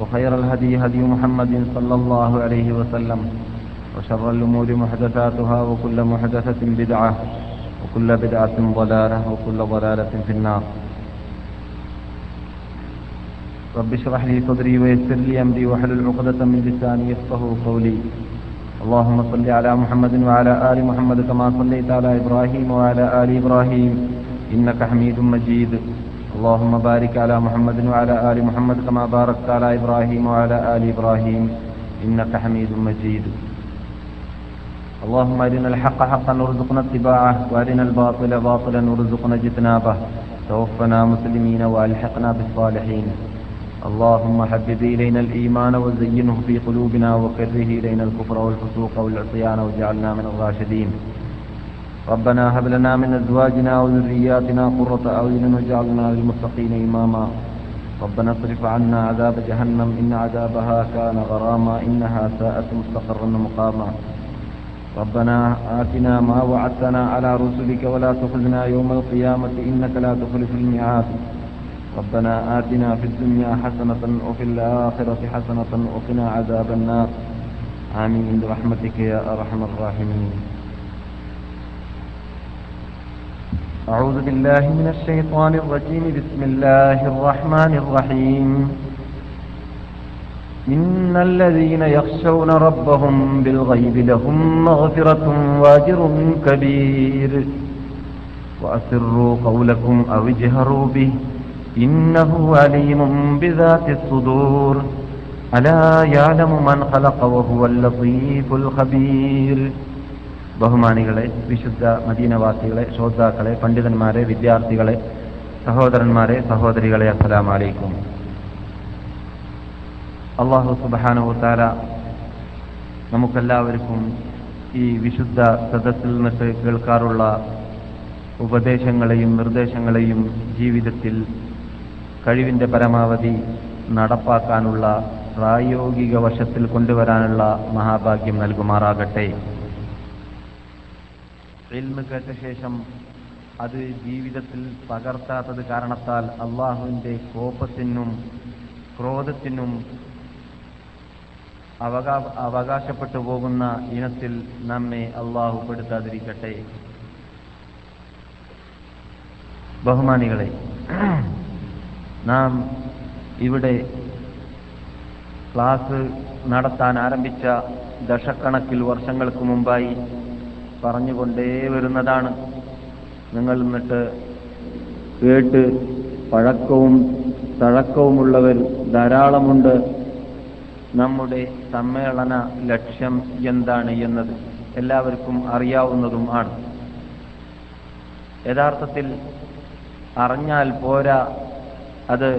وخير الهدي هدي محمد صلى الله عليه وسلم وشر الأمور محدثاتها وكل محدثة بدعة وكل بدعة ضلالة وكل ضلالة في النار. رب اشرح لي صدري ويسر لي أمري واحلل عقدة من لساني يفقه قولي. اللهم صل على محمد وعلى آل محمد كما صليت على إبراهيم وعلى آل إبراهيم إنك حميد مجيد. اللهم بارك على محمد وعلى آل محمد كما باركت على إبراهيم وعلى آل إبراهيم. إنك حميد مجيد. اللهم أرنا الحق حقا وارزقنا اتباعه وأرنا الباطل باطلا وارزقنا اجتنابه. توفنا مسلمين وألحقنا بالصالحين. اللهم حبب إلينا الإيمان وزينه في قلوبنا وكره إلينا الكفر والفسوق والعصيان واجعلنا من الراشدين. ربنا هب لنا من أزواجنا وذرياتنا قرة أعين واجعلنا للمتقين إماما. ربنا اصرف عنا عذاب جهنم إن عذابها كان غراما إنها ساءت مستقرا مقاما ربنا آتنا ما وعدتنا على رسلك ولا تخزنا يوم القيامة إنك لا تخلف الميعاد. ربنا آتنا في الدنيا حسنة وفي الآخرة حسنة وقنا عذاب النار. آمين برحمتك يا أرحم الراحمين. أعوذ بالله من الشيطان الرجيم. بسم الله الرحمن الرحيم. إن الذين يخشون ربهم بالغيب لهم مغفرة واجر كبير. وأسروا قولكم أو اجهروا به. إنه عليم بذات الصدور. ألا يعلم من خلق وهو اللطيف الخبير. ബഹുമാനികളെ വിശുദ്ധ മദീനവാസികളെ ശ്രോതാക്കളെ പണ്ഡിതന്മാരെ വിദ്യാർത്ഥികളെ സഹോദരന്മാരെ സഹോദരികളെ അസ്സലാം അലൈക്കും അള്ളാഹു സുബാനുത്താര നമുക്കെല്ലാവർക്കും ഈ വിശുദ്ധ സദസ്സിൽ നിന്നിട്ട് കേൾക്കാറുള്ള ഉപദേശങ്ങളെയും നിർദ്ദേശങ്ങളെയും ജീവിതത്തിൽ കഴിവിന്റെ പരമാവധി നടപ്പാക്കാനുള്ള പ്രായോഗിക വശത്തിൽ കൊണ്ടുവരാനുള്ള മഹാഭാഗ്യം നൽകുമാറാകട്ടെ. ഇൽമ കേട്ട ശേഷം അത് ജീവിതത്തിൽ പകർത്താത്തത് കാരണത്താൽ അള്ളാഹുവിന്റെ കോപത്തിനും ക്രോധത്തിനും അവകാ അവകാശപ്പെട്ടു പോകുന്ന ഇനത്തിൽ നമ്മെ അള്ളാഹു പെടുത്താതിരിക്കട്ടെ. ബഹുമാനികളെ നാം ഇവിടെ ക്ലാസ് നടത്താൻ ആരംഭിച്ച ദശക്കണക്കിൽ വർഷങ്ങൾക്ക് മുമ്പായി പറഞ്ഞുകൊണ്ടേ വരുന്നതാണ്. നിങ്ങൾ എന്നിട്ട് കേട്ട് പഴക്കവും തഴക്കവുമുള്ളവർ ധാരാളമുണ്ട്. നമ്മുടെ സമ്മേളന ലക്ഷ്യം എന്താണ് എന്നത് എല്ലാവർക്കും അറിയാവുന്നതും ആണ്. യഥാർത്ഥത്തിൽ അറിഞ്ഞാൽ പോരാ അത്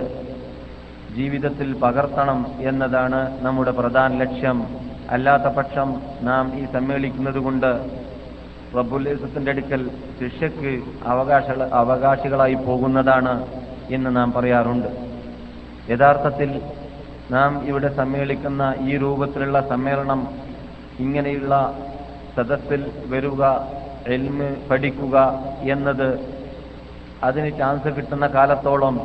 ജീവിതത്തിൽ പകർത്തണം എന്നതാണ് നമ്മുടെ പ്രധാന ലക്ഷ്യം. അല്ലാത്ത പക്ഷം നാം ഈ സമ്മേളിക്കുന്നത് കൊണ്ട് റബ്ബുലേസത്തിന്റെ അടുക്കൽ ശിക്ഷയ്ക്ക് അവകാശ അവകാശികളായി പോകുന്നതാണ് എന്ന് നാം പറയാറുണ്ട്. യഥാർത്ഥത്തിൽ നാം ഇവിടെ സമ്മേളിക്കുന്ന ഈ രൂപത്തിലുള്ള സമ്മേളനം ഇങ്ങനെയുള്ള സദസ്സിൽ വരുക എൽമ് പഠിക്കുക എന്നത് അതിന് ചാൻസ് കിട്ടുന്ന കാലത്തോളം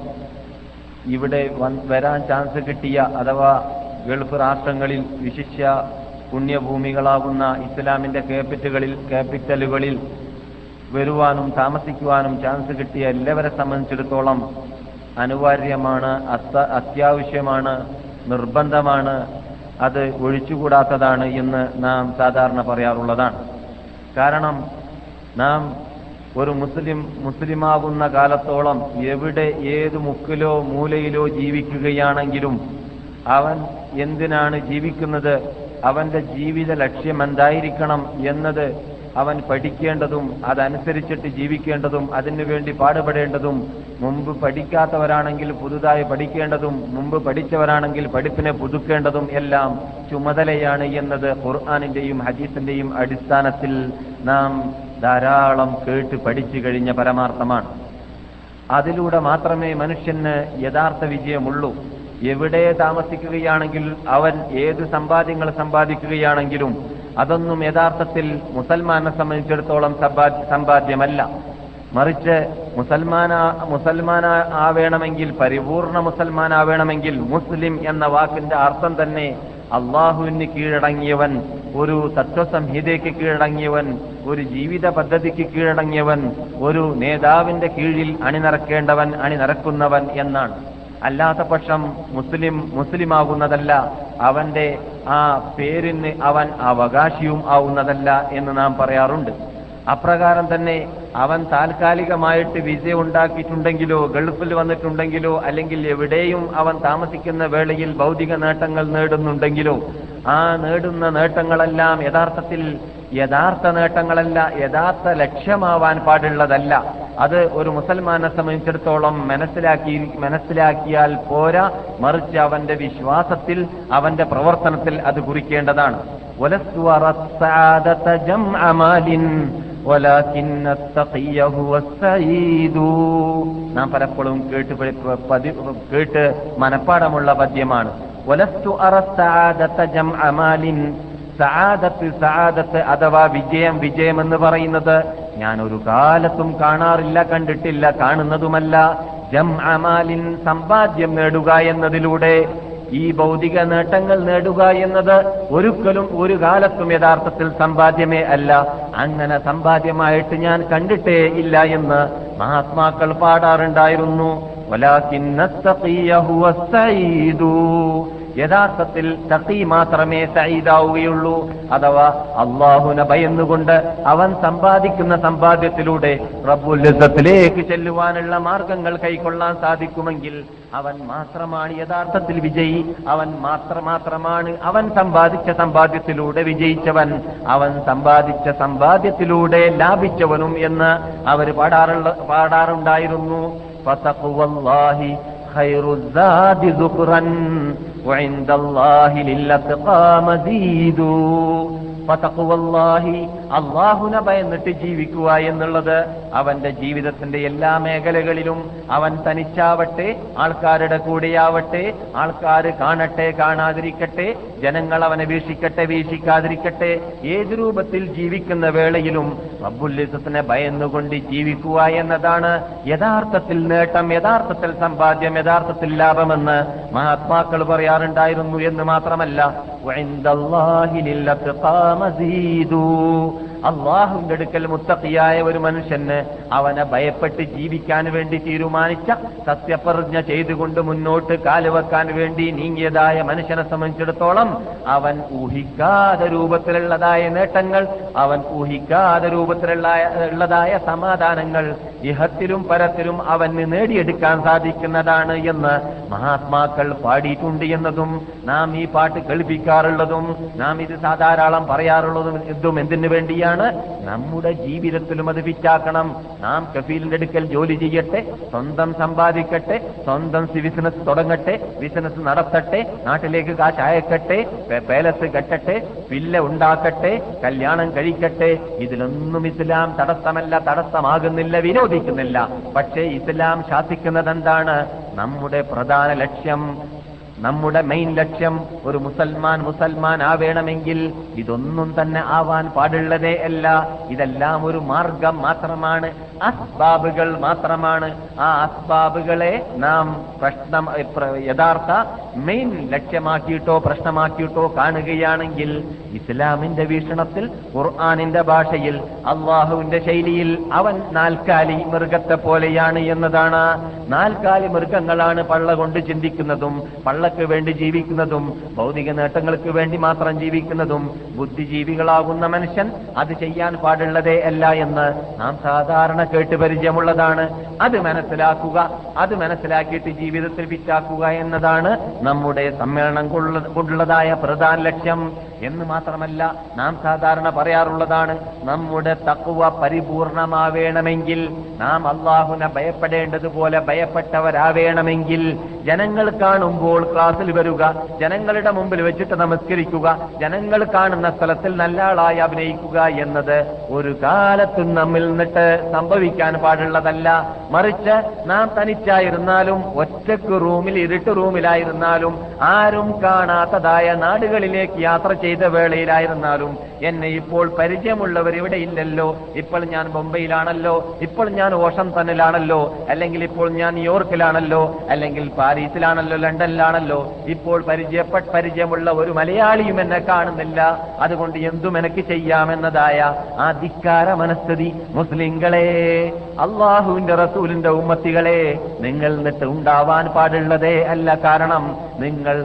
ഇവിടെ വരാൻ ചാൻസ് കിട്ടിയ അഥവാ ഗൾഫ് രാഷ്ട്രങ്ങളിൽ വിശിഷ്യ പുണ്യഭൂമികളാകുന്ന ഇസ്ലാമിന്റെ ക്യാപിറ്റലുകളിൽ ക്യാപിറ്റലുകളിൽ വരുവാനും താമസിക്കുവാനും ചാൻസ് കിട്ടിയ എല്ലാവരെ സംബന്ധിച്ചിടത്തോളം അനിവാര്യമാണ് അത്യാവശ്യമാണ് നിർബന്ധമാണ് അത് ഒഴിച്ചുകൂടാത്തതാണ് എന്ന് നാം സാധാരണ പറയാറുള്ളതാണ്. കാരണം നാം ഒരു മുസ്ലിം മുസ്ലിമാകുന്ന കാലത്തോളം എവിടെ ഏത് മുക്കിലോ മൂലയിലോ ജീവിക്കുകയാണെങ്കിലും അവൻ എന്തിനാണ് ജീവിക്കുന്നത്? അവന്റെ ജീവിത ലക്ഷ്യം എന്തായിരിക്കണം എന്നത് അവൻ പഠിക്കേണ്ടതും അതനുസരിച്ചിട്ട് ജീവിക്കേണ്ടതും അതിനുവേണ്ടി പാടുപെടേണ്ടതും മുമ്പ് പഠിക്കാത്തവരാണെങ്കിൽ പുതുതായി പഠിക്കേണ്ടതും മുമ്പ് പഠിച്ചവരാണെങ്കിൽ പഠിപ്പിനെ പുതുക്കേണ്ടതും എല്ലാം ചുമതലയാണ് എന്നത് ഖുർആാനിന്റെയും ഹദീസിന്റെയും അടിസ്ഥാനത്തിൽ നാം ധാരാളം കേട്ട് പഠിച്ചു കഴിഞ്ഞ പരമാർത്ഥമാണ്. അതിലൂടെ മാത്രമേ മനുഷ്യന് യഥാർത്ഥ വിജയമുള്ളൂ. എവിടെ താമസിക്കുകയാണെങ്കിൽ അവൻ ഏത് സമ്പാദ്യങ്ങൾ സമ്പാദിക്കുകയാണെങ്കിലും അതൊന്നും യഥാർത്ഥത്തിൽ മുസൽമാനെ സംബന്ധിച്ചിടത്തോളം സമ്പാ- സമ്പാദ്യമല്ല. മറിച്ച് മുസൽമാന മുസൽമാന ആവേണമെങ്കിൽ പരിപൂർണ മുസൽമാൻ ആവേണമെങ്കിൽ മുസ്ലിം എന്ന വാക്കിന്റെ അർത്ഥം തന്നെ അള്ളാഹുവിന് കീഴടങ്ങിയവൻ ഒരു തത്വസംഹിതയ്ക്ക് കീഴടങ്ങിയവൻ ഒരു ജീവിത പദ്ധതിക്ക് കീഴടങ്ങിയവൻ ഒരു നേതാവിന്റെ കീഴിൽ അണിനിറക്കേണ്ടവൻ അണിനിറക്കുന്നവൻ എന്നാണ്. അല്ലാത്ത പക്ഷം മുസ്ലിം മുസ്ലിമാകുന്നതല്ല. അവന്റെ ആ പേരിന് അവൻ അവകാശിയും ആവുന്നതല്ല എന്ന് നാം പറയാറുണ്ട്. അപ്രകാരം തന്നെ അവൻ താൽക്കാലികമായിട്ട് വിജയം ഉണ്ടാക്കിയിട്ടുണ്ടെങ്കിലോ ഗൾഫിൽ വന്നിട്ടുണ്ടെങ്കിലോ അല്ലെങ്കിൽ എവിടെയും അവൻ താമസിക്കുന്ന വേളയിൽ ഭൗതിക നേട്ടങ്ങൾ നേടുന്നുണ്ടെങ്കിലോ ആ നേടുന്ന നേട്ടങ്ങളെല്ലാം യഥാർത്ഥത്തിൽ യഥാർത്ഥ നേട്ടങ്ങളല്ല യഥാർത്ഥ ലക്ഷ്യമാവാൻ പാടുള്ളതല്ല. അത് ഒരു മുസൽമാനെ സംബന്ധിച്ചിടത്തോളം മനസ്സിലാക്കി മനസ്സിലാക്കിയാൽ പോരാ. മറിച്ച് അവന്റെ വിശ്വാസത്തിൽ അവന്റെ പ്രവർത്തനത്തിൽ അത് കുറിക്കേണ്ടതാണ്. നാം പലപ്പോഴും കേട്ട് കേട്ട് മനപ്പാടമുള്ള പദ്യമാണ്. ഒലസ്തു അറസ്താദത്ത അമാലിൻ സാദത്തിൽ സാദത്ത് അഥവാ വിജയം വിജയം എന്ന് പറയുന്നത് ഞാൻ ഒരു കാലത്തും കാണാറില്ല കണ്ടിട്ടില്ല കാണുന്നതുമല്ല. ജം അമാലിൻ സമ്പാദ്യം നേടുക എന്നതിലൂടെ ഈ ഭൗതിക നേട്ടങ്ങൾ നേടുക എന്നത് ഒരിക്കലും ഒരു കാലത്തും യഥാർത്ഥത്തിൽ സമ്പാദ്യമേ അല്ല. അങ്ങനെ സമ്പാദ്യമായിട്ട് ഞാൻ കണ്ടിട്ടേ ഇല്ല എന്ന് മഹാത്മാക്കൾ പാടാറുണ്ടായിരുന്നു. യഥാർത്ഥത്തിൽ തത്തി മാത്രമേ സയിദാവുകയുള്ളൂ അഥവാ അള്ളാഹുന ഭയന്നുകൊണ്ട് അവൻ സമ്പാദിക്കുന്ന സമ്പാദ്യത്തിലൂടെ റബ്ബുല്ലത്തിലേക്ക് ചെല്ലുവാനുള്ള മാർഗങ്ങൾ കൈക്കൊള്ളാൻ സാധിക്കുമെങ്കിൽ അവൻ മാത്രമാണ് യഥാർത്ഥത്തിൽ വിജയി. അവൻ മാത്രമാത്രമാണ് അവൻ സമ്പാദിച്ച സമ്പാദ്യത്തിലൂടെ വിജയിച്ചവൻ. അവൻ സമ്പാദിച്ച സമ്പാദ്യത്തിലൂടെ ലാഭിച്ചവനും എന്ന് അവർ പാടാറുള്ള പാടാറുണ്ടായിരുന്നു. وعند الله للأتقى مزيد ഫതഖ്വല്ലാഹി അള്ളാഹുനെ ഭയന്നിട്ട് ജീവിക്കുക എന്നുള്ളത് അവന്റെ ജീവിതത്തിന്റെ എല്ലാ മേഖലകളിലും അവൻ തനിച്ചാവട്ടെ ആൾക്കാരുടെ കൂടെയാവട്ടെ ആൾക്കാർ കാണട്ടെ കാണാതിരിക്കട്ടെ ജനങ്ങൾ അവനെ വീക്ഷിക്കട്ടെ വീക്ഷിക്കാതിരിക്കട്ടെ ഏത് രൂപത്തിൽ ജീവിക്കുന്ന വേളയിലും റബ്ബുല്ലിസത്തിനെ ഭയന്നുകൊണ്ട് ജീവിക്കുക എന്നതാണ് യഥാർത്ഥത്തിൽ നേട്ടം യഥാർത്ഥത്തിൽ സമ്പാദ്യം യഥാർത്ഥത്തിൽ ലാഭമെന്ന് മഹാത്മാക്കൾ പറയാറുണ്ടായിരുന്നു എന്ന് മാത്രമല്ല അള്ളാഹുവിന്റെ അടുക്കൽ മുത്തക്കിയായ ഒരു മനുഷ്യന് അവനെ ഭയപ്പെട്ട് ജീവിക്കാൻ വേണ്ടി തീരുമാനിച്ച സത്യപ്രജ്ഞ ചെയ്തുകൊണ്ട് മുന്നോട്ട് കാലുവെക്കാൻ വേണ്ടി നീങ്ങിയതായ മനുഷ്യനെ സംബന്ധിച്ചിടത്തോളം അവൻ ഊഹിക്കാതെ രൂപത്തിലുള്ളതായ നേട്ടങ്ങൾ അവൻ ഊഹിക്കാതെ രൂപത്തിലുള്ളതായ ഉള്ളതായ സമാധാനങ്ങൾ ഇഹത്തിലും പരത്തിലും അവന് നേടിയെടുക്കാൻ സാധിക്കുന്നതാണ് എന്ന് മഹാത്മാക്കൾ പാടിയിട്ടുണ്ട് എന്നതും നാം ഈ പാട്ട് കേൾപ്പിക്കാറുള്ളതും നാം ഇത് സാധാരാളം പറയാറുള്ളതും ഇതും എന്തിനു വേണ്ടിയാണ്? നമ്മുടെ ജീവിതത്തിലും അത് വിറ്റാക്കണം നാം കഫീലിന്റെ അടുക്കൽ ജോലി ചെയ്യട്ടെ സ്വന്തം സമ്പാദിക്കട്ടെ സ്വന്തം ബിസിനസ് തുടങ്ങട്ടെ ബിസിനസ് നടത്തട്ടെ നാട്ടിലേക്ക് കാശ് അയക്കട്ടെ പേലസ് കെട്ടട്ടെ പില്ല ഉണ്ടാക്കട്ടെ കല്യാണം കഴിക്കട്ടെ. ഇതിലൊന്നും ഇസ്ലാം തടസ്സമല്ല തടസ്സമാകുന്നില്ല വിനോദിക്കുന്നില്ല പക്ഷേ ഇസ്ലാം ശാസിക്കുന്നത് എന്താണ് നമ്മുടെ പ്രധാന ലക്ഷ്യം നമ്മുടെ മെയിൻ ലക്ഷ്യം ഒരു മുസൽമാൻ മുസൽമാൻ ആവേണമെങ്കിൽ ഇതൊന്നും തന്നെ ആവാൻ പാടുള്ളതേ അല്ല. ഇതെല്ലാം ഒരു മാർഗം മാത്രമാണ്. അസ്ബാബുകൾ മാത്രമാണ്. ആ അസ്ബാബുകളെ നാം പ്രശ്നം യഥാർത്ഥ മെയിൻ ലക്ഷ്യമാക്കിയിട്ടോ പ്രശ്നമാക്കിയിട്ടോ കാണുകയാണെങ്കിൽ ഇസ്ലാമിന്റെ വീക്ഷണത്തിൽ ഖുർആാനിന്റെ ഭാഷയിൽ അള്ളാഹുവിന്റെ ശൈലിയിൽ അവൻ നാൽക്കാലി മൃഗത്തെ പോലെയാണ് എന്നതാണ്. നാൽക്കാലി മൃഗങ്ങളാണ് പള്ള കൊണ്ട് ചിന്തിക്കുന്നതും പള്ളക്ക് വേണ്ടി ജീവിക്കുന്നതും ഭൗതിക നേട്ടങ്ങൾക്ക് വേണ്ടി മാത്രം ജീവിക്കുന്നതും ബുദ്ധിജീവികളാകുന്ന മനുഷ്യൻ അത് ചെയ്യാൻ പാടുള്ളതേ അല്ല എന്ന് നാം സാധാരണ കേട്ട് പരിചയമുള്ളതാണ്. അത് മനസ്സിലാക്കുക അത് മനസ്സിലാക്കിയിട്ട് ജീവിതത്തിൽ പിറ്റാക്കുക എന്നതാണ് നമ്മുടെ സമ്മേളനം കൊണ്ടുള്ളതായ പ്രധാന ലക്ഷ്യം. എന്ന് മാത്രമല്ല നാം സാധാരണ പറയാറുള്ളതാണ് നമ്മുടെ തക്കുവ പരിപൂർണമാവേണമെങ്കിൽ നാം അള്ളാഹുനെ ഭയപ്പെടേണ്ടതുപോലെ ഭയപ്പെട്ടവരാവേണമെങ്കിൽ ജനങ്ങൾ കാണുമ്പോൾ ക്ലാസ്സിൽ വരിക ജനങ്ങളുടെ മുമ്പിൽ വെച്ചിട്ട് നമസ്കരിക്കുക ജനങ്ങൾ കാണുന്ന സ്ഥലത്തിൽ നല്ല ആളായി അഭിനയിക്കുക എന്നത് ഒരു കാലത്തും നമ്മിൽ നിന്നിട്ട് സംഭവിക്കാൻ പാടുള്ളതല്ല. മറിച്ച് നാം തനിച്ചായിരുന്നാലും ഒറ്റയ്ക്ക് റൂമിൽ ഇരുട്ട് റൂമിലായിരുന്നാലും ആരും കാണാത്തതായ നാടുകളിലേക്ക് യാത്ര ചെയ്ത വേളയിലായിരുന്നാലും എന്നെ ഇപ്പോൾ പരിചയമുള്ളവർ ഇവിടെ ഇല്ലല്ലോ. ഇപ്പോൾ ഞാൻ ബൊംബെയിലാണല്ലോ. ഇപ്പോൾ ഞാൻ വാഷിംഗ്ടണിലാണല്ലോ അല്ലെങ്കിൽ ഇപ്പോൾ ഞാൻ ന്യൂയോർക്കിലാണല്ലോ. അല്ലെങ്കിൽ പാരീസിലാണല്ലോ. ലണ്ടനിലാണല്ലോ. ഇപ്പോൾ പരിചയപ്പെട്ട പരിചയമുള്ള ഒരു മലയാളിയും എന്നെ കാണുന്നില്ല. അതുകൊണ്ട് എന്തും എനിക്ക് ചെയ്യാമെന്നതായ ആ ധിക്കാര മനസ്ഥിതി. മുസ്ലിങ്ങളെ അള്ളാഹുവിന്റെ റസൂലിന്റെ ഉമ്മത്തികളെ നിങ്ങൾ എന്നിട്ട് ഉണ്ടാവാൻ പാടുള്ളതേ അല്ല. കാരണം നിങ്ങൾ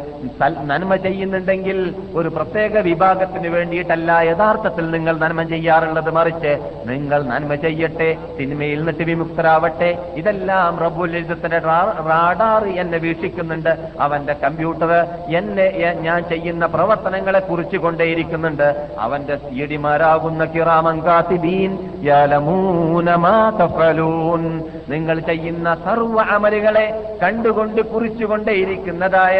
നന്മ ചെയ്യുന്നുണ്ടെങ്കിൽ ഒരു പ്രത്യേക വിഭാഗത്തിന് വേണ്ടിയിട്ടല്ല യഥാർത്ഥത്തിൽ നിങ്ങൾ നന്മ ചെയ്യാറുള്ളത് മറിച്ച് നിങ്ങൾ നന്മ ചെയ്യട്ടെ സിനിമയിൽ നിന്നിട്ട് വിമുക്തരാവട്ടെ ഇതെല്ലാം റബ്ബുൽ ഇസ്സത്തിന്റെ റാഡാർ എന്നെ വീക്ഷിക്കുന്നുണ്ട്. അവന്റെ കമ്പ്യൂട്ടർ എന്നെ ഞാൻ ചെയ്യുന്ന പ്രവർത്തനങ്ങളെ കുറിച്ച് കൊണ്ടേയിരിക്കുന്നുണ്ട് അവന്റെ സീഡിമാരാകുന്ന കിറാമൻ നിങ്ങൾ ചെയ്യുന്ന സർവ അമലുകളെ കണ്ടുകൊണ്ട് കുറിച്ചുകൊണ്ടേയിരിക്കുന്നതായ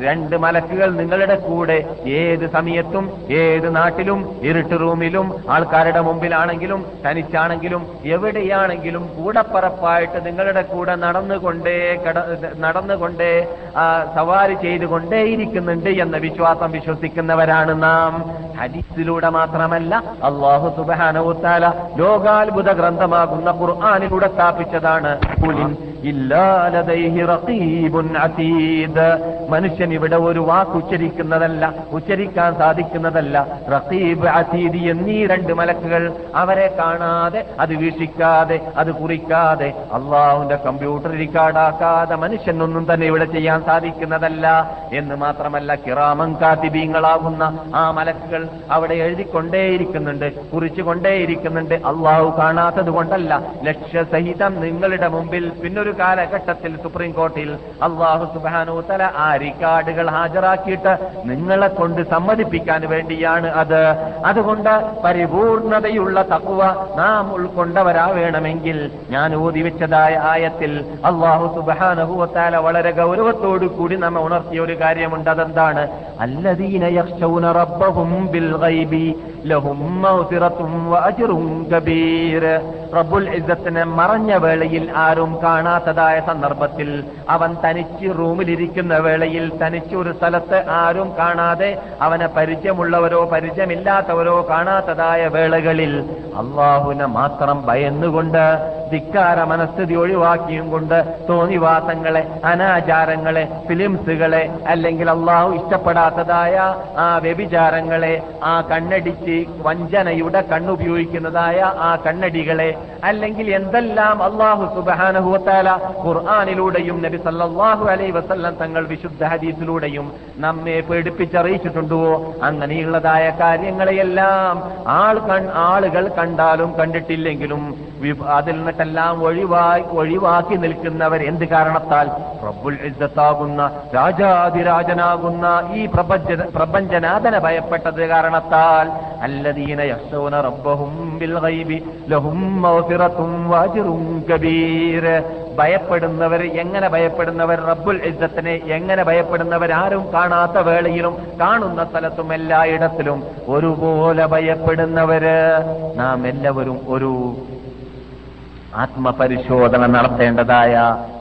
രണ്ട് മലക്കുകൾ നിങ്ങളുടെ കൂടെ. ഏത് സമയത്തും ഏത് നാട്ടിലും ഇരുട്ട് റൂമിലും ആൾക്കാരുടെ മുമ്പിലാണെങ്കിലും തനിച്ചാണെങ്കിലും എവിടെയാണെങ്കിലും കൂടപ്പറപ്പായിട്ട് നിങ്ങളുടെ കൂടെ നടന്നുകൊണ്ടേ കട നടന്നുകൊണ്ടേ സവാരി ചെയ്തുകൊണ്ടേയിരിക്കുന്നുണ്ട് എന്ന വിശ്വാസം വിശ്വസിക്കുന്നവരാണ് നാം. ഹദീസിലൂടെ മാത്രമല്ല അള്ളാഹു സുബാനവുത്താല ലോകാത്ഭുത ഗ്രന്ഥമാകുന്ന ഖുർആാനിലൂടെ സ്ഥാപിച്ചതാണ്. മനുഷ്യൻ ഇവിടെ ഒരു വാക്ക് ഉച്ചരിക്കുന്നതല്ല ഉച്ചരിക്കാൻ സാധിക്കുന്നതല്ല. റസീബ് അതീദ് എന്നീ രണ്ട് മലക്കുകൾ അവരെ കാണാതെ അത് വീക്ഷിക്കാതെ അത് കുറിക്കാതെ അള്ളാഹുന്റെ കമ്പ്യൂട്ടർ റിക്കാർഡാക്കാതെ മനുഷ്യനൊന്നും തന്നെ ഇവിടെ ചെയ്യാൻ സാധിക്കുന്നതല്ല. എന്ന് മാത്രമല്ല കിറാമം കാത്തിബീങ്ങളാകുന്ന ആ മലക്കുകൾ അവിടെ എഴുതിക്കൊണ്ടേയിരിക്കുന്നുണ്ട് കുറിച്ചുകൊണ്ടേയിരിക്കുന്നുണ്ട്. അള്ളാഹു കാണാത്തത് കൊണ്ടല്ല. ലക്ഷ്യസഹിതം നിങ്ങളുടെ മുമ്പിൽ പിന്നൊരു കാലഘട്ടത്തിൽ സുപ്രീം കോടതിയിൽ അള്ളാഹു സുബാനു തല ആ റിക്കാർഡുകൾ ഹാജരാക്കിയിട്ട് നിങ്ങളെ കൊണ്ട് സമ്മതിപ്പിക്കാൻ വേണ്ടിയാണ് അത്. അതുകൊണ്ട് പരിപൂർണതയുള്ള തക്കുവ നാം ഉൾക്കൊണ്ടവരാവേണമെങ്കിൽ ഞാൻ ഊതി വെച്ചതായ ആയത്തിൽ അള്ളാഹു സുബാനഹുവത്താല വളരെ ഗൗരവത്തോടു കൂടി നമ്മെ ഉണർത്തിയ ഒരു കാര്യമുണ്ട്. അതെന്താണ്? അല്ലദീന റബ്ബഹും ബിൽ ഗൈബി ലഹും കബീർ റബ്ബുൽ ഇസ്സത്തിനെ മറഞ്ഞ വേളയിൽ ആരും കാണാത്തതായ സന്ദർഭത്തിൽ അവൻ തനിച്ച് റൂമിലിരിക്കുന്ന വേളയിൽ തനിച്ച് ഒരു സ്ഥലത്ത് ആരും കാണാതെ അവനെ പരിചയമുള്ളവരോ പരിചയമില്ലാത്തവരോ കാണാത്തതായ വേളകളിൽ അള്ളാഹുവിനെ മാത്രം ഭയന്നുകൊണ്ട് ധിക്കാര മനസ്ഥിതി ഒഴിവാക്കിയും കൊണ്ട് തോന്നിവാസങ്ങളെ അനാചാരങ്ങളെ ഫിലിംസുകളെ അല്ലെങ്കിൽ അള്ളാഹു ഇഷ്ടപ്പെടാത്തതായ ആ വ്യഭിചാരങ്ങളെ ആ കണ്ണടിച്ച് വഞ്ചനയുടെ കണ്ണുപയോഗിക്കുന്നതായ ആ കണ്ണടികളെ അല്ലെങ്കിൽ എന്തെല്ലാം അള്ളാഹു സുബാനഹുവത്താല ഖുർആാനിലൂടെയും നബി സല്ലാഹു അലൈ വസല്ലം തങ്ങൾ വിശുദ്ധ ഹദീസിലൂടെയും നമ്മെ പേടിപ്പിച്ചറിയിച്ചിട്ടുണ്ടോ? അങ്ങനെയുള്ളതായ കാര്യങ്ങളെയെല്ലാം ആൾ ആളുകൾ കണ്ടാലും കണ്ടിട്ടില്ലെങ്കിലും അതിൽ നിന്നിട്ടെല്ലാം ഒഴിവായി ഒഴിവാക്കി നിൽക്കുന്നവർ എന്ത് കാരണത്താൽ? റബ്ബുൽ ഇജ്ജത്താകുന്ന രാജാതിരാജനാകുന്ന ഈ പ്രപഞ്ച പ്രപഞ്ചനാഥനെ ഭയപ്പെട്ടത് കാരണത്താൽ. അല്ലദീന യഖ്ശൗന റബ്ബഹും ബിൽ ലഹും കബീർ. ഭയപ്പെടുന്നവർ എങ്ങനെ ഭയപ്പെടുന്നവർ? റബ്ബുൽ ഇജ്ജത്തിനെ എങ്ങനെ ഭയപ്പെടുന്നവർ? ആരും കാണാത്ത വേളയിലും കാണുന്ന സ്ഥലത്തും എല്ലായിടത്തിലും ഒരുപോലെ ഭയപ്പെടുന്നവര്. നാം എല്ലാവരും ഒരു ആത്മപരിശോധന നടത്തേണ്ടതായ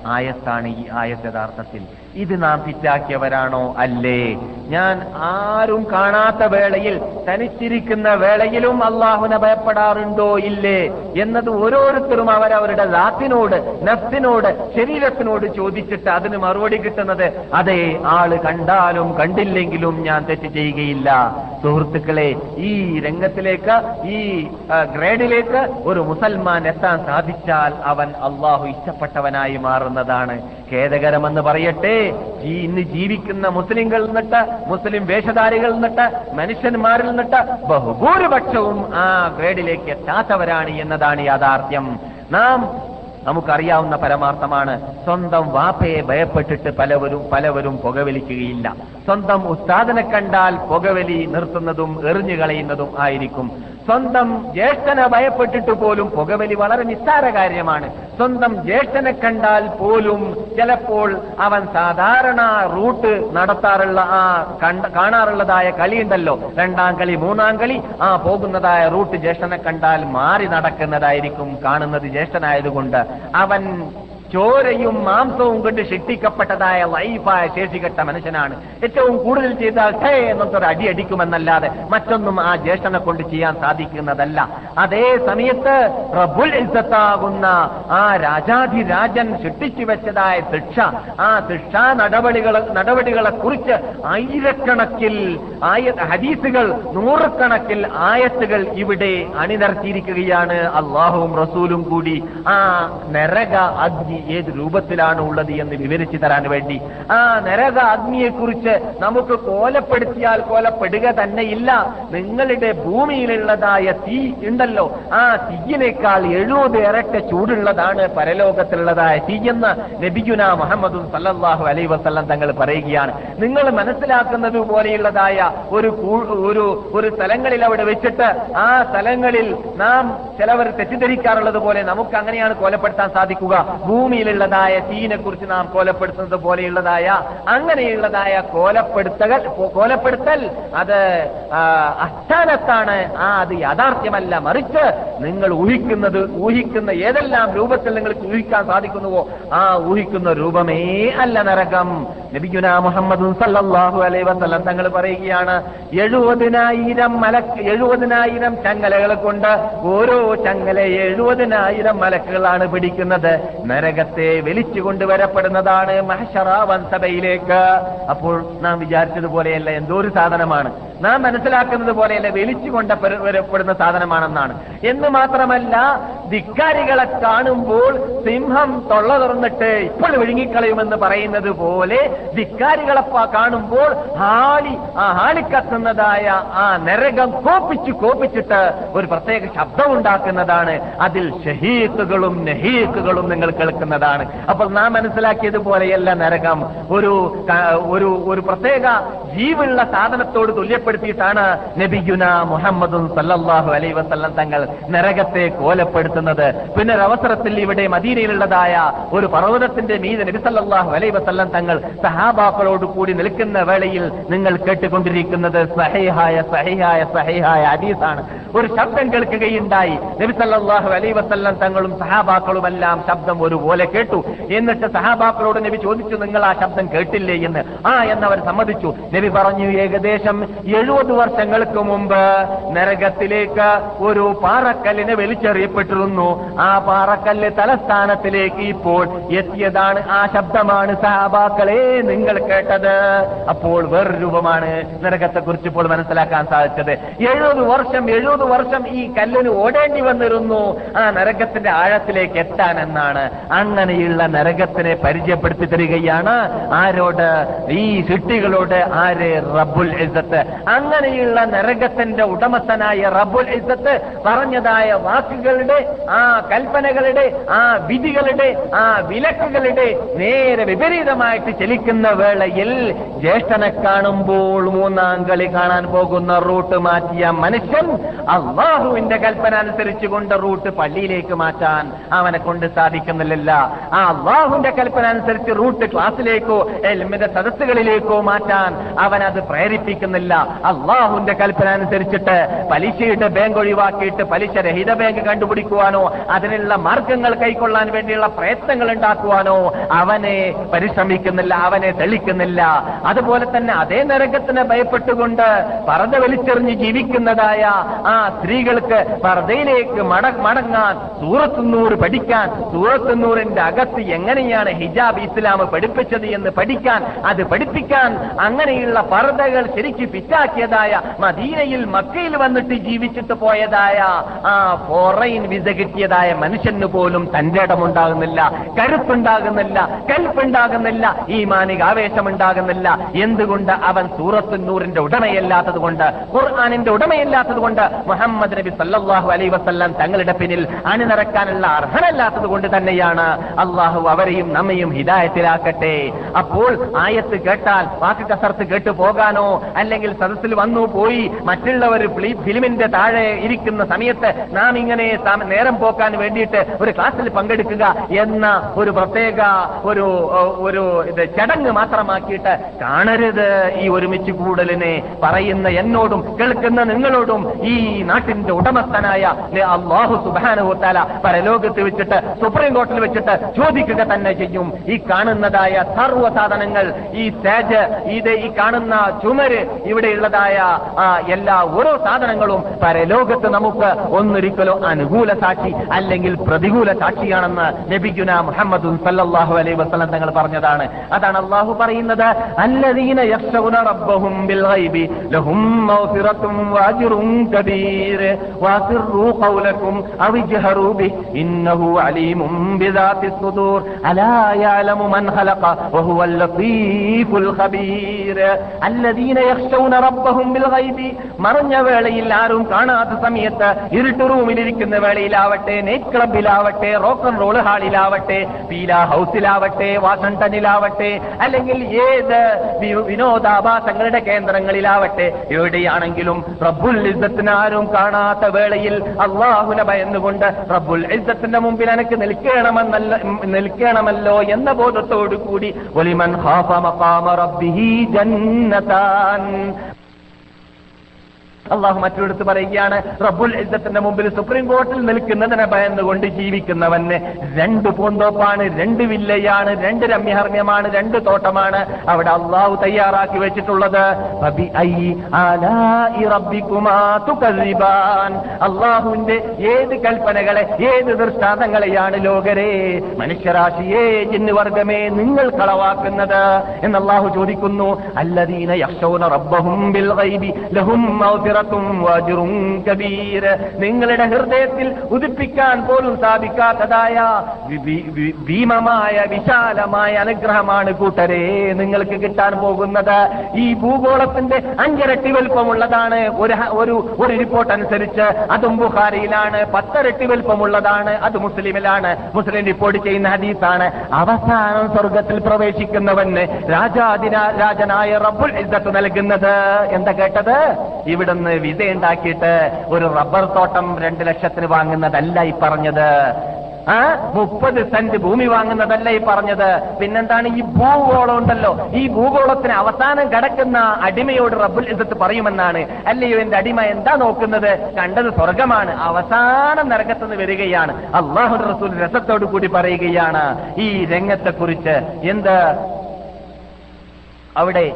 ആയത്താണ് ഈ ആയത്ത് യഥാർത്ഥത്തിൽ ഇത് നാം പിറ്റാക്കിയവരാണോ അല്ലേ. ഞാൻ ആരും കാണാത്ത വേളയിൽ തനിച്ചിരിക്കുന്ന വേളയിലും അള്ളാഹുനെ ഭയപ്പെടാറുണ്ടോ? ഇല്ലേ. എന്നത് ഓരോരുത്തരും അവരവരുടെ ദാത്തിനോട് നഫ്സിനോട് ശരീരത്തിനോട് ചോദിച്ചിട്ട് അതിന് മറുപടി കിട്ടുന്നത് അതെ ആൾ കണ്ടാലും കണ്ടില്ലെങ്കിലും ഞാൻ തെറ്റ് ചെയ്യുകയില്ല. സുഹൃത്തുക്കളെ ഈ രംഗത്തിലേക്ക് ഈ ഗ്രേഡിലേക്ക് ഒരു മുസൽമാൻ എത്താൻ സാധിച്ചാൽ അവൻ അള്ളാഹു ഇഷ്ടപ്പെട്ടവനായി മാറുന്നതാണ്. ഖേദകരമെന്ന് പറയട്ടെ. ഈ ഇന്ന് ജീവിക്കുന്ന മുസ്ലിങ്ങൾ നിന്നിട്ട് മുസ്ലിം വേഷധാരികൾ നിന്നിട്ട് മനുഷ്യന്മാരിൽ നിന്നിട്ട് ബഹുഭൂരിപക്ഷവും ആ ഗ്രേഡിലേക്ക് എത്താത്തവരാണ് എന്നതാണ് യാഥാർത്ഥ്യം. നാം നമുക്കറിയാവുന്ന പരമാർത്ഥമാണ്. സ്വന്തം വാപ്പയെ ഭയപ്പെട്ടിട്ട് പലവരും പലവരും പുകവലിക്കുകയില്ല. സ്വന്തം ഉസ്താദിനെ കണ്ടാൽ പുകവലി നിർത്തുന്നതും എറിഞ്ഞു കളയുന്നതും ആയിരിക്കും. സ്വന്തം ജ്യേഷ്ഠനെ ഭയപ്പെട്ടിട്ട് പോലും പുകവലി വളരെ നിസ്സാര കാര്യമാണ്. സ്വന്തം ജ്യേഷ്ഠനെ കണ്ടാൽ പോലും ചിലപ്പോൾ അവൻ സാധാരണ റൂട്ട് നടത്താറുള്ള ആ കാണാറുള്ളതായ കളിയുണ്ടല്ലോ രണ്ടാം കളി മൂന്നാം കളി ആ പോകുന്നതായ റൂട്ട് ജ്യേഷ്ഠനെ കണ്ടാൽ മാറി നടക്കുന്നതായിരിക്കും കാണുന്നത് ജ്യേഷ്ഠനായതുകൊണ്ട്. അവൻ ചോരയും മാംസവും കൊണ്ട് ശിക്ഷിക്കപ്പെട്ടതായ ലൈഫായ ശേഷികെട്ട മനുഷ്യനാണ്. ഏറ്റവും കൂടുതൽ ചെയ്താൽ ഹേ എന്നൊരു അടി അടിക്കുമെന്നല്ലാതെ മറ്റൊന്നും ആ ജ്യേഷ്ഠനെ കൊണ്ട് ചെയ്യാൻ സാധിക്കുന്നതല്ല. അതേ സമയത്ത് പ്രഭുൽ ഇസത്താകുന്ന ആ രാജാധിരാജൻ ശിക്ഷിച്ചു വെച്ചതായ ശിക്ഷ ആ ശിക്ഷാ നടപടികളെ നടപടികളെ കുറിച്ച് ആയിരക്കണക്കിൽ ആയ ഹദീസുകൾ നൂറുകണക്കിൽ ആയത്തുകൾ ഇവിടെ അണിനിരത്തിയിരിക്കുകയാണ്. അള്ളാഹുവും റസൂലും കൂടി ആ നരക അഗ്നി ഏത് രൂപത്തിലാണ് ഉള്ളത് എന്ന് വിവരിച്ചു തരാൻ വേണ്ടി. ആ നരക അഗ്നിയെക്കുറിച്ച് നമുക്ക് കോലപ്പെടുത്തിയാൽ കോലപ്പെടുക തന്നെയില്ല നിങ്ങളുടെ ഭൂമിയിലുള്ളതായ തീ ഉണ്ടല്ലോ. ആ തീയിനേക്കാൾ എഴുപത് ഇരട്ട ചൂടുള്ളതാണ് പരലോകത്തിലുള്ളതായ തീ എന്ന് നബിഗുന മുഹമ്മദും സല്ലല്ലാഹു അലൈ വസ്ലം തങ്ങൾ പറയുകയാണ്. നിങ്ങൾ മനസ്സിലാക്കുന്നത് പോലെയുള്ളതായ ഒരു ഒരു ഒരു സ്ഥലങ്ങളിൽ അവിടെ വെച്ചിട്ട് ആ സ്ഥലങ്ങളിൽ നാം ചിലവർ തെറ്റിദ്ധരിക്കാറുള്ളത് പോലെ നമുക്ക് അങ്ങനെയാണ് കൊലപ്പെടുത്താൻ സാധിക്കുക. ഭൂമിയിലുള്ളതായ തീനെ കുറിച്ച് നാം കൊലപ്പെടുത്തുന്നത് പോലെയുള്ളതായ അങ്ങനെയുള്ളതായ കോലപ്പെടുത്തൽ കോലപ്പെടുത്തൽ അത് അസ്ഥാനത്താണ്. ആ അത് യാഥാർത്ഥ്യമല്ല. മറിച്ച് നിങ്ങൾ ഊഹിക്കുന്നത് ഊഹിക്കുന്ന ഏതെല്ലാം രൂപത്തിൽ നിങ്ങൾക്ക് ഊഹിക്കാൻ സാധിക്കുന്നുവോ ആ ഊഹിക്കുന്ന രൂപമേ അല്ല നരകം. നബിഗുന മുഹമ്മദ് സല്ലാഹു അലൈ വസ്ലം തങ്ങൾ പറയുകയാണ് എഴുപതിനായിരം മലക്ക് എഴുപതിനായിരം ചങ്ങലകളെ കൊണ്ട് ഓരോ ചങ്ങല എഴുപതിനായിരം മലക്കുകളാണ് പിടിക്കുന്നത്. നരകത്തെ വലിച്ചു കൊണ്ടുവരപ്പെടുന്നതാണ് മഹഷറ വൻസഭയിലേക്ക്. അപ്പോൾ നാം വിചാരിച്ചതുപോലെയല്ല എന്തോ ഒരു സാധനമാണ്. നാം മനസ്സിലാക്കുന്നത് പോലെയല്ല വലിച്ചു കൊണ്ടുവരപ്പെടുന്ന സാധനമാണെന്നാണ്. എന്ന് മാത്രമല്ല ധിക്കാരികളെ കാണുമ്പോൾ സിംഹം തൊള്ള തുറന്നിട്ട് ഇപ്പോൾ വിഴുങ്ങിക്കളയുമെന്ന് പറയുന്നത് പോലെ ധിക്കാരികളെ കാണുമ്പോൾ ഹാളി ആ ഹാളിക്കത്തുന്നതായ ആ നരകം കോപ്പിച്ചു കോപ്പിച്ചിട്ട് ഒരു പ്രത്യേക ശബ്ദം ഉണ്ടാക്കുന്നതാണ്. അതിൽ ഷഹീക്കുകളും നഹീഖുകളും നിങ്ങൾ കേൾക്കുന്നതാണ് അപ്പോൾ നാം മനസ്സിലാക്കിയതുപോലെയല്ല നരകം. ഒരു ഒരു ഒരു പ്രത്യേക ജീവുള്ള സാധനത്തോട് തുല്യപ്പെടുത്തിയിട്ടാണ് നബിയുന മുഹമ്മദും സല്ലാഹു അലൈ വസല്ലം തങ്ങൾ നരകത്തെ കോലപ്പെടുത്തുന്നത്. പിന്നെ ഒരവസരത്തിൽ ഇവിടെ മദീനയിലുള്ളതായ ഒരു പർവതത്തിന്റെ മീതെ നബി സല്ലല്ലാഹു അലൈ വസ്ല്ലം തങ്ങൾ സഹാബാക്കളോട് കൂടി നിൽക്കുന്ന വേളയിൽ നിങ്ങൾ കേട്ടുകൊണ്ടിരിക്കുന്നത് സഹിഹായ സഹിഹായ സഹിഹായ ഹദീസാണ്. ഒരു ശബ്ദം കേൾക്കുകയുണ്ടായി. നബി സല്ലല്ലാഹു അലൈ വസ്ല്ലം തങ്ങളും സഹാബാക്കളുമെല്ലാം ശബ്ദം ഒരുപോലെ കേട്ടു. എന്നിട്ട് സഹാബാക്കളോട് നബി ചോദിച്ചു നിങ്ങൾ ആ ശബ്ദം കേട്ടില്ലേ എന്ന്? ആ എന്നവർ സമ്മതിച്ചു. നബി പറഞ്ഞു ഏകദേശം എഴുപത് വർഷങ്ങൾക്ക് മുമ്പ് നരകത്തിലേക്ക് ഒരു പാറക്കല്ലിനെ വലിച്ചെറിയപ്പെട്ടിരുന്നു. ആ പാറക്കല്ല് തലസ്ഥാനത്തിലേക്ക് ഇപ്പോൾ എത്തിയതാണ്. ആ ശബ്ദമാണ് സഹാബാക്കളെ നിങ്ങൾ കേട്ടത്. അപ്പോൾ വേറൊരു രൂപമാണ് നരകത്തെ കുറിച്ച് ഇപ്പോൾ മനസ്സിലാക്കാൻ സാധിച്ചത്. എഴുപത് വർഷം എഴുപത് വർഷം ഈ കല്ലിന് ഓടേണ്ടി വന്നിരുന്നു. ആ നരകത്തിന്റെ ആഴത്തിലേക്ക് എത്താൻ എന്നാണ് അങ്ങനെയുള്ള നരകത്തിനെ പരിചയപ്പെടുത്തി തരികയാണ് ആരോട്? ഈ സിട്ടികളോട് ആര്? റബ്ബുൽ ഇസത്ത് അങ്ങനെയുള്ള നരകത്തിന്റെ ഉടമസ്ഥനായ റബ്ബുൽ ഇസത്ത് പറഞ്ഞതായ വാക്കുകളുടെ ആ കൽപ്പനകളുടെ ആ വിധികളുടെ ആ വിലക്കുകളുടെ നേരെ വിപരീതമായിട്ട് ചലിക്കുന്ന വേളയിൽ ജ്യേഷ്ഠനെ കാണുമ്പോൾ മൂന്നാം കളി കാണാൻ പോകുന്ന റൂട്ട് മാറ്റിയ മനുഷ്യൻ അള്ളാഹുവിന്റെ കൽപ്പന അനുസരിച്ചുകൊണ്ട് റൂട്ട് പള്ളിയിലേക്ക് മാറ്റാൻ അവനെ കൊണ്ട് സാധിക്കുന്നില്ല ആ അള്ളാഹുന്റെ കൽപ്പന അനുസരിച്ച് റൂട്ട് ക്ലാസ്സിലേക്കോ എൽമിന്റെ സദസ്സുകളിലേക്കോ മാറ്റാൻ അവൻ അത് പ്രേരിപ്പിക്കുന്നില്ല. അള്ളാഹുന്റെ കൽപ്പന അനുസരിച്ചിട്ട് പലിശയുടെ ബാങ്ക് ഒഴിവാക്കിയിട്ട് പലിശ രഹിത ബാങ്ക് കണ്ടുപിടിക്കുവാനോ അതിനുള്ള മാർഗങ്ങൾ കൈക്കൊള്ളാൻ വേണ്ടിയുള്ള പ്രയത്നങ്ങൾ ഉണ്ടാക്കുവാനോ അവനെ പരിശ്രമിക്കുന്നില്ല അവനെ തെളിക്കുന്നില്ല. അതുപോലെ തന്നെ അതേ നരകത്തിന് ഭയപ്പെട്ടുകൊണ്ട് പറത വലിച്ചെറിഞ്ഞ് ജീവിക്കുന്നതായ ആ സ്ത്രീകൾക്ക് പറതയിലേക്ക് മട മടങ്ങാൻ സൂറത്തുന്നൂറ് പഠിക്കാൻ സൂറത്തുന്നൂർ ഡോറിന്റെ അകത്ത് എങ്ങനെയാണ് ഹിജാബ് ഇസ്ലാം പഠിപ്പിച്ചത് എന്ന് പഠിക്കാൻ അത് പഠിപ്പിക്കാൻ അങ്ങനെയുള്ള പർദ്ദകൾ ശരിക്ക് പിറ്റാക്കിയതായ മദീനയിൽ മക്കയിൽ വന്നിട്ട് ജീവിച്ചിട്ട് പോയതായ ആ ഫോറൈൻ വിസ കിട്ടിയതായ മനുഷ്യന് പോലും തന്റെ ഇടമുണ്ടാകുന്നില്ല കരുത്തുണ്ടാകുന്നില്ല കൽപ്പുണ്ടാകുന്നില്ല ഈ മാനിക ആവേശമുണ്ടാകുന്നില്ല. എന്തുകൊണ്ട് അവൻ സൂറത്തുന്നൂറിന്റെ ഉടമയല്ലാത്തത് കൊണ്ട് ഖുർആാനിന്റെ ഉടമയല്ലാത്തത് കൊണ്ട് മുഹമ്മദ് നബി സല്ലാഹു അലൈ വസല്ലം തങ്ങളുടെ പിന്നിൽ അണിനിറക്കാനുള്ള അർഹനല്ലാത്തത് കൊണ്ട് തന്നെയാണ് അള്ളാഹു അവരെയും നമ്മയും ഹിദായത്തിലാക്കട്ടെ. അപ്പോൾ ആയത്ത് കേട്ടാൽ വാക്ക് കസർത്ത് കേട്ടു പോകാനോ അല്ലെങ്കിൽ സദസ്സിൽ വന്നു പോയി മറ്റുള്ളവർ ഫിലി- ഫിലിമിന്റെ താഴെ ഇരിക്കുന്ന സമയത്ത് നാം ഇങ്ങനെ നേരം പോക്കാൻ വേണ്ടിയിട്ട് ഒരു ക്ലാസ്സിൽ പങ്കെടുക്കുക എന്ന ഒരു പ്രത്യേക ഒരു ഒരു ഇത് ചടങ്ങ് മാത്രമാക്കിയിട്ട് കാണരുത് ഈ ഒരുമിച്ച് കൂടലിനെ പറയുന്ന എന്നോടും കേൾക്കുന്ന നിങ്ങളോടും ഈ നാട്ടിന്റെ ഉടമസ്ഥനായ അള്ളാഹു സുബാനുത്താല പരലോകത്ത് വെച്ചിട്ട് സുപ്രീം കോടതിയിൽ വെച്ചിട്ട് ചോദിക്കുക തന്നെ ചെയ്യും. ഈ കാണുന്നതായ സർവ സാധനങ്ങൾ ഈ തേജ് ഇത് ഈ കാണുന്ന ചുമര് ഇവിടെയുള്ളതായ എല്ലാ ഓരോ സാധനങ്ങളും പരലോകത്ത് നമുക്ക് ഒന്നൊരിക്കലോ അനുകൂല സാക്ഷി അല്ലെങ്കിൽ പ്രതികൂല സാക്ഷിയാണെന്ന് ലഭിക്കുന്ന മുഹമ്മദ് സല്ലാഹു അലൈ വസ്ലം തങ്ങൾ പറഞ്ഞതാണ്. അതാണ് അള്ളാഹു പറയുന്നത് അല്ലദീന റബ്ബഹും ബിൽ ലഹും ഖൗലകും ഇന്നഹു അലീമും ബിദാത്തി ഗൈബി മറഞ്ഞ വേളയിൽ ആരും കാണാത്ത സമയത്ത് ഇരുട്ട് റൂമിലിരിക്കുന്ന വേളയിലാവട്ടെ നൈറ്റ് ക്ലബിലാവട്ടെ റോക്ക് ആൻഡ് റോൾ ഹാളിലാവട്ടെ പീല ഹൗസിലാവട്ടെ വാഷിംഗ്ടണിലാവട്ടെ അല്ലെങ്കിൽ ഏത് വിനോദാഭാസങ്ങളുടെ കേന്ദ്രങ്ങളിലാവട്ടെ എവിടെയാണെങ്കിലും റബ്ബുൽ ഇസ്സത്തിന് ആരും കാണാത്ത വേളയിൽ അള്ളാഹുനെ ഭയന്നുകൊണ്ട് റബ്ബുൽ ഇസ്സത്തിന്റെ മുമ്പിൽ എനിക്ക് നിൽക്കണമെന്നല്ല ഉം, നിൽക്കണമല്ലോ എന്ന ബോധത്തോടുകൂടി ഒലിമൻ ഖാഫ മഖാമ റബ്ബിഹി ജന്നതാൻ അള്ളാഹു മറ്റൊരിടത്ത് പറയുകയാണ് റബ്ബുൽ ഇസ്സത്തിന്റെ മുമ്പിൽ സുപ്രീം കോർട്ടിൽ നിൽക്കുന്നതിനെ ഭയന്നുകൊണ്ട് ജീവിക്കുന്നവന് രണ്ട് പൂന്തോപ്പാണ് രണ്ട് വില്ലയാണ് രണ്ട് രമ്യഹർമ്യമാണ് രണ്ട് തോട്ടമാണ് അവിടെ അള്ളാഹു തയ്യാറാക്കി വെച്ചിട്ടുള്ളത്. അള്ളാഹുവിന്റെ ഏത് കൽപ്പനകളെ ഏത് ദൃഷ്ടാന്തങ്ങളെയാണ് ലോകരെ മനുഷ്യരാശിയെ ജിന്നുവർഗമേ നിങ്ങൾ കളവാക്കുന്നത് എന്ന് അള്ളാഹു ചോദിക്കുന്നു അല്ലദീന യക്ഷോന റബ്ബഹും ലഹും കബീർ. നിങ്ങളുടെ ഹൃദയത്തിൽ ഉദിപ്പിക്കാൻ പോലും സാധിക്കാത്തതായ ഭീമമായ വിശാലമായ അനുഗ്രഹമാണ് കൂട്ടരെ നിങ്ങൾക്ക് കിട്ടാൻ പോകുന്നത്. ഈ ഭൂഗോളത്തിന്റെ അഞ്ചരട്ടി വലുപ്പമുള്ളതാണ്. ഒരു ഒരു റിപ്പോർട്ട് അനുസരിച്ച് അതും ബുഹാരിയിലാണ് പത്തരട്ടി വലുപ്പമുള്ളതാണ്. അത് മുസ്ലിമിലാണ്. മുസ്ലിം റിപ്പോർട്ട് ചെയ്യുന്ന ഹദീസാണ്. അവസാനം സ്വർഗത്തിൽ പ്രവേശിക്കുന്നവന് രാജാദിന രാജനായ റബ്ബുൽ ഇസ്സത്ത് നൽകുന്നത്. എന്താ കേട്ടത്? ഇവിടുന്ന് വിസ ഉണ്ടാക്കിയിട്ട് ഒരു റബ്ബർ തോട്ടം രണ്ട് ലക്ഷത്തിന് വാങ്ങുന്നതല്ല ഈ പറഞ്ഞത്. ആ? മുപ്പത് സെന്റ് ഭൂമി വാങ്ങുന്നതല്ല ഈ പറഞ്ഞത്. പിന്നെന്താണ് ഈ ഭൂഗോളം ഉണ്ടല്ലോ. ഈ ഭൂഗോളത്തിന് അവസാനം കിടക്കുന്ന അടിമയോട് റബ്ബുൽ ഇസത്ത് പറയുമെന്നാണ്. അല്ലയോ എന്റെ അടിമ എന്താ നോക്കുന്നത്? കണ്ടത് സ്വർഗമാണ് അവസാനം നരകത്തുനിന്ന് വരികയാണ്. അള്ളാഹു റസൂൽ രസത്തോടു കൂടി പറയുകയാണ്. ഈ രംഗത്തെക്കുറിച്ച് എന്ത്? അവിടെ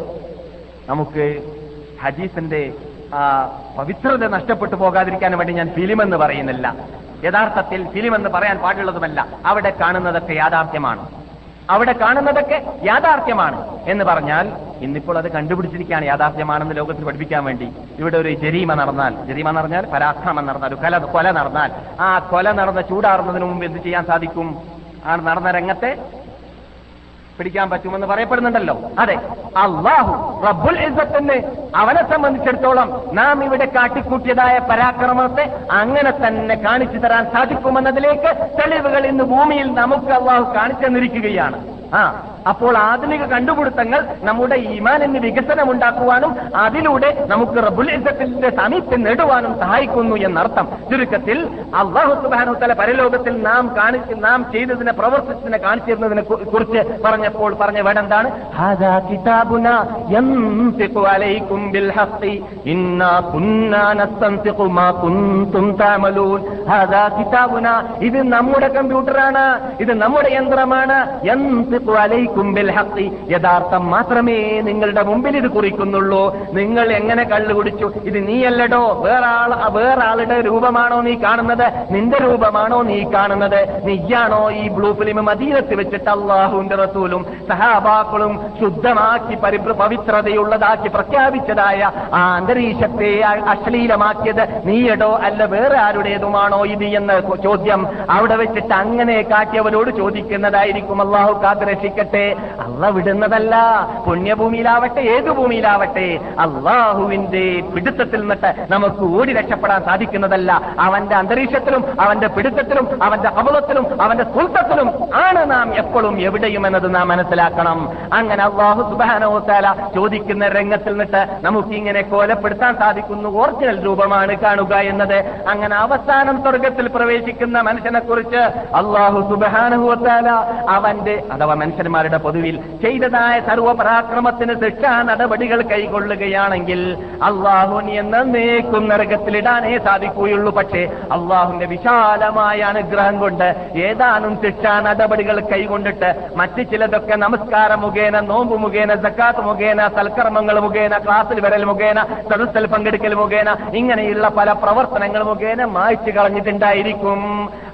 നമുക്ക് ഹദീസിന്റെ ആ പവിത്രത നഷ്ടപ്പെട്ടു പോകാതിരിക്കാൻ വേണ്ടി ഞാൻ ഫിലിം എന്ന് പറയുന്നില്ല. യഥാർത്ഥത്തിൽ ഫിലിം എന്ന് പറയാൻ പാടുള്ളതുമല്ല. അവിടെ കാണുന്നതൊക്കെ യാഥാർത്ഥ്യമാണ്. അവിടെ കാണുന്നതൊക്കെ യാഥാർത്ഥ്യമാണ് എന്ന് പറഞ്ഞാൽ ഇന്നിപ്പോൾ അത് കണ്ടുപിടിച്ചിരിക്കുകയാണ് യാഥാർത്ഥ്യമാണെന്ന് ലോകത്തിൽ പഠിപ്പിക്കാൻ വേണ്ടി. ഇവിടെ ഒരു ജരീമ നടന്നാൽ ജരീമ എന്ന് പറഞ്ഞാൽ പരാക്രമം നടന്നാൽ ഒരു കൊല കൊല നടന്നാൽ. ആ കൊല നടന്ന ചൂടാറുന്നതിന് മുമ്പ് എന്ത് ചെയ്യാൻ സാധിക്കും? ആ നടന്ന രംഗത്തെ പിടിക്കാൻ പറ്റുമെന്ന് പറയപ്പെടുന്നുണ്ടല്ലോ. അതെ അള്ളാഹു റബ്ബുൽ ഇസത്തിന് അവനെ സംബന്ധിച്ചിടത്തോളം നാം ഇവിടെ കാട്ടിക്കൂട്ടിയതായ പരാക്രമത്തെ അങ്ങനെ തന്നെ കാണിച്ചു തരാൻ സാധിക്കുമെന്നതിലേക്ക് തെളിവുകൾ ഇന്ന് ഭൂമിയിൽ നമുക്ക് അള്ളാഹു കാണിച്ചു തന്നിരിക്കുകയാണ്. ആ അപ്പോൾ ആധുനിക കണ്ടുപിടുത്തങ്ങൾ നമ്മുടെ ഈമാനിന് വികസനം ഉണ്ടാക്കുവാനും അതിലൂടെ നമുക്ക് റബ്ബുൽ ഇസ്സത്തിന്റെ സാമീപ്യം നേടുവാനും സഹായിക്കുന്നു എന്നർത്ഥം. ചുരുക്കത്തിൽ അള്ളാഹു സുബാനു തല പരലോകത്തിൽ നാം കാണിച്ച് നാം ചെയ്തതിനെ പ്രവർത്തിച്ചതിനെ കാണിച്ചിരുന്നതിനെ കുറിച്ച് പറഞ്ഞപ്പോൾ പറഞ്ഞ വേടെന്താണ്? ഇത് നമ്മുടെ കമ്പ്യൂട്ടറാണ് ഇത് നമ്മുടെ യന്ത്രമാണ് യഥാർത്ഥം മാത്രമേ നിങ്ങളുടെ മുമ്പിൽ ഇത് കുറിക്കുന്നുള്ളൂ. നിങ്ങൾ എങ്ങനെ കള്ളു കുടിച്ചു? ഇത് നീയല്ലടോ. വേറാൾ വേറാളുടെ രൂപമാണോ നീ കാണുന്നത്? നിന്റെ രൂപമാണോ നീ കാണുന്നത്? നീയാണോ ഈ ബ്ലൂ ഫിലിം മദീനത്ത് വെച്ചിട്ട് അള്ളാഹുവിന്റെ റസൂലും സഹാബാക്കളും ശുദ്ധമാക്കി പരിഭ്ര പവിത്രതയുള്ളതാക്കി പ്രഖ്യാപിച്ചതായ ആ അന്തരീക്ഷത്തെ അശ്ലീലമാക്കിയത് നീയടോ അല്ല വേറെ ആരുടേതുമാണോ ഇത് എന്ന ചോദ്യം അവിടെ വെച്ചിട്ട് അങ്ങനെ കാട്ടിയവരോട് ചോദിക്കുന്നതായിരിക്കും അള്ളാഹു കാത്ത് രക്ഷിക്കട്ടെ അള്ള വിടുന്നതല്ല. പുണ്യഭൂമിയിലാവട്ടെ ഏത് ഭൂമിയിലാവട്ടെ അള്ളാഹുവിന്റെ പിടുത്തത്തിൽ നിന്നിട്ട് നമുക്ക് ഓടി രക്ഷപ്പെടാൻ സാധിക്കുന്നതല്ല. അവന്റെ അന്തരീക്ഷത്തിലും അവന്റെ പിടുത്തത്തിലും അവന്റെ കബളത്തിലും അവന്റെ സുൽത്തത്തിലും ആണ് നാം എപ്പോഴും എവിടെയും എന്നത് നാം മനസ്സിലാക്കണം. അങ്ങനെ അള്ളാഹു സുബാനോസാല ചോദിക്കുന്ന രംഗത്തിൽ നിന്നിട്ട് നമുക്ക് ഇങ്ങനെ കോലപ്പെടുത്താൻ സാധിക്കുന്നു. ഒറിജിനൽ രൂപമാണ് കാണുക എന്നത്. അങ്ങനെ അവസാനം സ്വർഗത്തിൽ പ്രവേശിക്കുന്ന മനുഷ്യനെ കുറിച്ച് അള്ളാഹു സുബാനുഹുത്താല അവന്റെ അഥവാ മനുഷ്യന്മാരുടെ പൊതുവിൽ ചെയ്തതായ സർവപരാക്രമത്തിന് ശിക്ഷാ നടപടികൾ കൈകൊള്ളുകയാണെങ്കിൽ അള്ളാഹുനി എന്ന നീക്കും നരകത്തിലിടാനേ സാധിക്കുകയുള്ളൂ. പക്ഷേ അള്ളാഹുവിന്റെ വിശാലമായ അനുഗ്രഹം കൊണ്ട് ഏതാനും ശിക്ഷാ നടപടികൾ കൈകൊണ്ടിട്ട് മറ്റു ചിലതൊക്കെ നമസ്കാരം മുഖേന നോമ്പ് മുഖേന സക്കാത്ത് മുഖേന സൽക്കർമ്മങ്ങൾ മുഖേന ക്ലാസ്സിൽ വരൽ മുഖേന സദസ്സിൽ പങ്കെടുക്കൽ മുഖേന ഇങ്ങനെയുള്ള പല പ്രവർത്തനങ്ങൾ മുഖേന മായ്ച്ചു കളഞ്ഞിട്ടുണ്ടായിരിക്കും.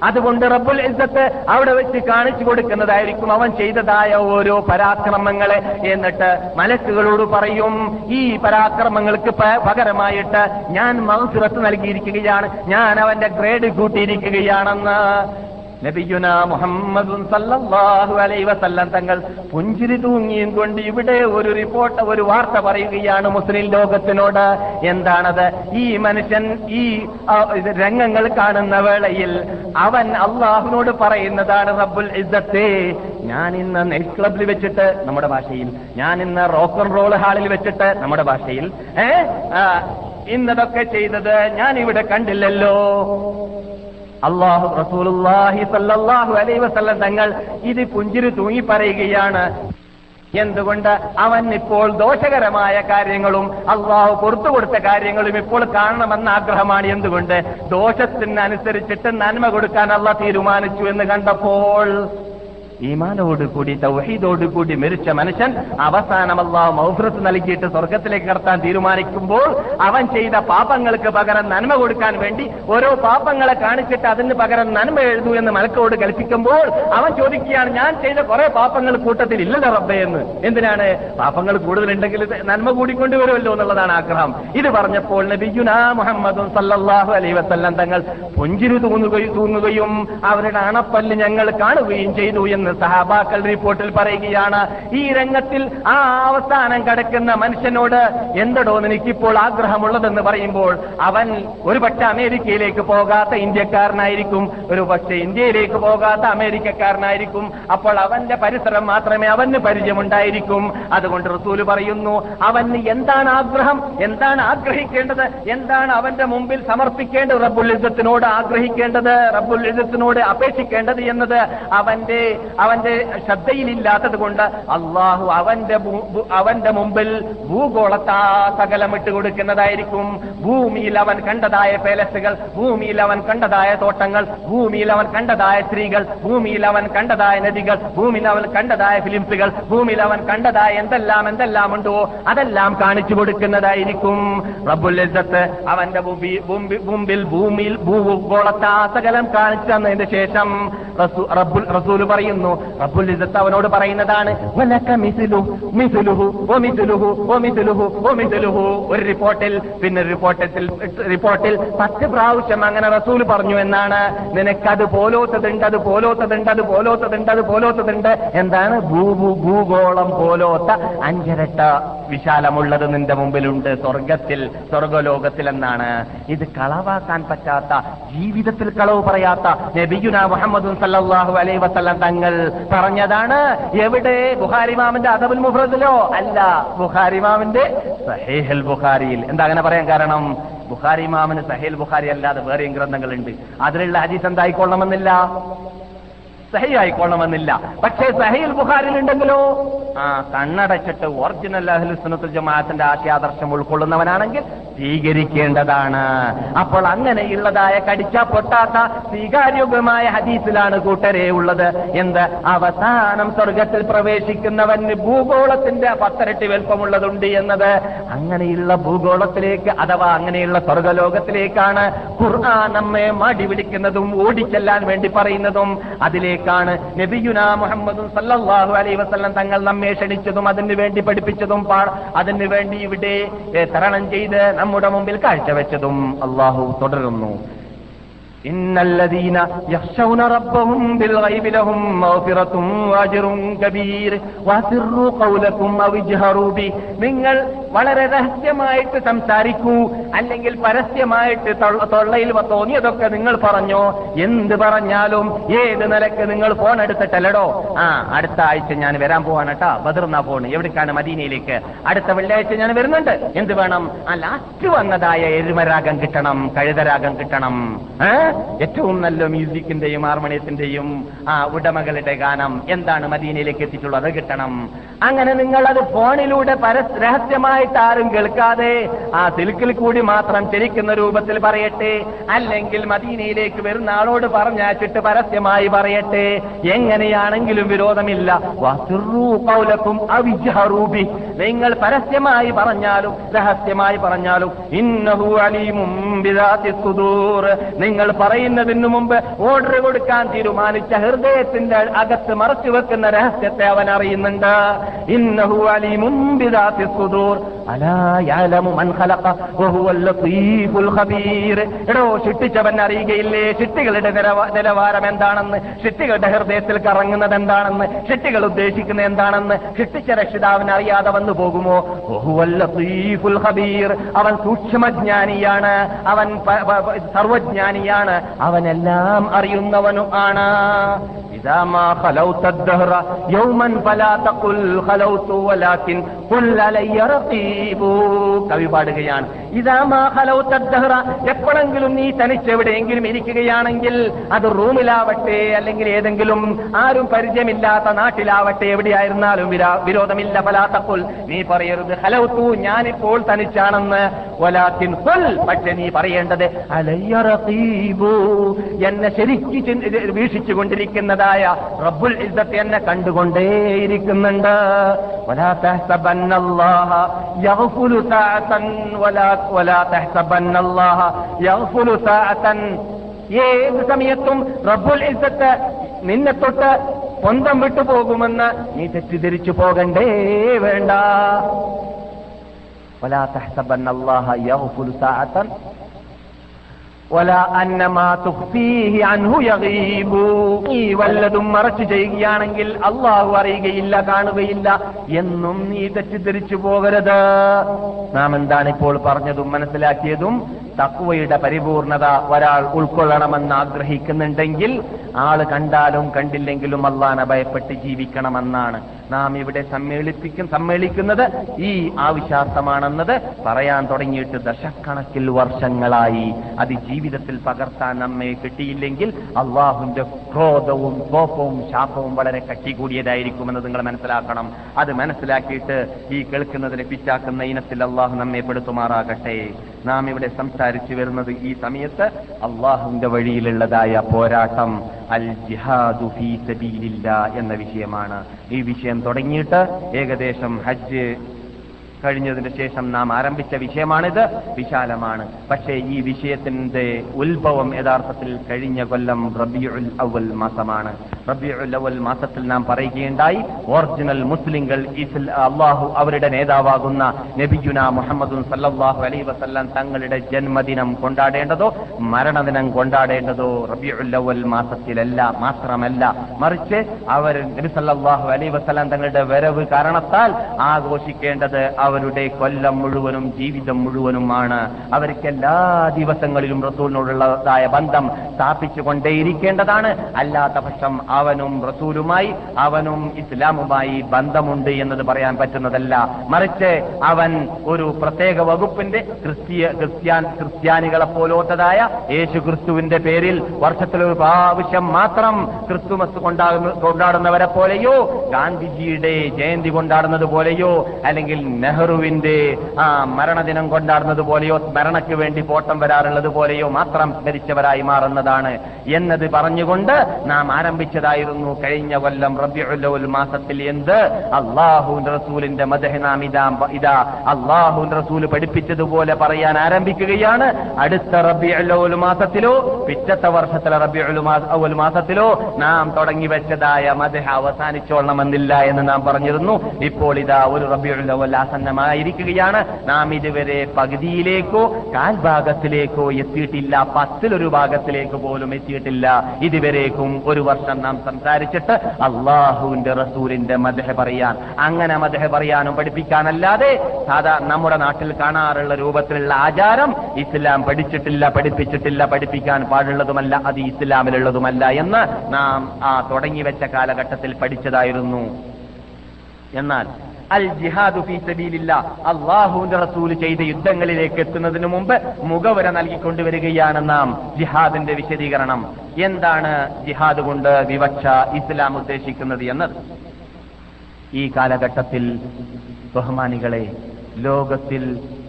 അതുകൊണ്ട് റബ്ബുൽ ഇസ്സത്ത് അവിടെ വെച്ച് കാണിച്ചു കൊടുക്കുന്നതായിരിക്കും അവൻ ചെയ്തതായ ഓരോ പരാക്രമങ്ങളെ എന്നിട്ട് മലക്കുകളോട് പറയും ഈ പരാക്രമങ്ങൾക്ക് പകരമായിട്ട് ഞാൻ മൗസുറത്ത് നൽകിയിരിക്കുകയാണ്. ഞാൻ അവന്റെ ഗ്രേഡ് കൂട്ടിയിരിക്കുകയാണെന്ന്. നബിയുന മുഹമ്മദും സല്ലല്ലാഹു വസല്ലം തങ്ങൾ പുഞ്ചിരി തൂങ്ങിയും കൊണ്ട് ഇവിടെ ഒരു റിപ്പോർട്ട് ഒരു വാർത്ത പറയുകയാണ് മുസ്ലിം ലോകത്തിനോട്. എന്താണത്? ഈ മനുഷ്യൻ ഈ രംഗങ്ങൾ കാണുന്ന വേളയിൽ അവൻ അള്ളാഹുവിനോട് പറയുന്നതാണ് റബ്ബുൽ ഇസ്സത്തെ ഞാൻ ഇന്ന് നൈറ്റ് ക്ലബിൽ വെച്ചിട്ട് നമ്മുടെ ഭാഷയിൽ ഞാൻ ഇന്ന് റോക്ക് ആൻഡ് റോൾ ഹാളിൽ വെച്ചിട്ട് നമ്മുടെ ഭാഷയിൽ ഏ ഇന്നതൊക്കെ ചെയ്തത് ഞാൻ ഇവിടെ കണ്ടില്ലല്ലോ. അള്ളാഹു റസൂലുള്ളാഹി സല്ലല്ലാഹു അലൈഹി വസല്ലം തങ്ങൾ ഇത് പുഞ്ചിരി തൂങ്ങി പറയുകയാണ്. എന്തുകൊണ്ട്? അവൻ ഇപ്പോൾ ദോഷകരമായ കാര്യങ്ങളും അള്ളാഹു പുറത്തു കൊടുത്ത കാര്യങ്ങളും ഇപ്പോൾ കാണണമെന്ന ആഗ്രഹമാണ്. എന്തുകൊണ്ട്? ദോഷത്തിനനുസരിച്ചിട്ട് നന്മ കൊടുക്കാൻ അള്ളാഹ് തീരുമാനിച്ചു എന്ന് കണ്ടപ്പോൾ ഈമാനോട് കൂടി തൗഹീദോട് കൂടി മരിച്ച മനുഷ്യൻ അവസാനം അള്ളാഹു മൗഫ്രത്ത് നൽകിയിട്ട് സ്വർഗത്തിലേക്ക് കടത്താൻ തീരുമാനിക്കുമ്പോൾ അവൻ ചെയ്ത പാപങ്ങൾക്ക് പകരം നന്മ കൊടുക്കാൻ വേണ്ടി ഓരോ പാപങ്ങളെ കാണിച്ചിട്ട് അതിന് പകരം നന്മ എഴുതൂ എന്ന് മലക്കോട് കൽപ്പിക്കുമ്പോൾ അവൻ ചോദിക്കുകയാണ് ഞാൻ ചെയ്ത കുറെ പാപങ്ങൾ കൂട്ടത്തിൽ ഇല്ലല്ലോ റബ്ബേ എന്ന്. എന്തിനാണ്? പാപങ്ങൾ കൂടുതലുണ്ടെങ്കിൽ നന്മ കൂടിക്കൊണ്ടുവരുമല്ലോ എന്നുള്ളതാണ് ആഗ്രഹം. ഇത് പറഞ്ഞപ്പോൾ നബിയുന മുഹമ്മദും സല്ലല്ലാഹു അലൈഹി വസല്ലം തങ്ങൾ പുഞ്ചിരി തൂങ്ങുകയും തൂങ്ങുകയും അവരുടെ അണപ്പല്ല് ഞങ്ങൾ കാണുകയും ചെയ്തു എന്ന് സഹാബാക്കൾ റിപ്പോർട്ടിൽ പറയുകയാണ് ഈ രംഗത്തിൽ ആ അവസാനം കിടക്കുന്ന മനുഷ്യനോട് എന്തടോ നിനക്കിപ്പോൾ ആഗ്രഹമുള്ളതെന്ന് പറയുമ്പോൾ അവൻ ഒരുപക്ഷെ അമേരിക്കയിലേക്ക് പോകാത്ത ഇന്ത്യക്കാരനായിരിക്കും ഒരു പക്ഷെ ഇന്ത്യയിലേക്ക് പോകാത്ത അമേരിക്കക്കാരനായിരിക്കും. അപ്പോൾ അവന്റെ പരിസരം മാത്രമേ അവന് പരിചയമുണ്ടായിരിക്കും. അതുകൊണ്ട് റസൂൽ പറയുന്നു അവന് എന്താണ് ആഗ്രഹം? എന്താണ് ആഗ്രഹിക്കേണ്ടത്? എന്താണ് അവന്റെ മുമ്പിൽ സമർപ്പിക്കേണ്ടത്? റബ്ബുൽ ഇസത്തിനോട് ആഗ്രഹിക്കേണ്ടത്? റബ്ബുൽ ഇസത്തിനോട് അപേക്ഷിക്കേണ്ടത് എന്നത് അവന്റെ അവന്റെ ശ്രദ്ധയിലില്ലാത്തത് കൊണ്ട് അള്ളാഹു അവന്റെ അവന്റെ മുമ്പിൽ ഭൂഗോളത്താ സകലം കൊടുക്കുന്നതായിരിക്കും. ഭൂമിയിൽ അവൻ കണ്ടതായ പേലസുകൾ ഭൂമിയിൽ അവൻ കണ്ടതായ തോട്ടങ്ങൾ ഭൂമിയിൽ അവൻ കണ്ടതായ സ്ത്രീകൾ ഭൂമിയിൽ അവൻ കണ്ടതായ നദികൾ ഭൂമിയിൽ അവൻ കണ്ടതായ ഫിലിംസുകൾ ഭൂമിയിൽ അവൻ കണ്ടതായ എന്തെല്ലാം എന്തെല്ലാം ഉണ്ടോ അതെല്ലാം കാണിച്ചു കൊടുക്കുന്നതായിരിക്കും. റബ്ബുൽ അവന്റെ മുമ്പിൽ ഭൂമിയിൽ ഭൂഗോളത്താ സകലം കാണിച്ചു തന്നതിന് ശേഷം റസൂൽ റബ്ബുൽ പറയുന്നു. റബ്ബുൽ ഇസത്ത് അവനോട് പറയുന്നതാണ്. ഒരു റിപ്പോർട്ടിൽ പിന്നെ റിപ്പോർട്ടിൽ റിപ്പോർട്ടിൽ പത്ത് പ്രാവശ്യം അങ്ങനെ റസൂൽ പറഞ്ഞു എന്നാണ്. നിനക്കത് പോലോത്തതുണ്ട് അത് പോലോത്തതുണ്ട് അത് പോലോത്തതുണ്ട് അത് പോലോത്തതുണ്ട്. എന്താണ്? ഭൂഗോളം പോലോത്ത അഞ്ചരട്ട വിശാലമുള്ളത് നിന്റെ മുമ്പിലുണ്ട്. സ്വർഗത്തിൽ സ്വർഗലോകത്തിൽ എന്നാണ് ഇത് കളവാക്കാൻ പറ്റാത്ത ജീവിതത്തിൽ കളവ് പറയാത്ത നബിയുന മുഹമ്മദ് സല്ലാഹു അലൈ വസല്ലം തങ്ങൾ പറഞ്ഞതാണ്. എവിടെ? ബുഹാരിമാമിന്റെ അദബുൽ മുഫ്രദിലോ? അല്ല ബുഹാരിമാമിന്റെ സഹേഹൽ ബുഖാരിയിൽ. എന്താ അങ്ങനെ പറയാൻ കാരണം? സഹേൽ സഹീൽ ബുഖാരി അല്ലാതെ വേറെയും ഗ്രന്ഥങ്ങളുണ്ട്. അതിലുള്ള ഹദീസ് എന്തായിക്കൊള്ളണമെന്നില്ല? സഹി ആയിക്കൊള്ളണമെന്നില്ല പക്ഷേ സഹീൽ ബുഖാരിൽ ഉണ്ടെങ്കിലോ ആ കണ്ണടച്ചിട്ട് ഒറിജിനൽ അഹ്ലുസുന്നത്തുൽ ജമാഅത്തിന്റെ ആശയാദർശം ഉൾക്കൊള്ളുന്നവനാണെങ്കിൽ സ്വീകരിക്കേണ്ടതാണ്. അപ്പോൾ അങ്ങനെയുള്ളതായ കടിച്ച പൊട്ടാത്ത സ്വീകാര്യോഗ്യമായ ഹദീസിലാണ് കൂട്ടരെ ഉള്ളത്. എന്ത്? അവസാനം സ്വർഗത്തിൽ പ്രവേശിക്കുന്നവന് ഭൂഗോളത്തിന്റെ പത്തരട്ടി വലുപ്പമുള്ളതുണ്ട് എന്നത് അങ്ങനെയുള്ള ഭൂഗോളത്തിലേക്ക് അഥവാ അങ്ങനെയുള്ള സ്വർഗലോകത്തിലേക്കാണ് ഖുർആൻ നമ്മെ മടി പിടിക്കുന്നതും ഓടിച്ചെല്ലാൻ വേണ്ടി പറയുന്നതും. അതിലേക്കാണ് നബിയുന മുഹമ്മദും സല്ലാഹു അലൈ വസ്ലം തങ്ങൾ നമ്മെ ക്ഷണിച്ചതും അതിനു വേണ്ടി പഠിപ്പിച്ചതും അതിനു വേണ്ടി ഇവിടെ തരണം ചെയ്ത് നമ്മുടെ മുമ്പിൽ കാഴ്ചവെച്ചതും അള്ളാഹു തുടരുന്നു. നിങ്ങൾ വളരെ രഹസ്യമായിട്ട് സംസാരിക്കൂ. അല്ലെങ്കിൽ പരസ്യമായിട്ട് തൊള്ള- തൊള്ളയിൽ തോന്നിയതൊക്കെ നിങ്ങൾ പറഞ്ഞോ? എന്ത് പറഞ്ഞാലും ഏത് നിലയ്ക്ക് നിങ്ങൾ ഫോൺ എടുത്തിട്ടല്ലടോ? ആ അടുത്ത ആഴ്ച ഞാൻ വരാൻ പോവാണ് കേട്ടാ ബദർന്ന ഫോൺ എവിടേക്കാണ് മദീനയിലേക്ക്? അടുത്ത വെള്ളിയാഴ്ച ഞാൻ വരുന്നുണ്ട്. എന്ത് വേണം? ആ ലാസ്റ്റ് വന്നതായ എരുമരാഗം കിട്ടണം. കഴുതരാഗം കിട്ടണം. ഏ? ഏറ്റവും നല്ല മ്യൂസിക്കിന്റെയും ഹാർമോണിയത്തിന്റെയും ആ ഉടമകളുടെ ഗാനം എന്താണ് മദീനയിലേക്ക് എത്തിയിട്ടുള്ളത്? കിട്ടണം. അങ്ങനെ നിങ്ങൾ അത് ഫോണിലൂടെ പരസ് രഹസ്യമായിട്ട് ആരും കേൾക്കാതെ ആ സിൽക്കിൽ കൂടി മാത്രം ചരിക്കുന്ന രൂപത്തിൽ പറയട്ടെ. അല്ലെങ്കിൽ മദീനയിലേക്ക് വരുന്ന ആളോട് പറഞ്ഞയച്ചിട്ട് പരസ്യമായി പറയട്ടെ. എങ്ങനെയാണെങ്കിലും വിരോധമില്ല. നിങ്ങൾ പരസ്യമായി പറഞ്ഞാലും രഹസ്യമായി പറഞ്ഞാലും ഇന്നഹു നിങ്ങൾ പറയുന്നതിന് മുമ്പ് ഓർഡർ കൊടുക്കാൻ തീരുമാനിച്ച ഹൃദയത്തിന്റെ അകത്ത് മറച്ചു വെക്കുന്ന രഹസ്യത്തെ അവൻ അറിയുന്നുണ്ട്. ഇന്നഹു സുദൂർ. എടോ ശിട്ടിച്ചവൻ അറിയുകയില്ലേ? ശിട്ടികളുടെ നിലവാരം എന്താണെന്ന്? ശിട്ടികളുടെ ഹൃദയത്തിൽ കറങ്ങുന്നത് എന്താണെന്ന്? ശിട്ടികൾ ഉദ്ദേശിക്കുന്നത് എന്താണെന്ന്? ശിട്ടിച്ച രക്ഷിതാവിന് അറിയാതെ വന്നു പോകുമോ? ഖബീർ. അവൻ സൂക്ഷ്മജ്ഞാനിയാണ്. അവൻ പ- ആണ് അവനെല്ലാം അറിയുന്നവനും ആണ്. കവി പാടുകയാണ് എപ്പോഴെങ്കിലും നീ തനിച്ചെവിടെയെങ്കിലും ഇരിക്കുകയാണെങ്കിൽ അത് റൂമിലാവട്ടെ അല്ലെങ്കിൽ ഏതെങ്കിലും ആരും പരിചയമില്ലാത്ത നാട്ടിലാവട്ടെ എവിടെയായിരുന്നാലും വിരോധമില്ല ഫലാത്തപ്പോൾ നീ പറയരുത് ഹലൗത്തു ഞാനിപ്പോൾ തനിച്ചാണെന്ന്. ഒലാത്തിൻ പക്ഷെ നീ പറയേണ്ടത് അലയ്യറീബ് റഖീബു എന്നെ ശരിക്ക് ചിന്തി- വീക്ഷിച്ചു കൊണ്ടിരിക്കുന്നതായ റബ്ബുൽ ഇസ്സത്ത് എന്നെ കണ്ടുകൊണ്ടേയിരിക്കുന്നുണ്ട് ولا تحسبن الله يغفل ساعة ولا ولا تحسبن الله يغفل ساعة ഏത് സമയത്തും റബ്ബുൽ ഇസ്സത്ത് നിന്നെ തൊട്ട് സ്വന്തം വിട്ടുപോകുമെന്ന് നീ തെറ്റിദ്ധരിച്ചു പോകണ്ടേ വേണ്ട ولا تحسبن الله يغفل ساعة നീ വല്ലതും മറച്ചു ചെയ്യുകയാണെങ്കിൽ അള്ളാഹു അറിയുകയില്ല കാണുകയില്ല. എന്നും നീ തെറ്റിദ്ധരിച്ചു പോകരുത്. നാം എന്താണ് ഇപ്പോൾ പറഞ്ഞതും മനസ്സിലാക്കിയതും തക്കുവയുടെ പരിപൂർണത ഒരാൾ ഉൾക്കൊള്ളണമെന്ന് ആഗ്രഹിക്കുന്നുണ്ടെങ്കിൽ ആൾ കണ്ടാലും കണ്ടില്ലെങ്കിലും അള്ളാനെ ഭയപ്പെട്ട് ജീവിക്കണമെന്നാണ്. നാം ഇവിടെ സമ്മേളിപ്പിക്കും സമ്മേളിക്കുന്നത് ഈ ആവശ്യാർത്ഥമാണെന്നത് പറയാൻ തുടങ്ങിയിട്ട് ദശക്കണക്കിൽ വർഷങ്ങളായി. അത് ജീവിതത്തിൽ പകർത്താൻ നമ്മെ കിട്ടിയില്ലെങ്കിൽ അള്ളാഹുവിന്റെ ക്രോധവും കോപവും ശാപവും വളരെ കട്ടി കൂടിയതായിരിക്കുമെന്ന് നിങ്ങൾ മനസ്സിലാക്കണം. അത് മനസ്സിലാക്കിയിട്ട് ഈ കേൾക്കുന്നതിനെ പിറ്റാക്കുന്ന ഇനത്തിൽ അള്ളാഹു നമ്മെ പെടുത്തുമാറാകട്ടെ. നാം ഇവിടെ സംസാരിച്ചു വരുന്നത് ഈ സമയത്ത് അള്ളാഹുവിന്റെ വഴിയിലുള്ളതായ പോരാട്ടം അൽ ജിഹാദു ഫീ എന്ന വിഷയമാണ്. ഈ വിഷയം തുടങ്ങിയിട്ട് ഏകദേശം ഹജ്ജ് കഴിഞ്ഞതിന് ശേഷം നാം ആരംഭിച്ച വിഷയമാണിത്. വിശാലമാണ്. പക്ഷേ ഈ വിഷയത്തിന്റെ ഉത്ഭവം യഥാർത്ഥത്തിൽ കഴിഞ്ഞ കൊല്ലം റബിയുൽ അവൽ മാസമാണ്. റബിയുൽ അവൽ മാസത്തിൽ നാം പറയുകയുണ്ടായി ഒറിജിനൽ മുസ്ലിങ്ങൾ ഇസ്ല അള്ളാഹു അവരുടെ നേതാവാകുന്ന നബിയുന മുഹമ്മദും സല്ലാഹു അലൈ വസല്ലം തങ്ങളുടെ ജന്മദിനം കൊണ്ടാടേണ്ടതോ മരണദിനം കൊണ്ടാടേണ്ടതോ റബിയുൽ അവൽ മാസത്തിലല്ല മാത്രമല്ല. മറിച്ച് അവർ നബി സല്ലാഹു അലൈ വസല്ലം തങ്ങളുടെ വരവ് കാരണത്താൽ ആഘോഷിക്കേണ്ടത് അവരുടെ കൊല്ലം മുഴുവനും ജീവിതം മുഴുവനുമാണ്. അവർക്ക് എല്ലാ ദിവസങ്ങളിലും റസൂലിനോടുള്ളതായ ബന്ധം സ്ഥാപിച്ചു കൊണ്ടേയിരിക്കേണ്ടതാണ് അല്ലാത്ത പക്ഷം അവനും റസൂലുമായി അവനും ഇസ്ലാമുമായി ബന്ധമുണ്ട് എന്നത് പറയാൻ പറ്റുന്നതല്ല. മറിച്ച് അവൻ ഒരു പ്രത്യേക വകുപ്പിന്റെ ക്രിസ്തീയ ക്രിസ്ത്യാൻ ക്രിസ്ത്യാനികളെ പോലോത്തതായ യേശു ക്രിസ്തുവിന്റെ പേരിൽ വർഷത്തിലൊരു പ്രാവശ്യം മാത്രം ക്രിസ്തുമസ് കൊണ്ടാടുന്ന കൊണ്ടാടുന്നവരെ പോലെയോ ഗാന്ധിജിയുടെ ജയന്തി കൊണ്ടാടുന്നത് പോലെയോ അല്ലെങ്കിൽ നെഹ്റുവിന്റെ ആ മരണദിനം കൊണ്ടാടുന്നത് പോലെയോ സ്മരണയ്ക്ക് വേണ്ടി പോട്ടം വരാറുള്ളത് പോലെയോ മാത്രം സ്മരിച്ചവരായി മാറുന്നതാണ്. എന്നത് പറഞ്ഞുകൊണ്ട് നാം ആരംഭിച്ചതായിരുന്നു കഴിഞ്ഞ കൊല്ലം റബിഉൽ മാസത്തിൽ എന്ത്? അള്ളാഹു റസൂലിന്റെ മദഹ് നാം ഇതാ ഇതാ. അള്ളാഹു റസൂൽ പഠിപ്പിച്ചതുപോലെ പറയാൻ ആരംഭിക്കുകയാണ്. അടുത്ത റബിഉൽ മാസത്തിലോ പിറ്റത്തെ വർഷത്തിലെ അവൽ മാസത്തിലോ നാം തുടങ്ങി വെച്ചതായ മദഹ് അവസാനിച്ചോളണമെന്നില്ല എന്ന് നാം പറഞ്ഞിരുന്നു. ഇപ്പോൾ ഇതാ ഒരു റബിഉൽ അവൽ ആസന്നമായിരിക്കുകയാണ് നാം ഇതുവരെ പകുതിയിലേക്കോ കാൽഭാഗത്തിലേക്കോ എത്തിയിട്ടില്ല. പത്തിലൊരു ഭാഗത്തിലേക്ക് പോലും എത്തിയിട്ടില്ല. ഇതുവരേക്കും ഒരു വർഷം നാം സംസാരിച്ചിട്ട് അള്ളാഹുവിന്റെ റസൂലിന്റെ മദഹ പറയാൻ അങ്ങനെ മദഹ പറയാനും പഠിപ്പിക്കാനല്ലാതെ സാധാ നമ്മുടെ നാട്ടിൽ കാണാറുള്ള രൂപത്തിലുള്ള ആചാരം ഇസ്ലാം പഠിച്ചിട്ടില്ല പഠിപ്പിച്ചിട്ടില്ല പഠിപ്പിക്കാൻ പാടുള്ളതുമല്ല അത് ഇസ്ലാമിലുള്ളതുമല്ല എന്ന് നാം ആ തുടങ്ങി വെച്ച കാലഘട്ടത്തിൽ പഠിച്ചതായിരുന്നു. എന്നാൽ അൽ ജിഹാദു ഫീ സബീലില്ല. അള്ളാഹുവിന്റെ റസൂൽ ചെയ്ത യുദ്ധങ്ങളിലേക്ക് എത്തുന്നതിന് മുമ്പ് മുഖവര നൽകിക്കൊണ്ടുവരികയാണ് നാം ജിഹാദിന്റെ വിശദീകരണം. എന്താണ് ജിഹാദ് കൊണ്ട് വിവക്ഷ ഇസ്ലാം ഉദ്ദേശിക്കുന്നത് എന്നത്? ഈ കാലഘട്ടത്തിൽ ബഹുമാനികളെ ലോകത്തിൽ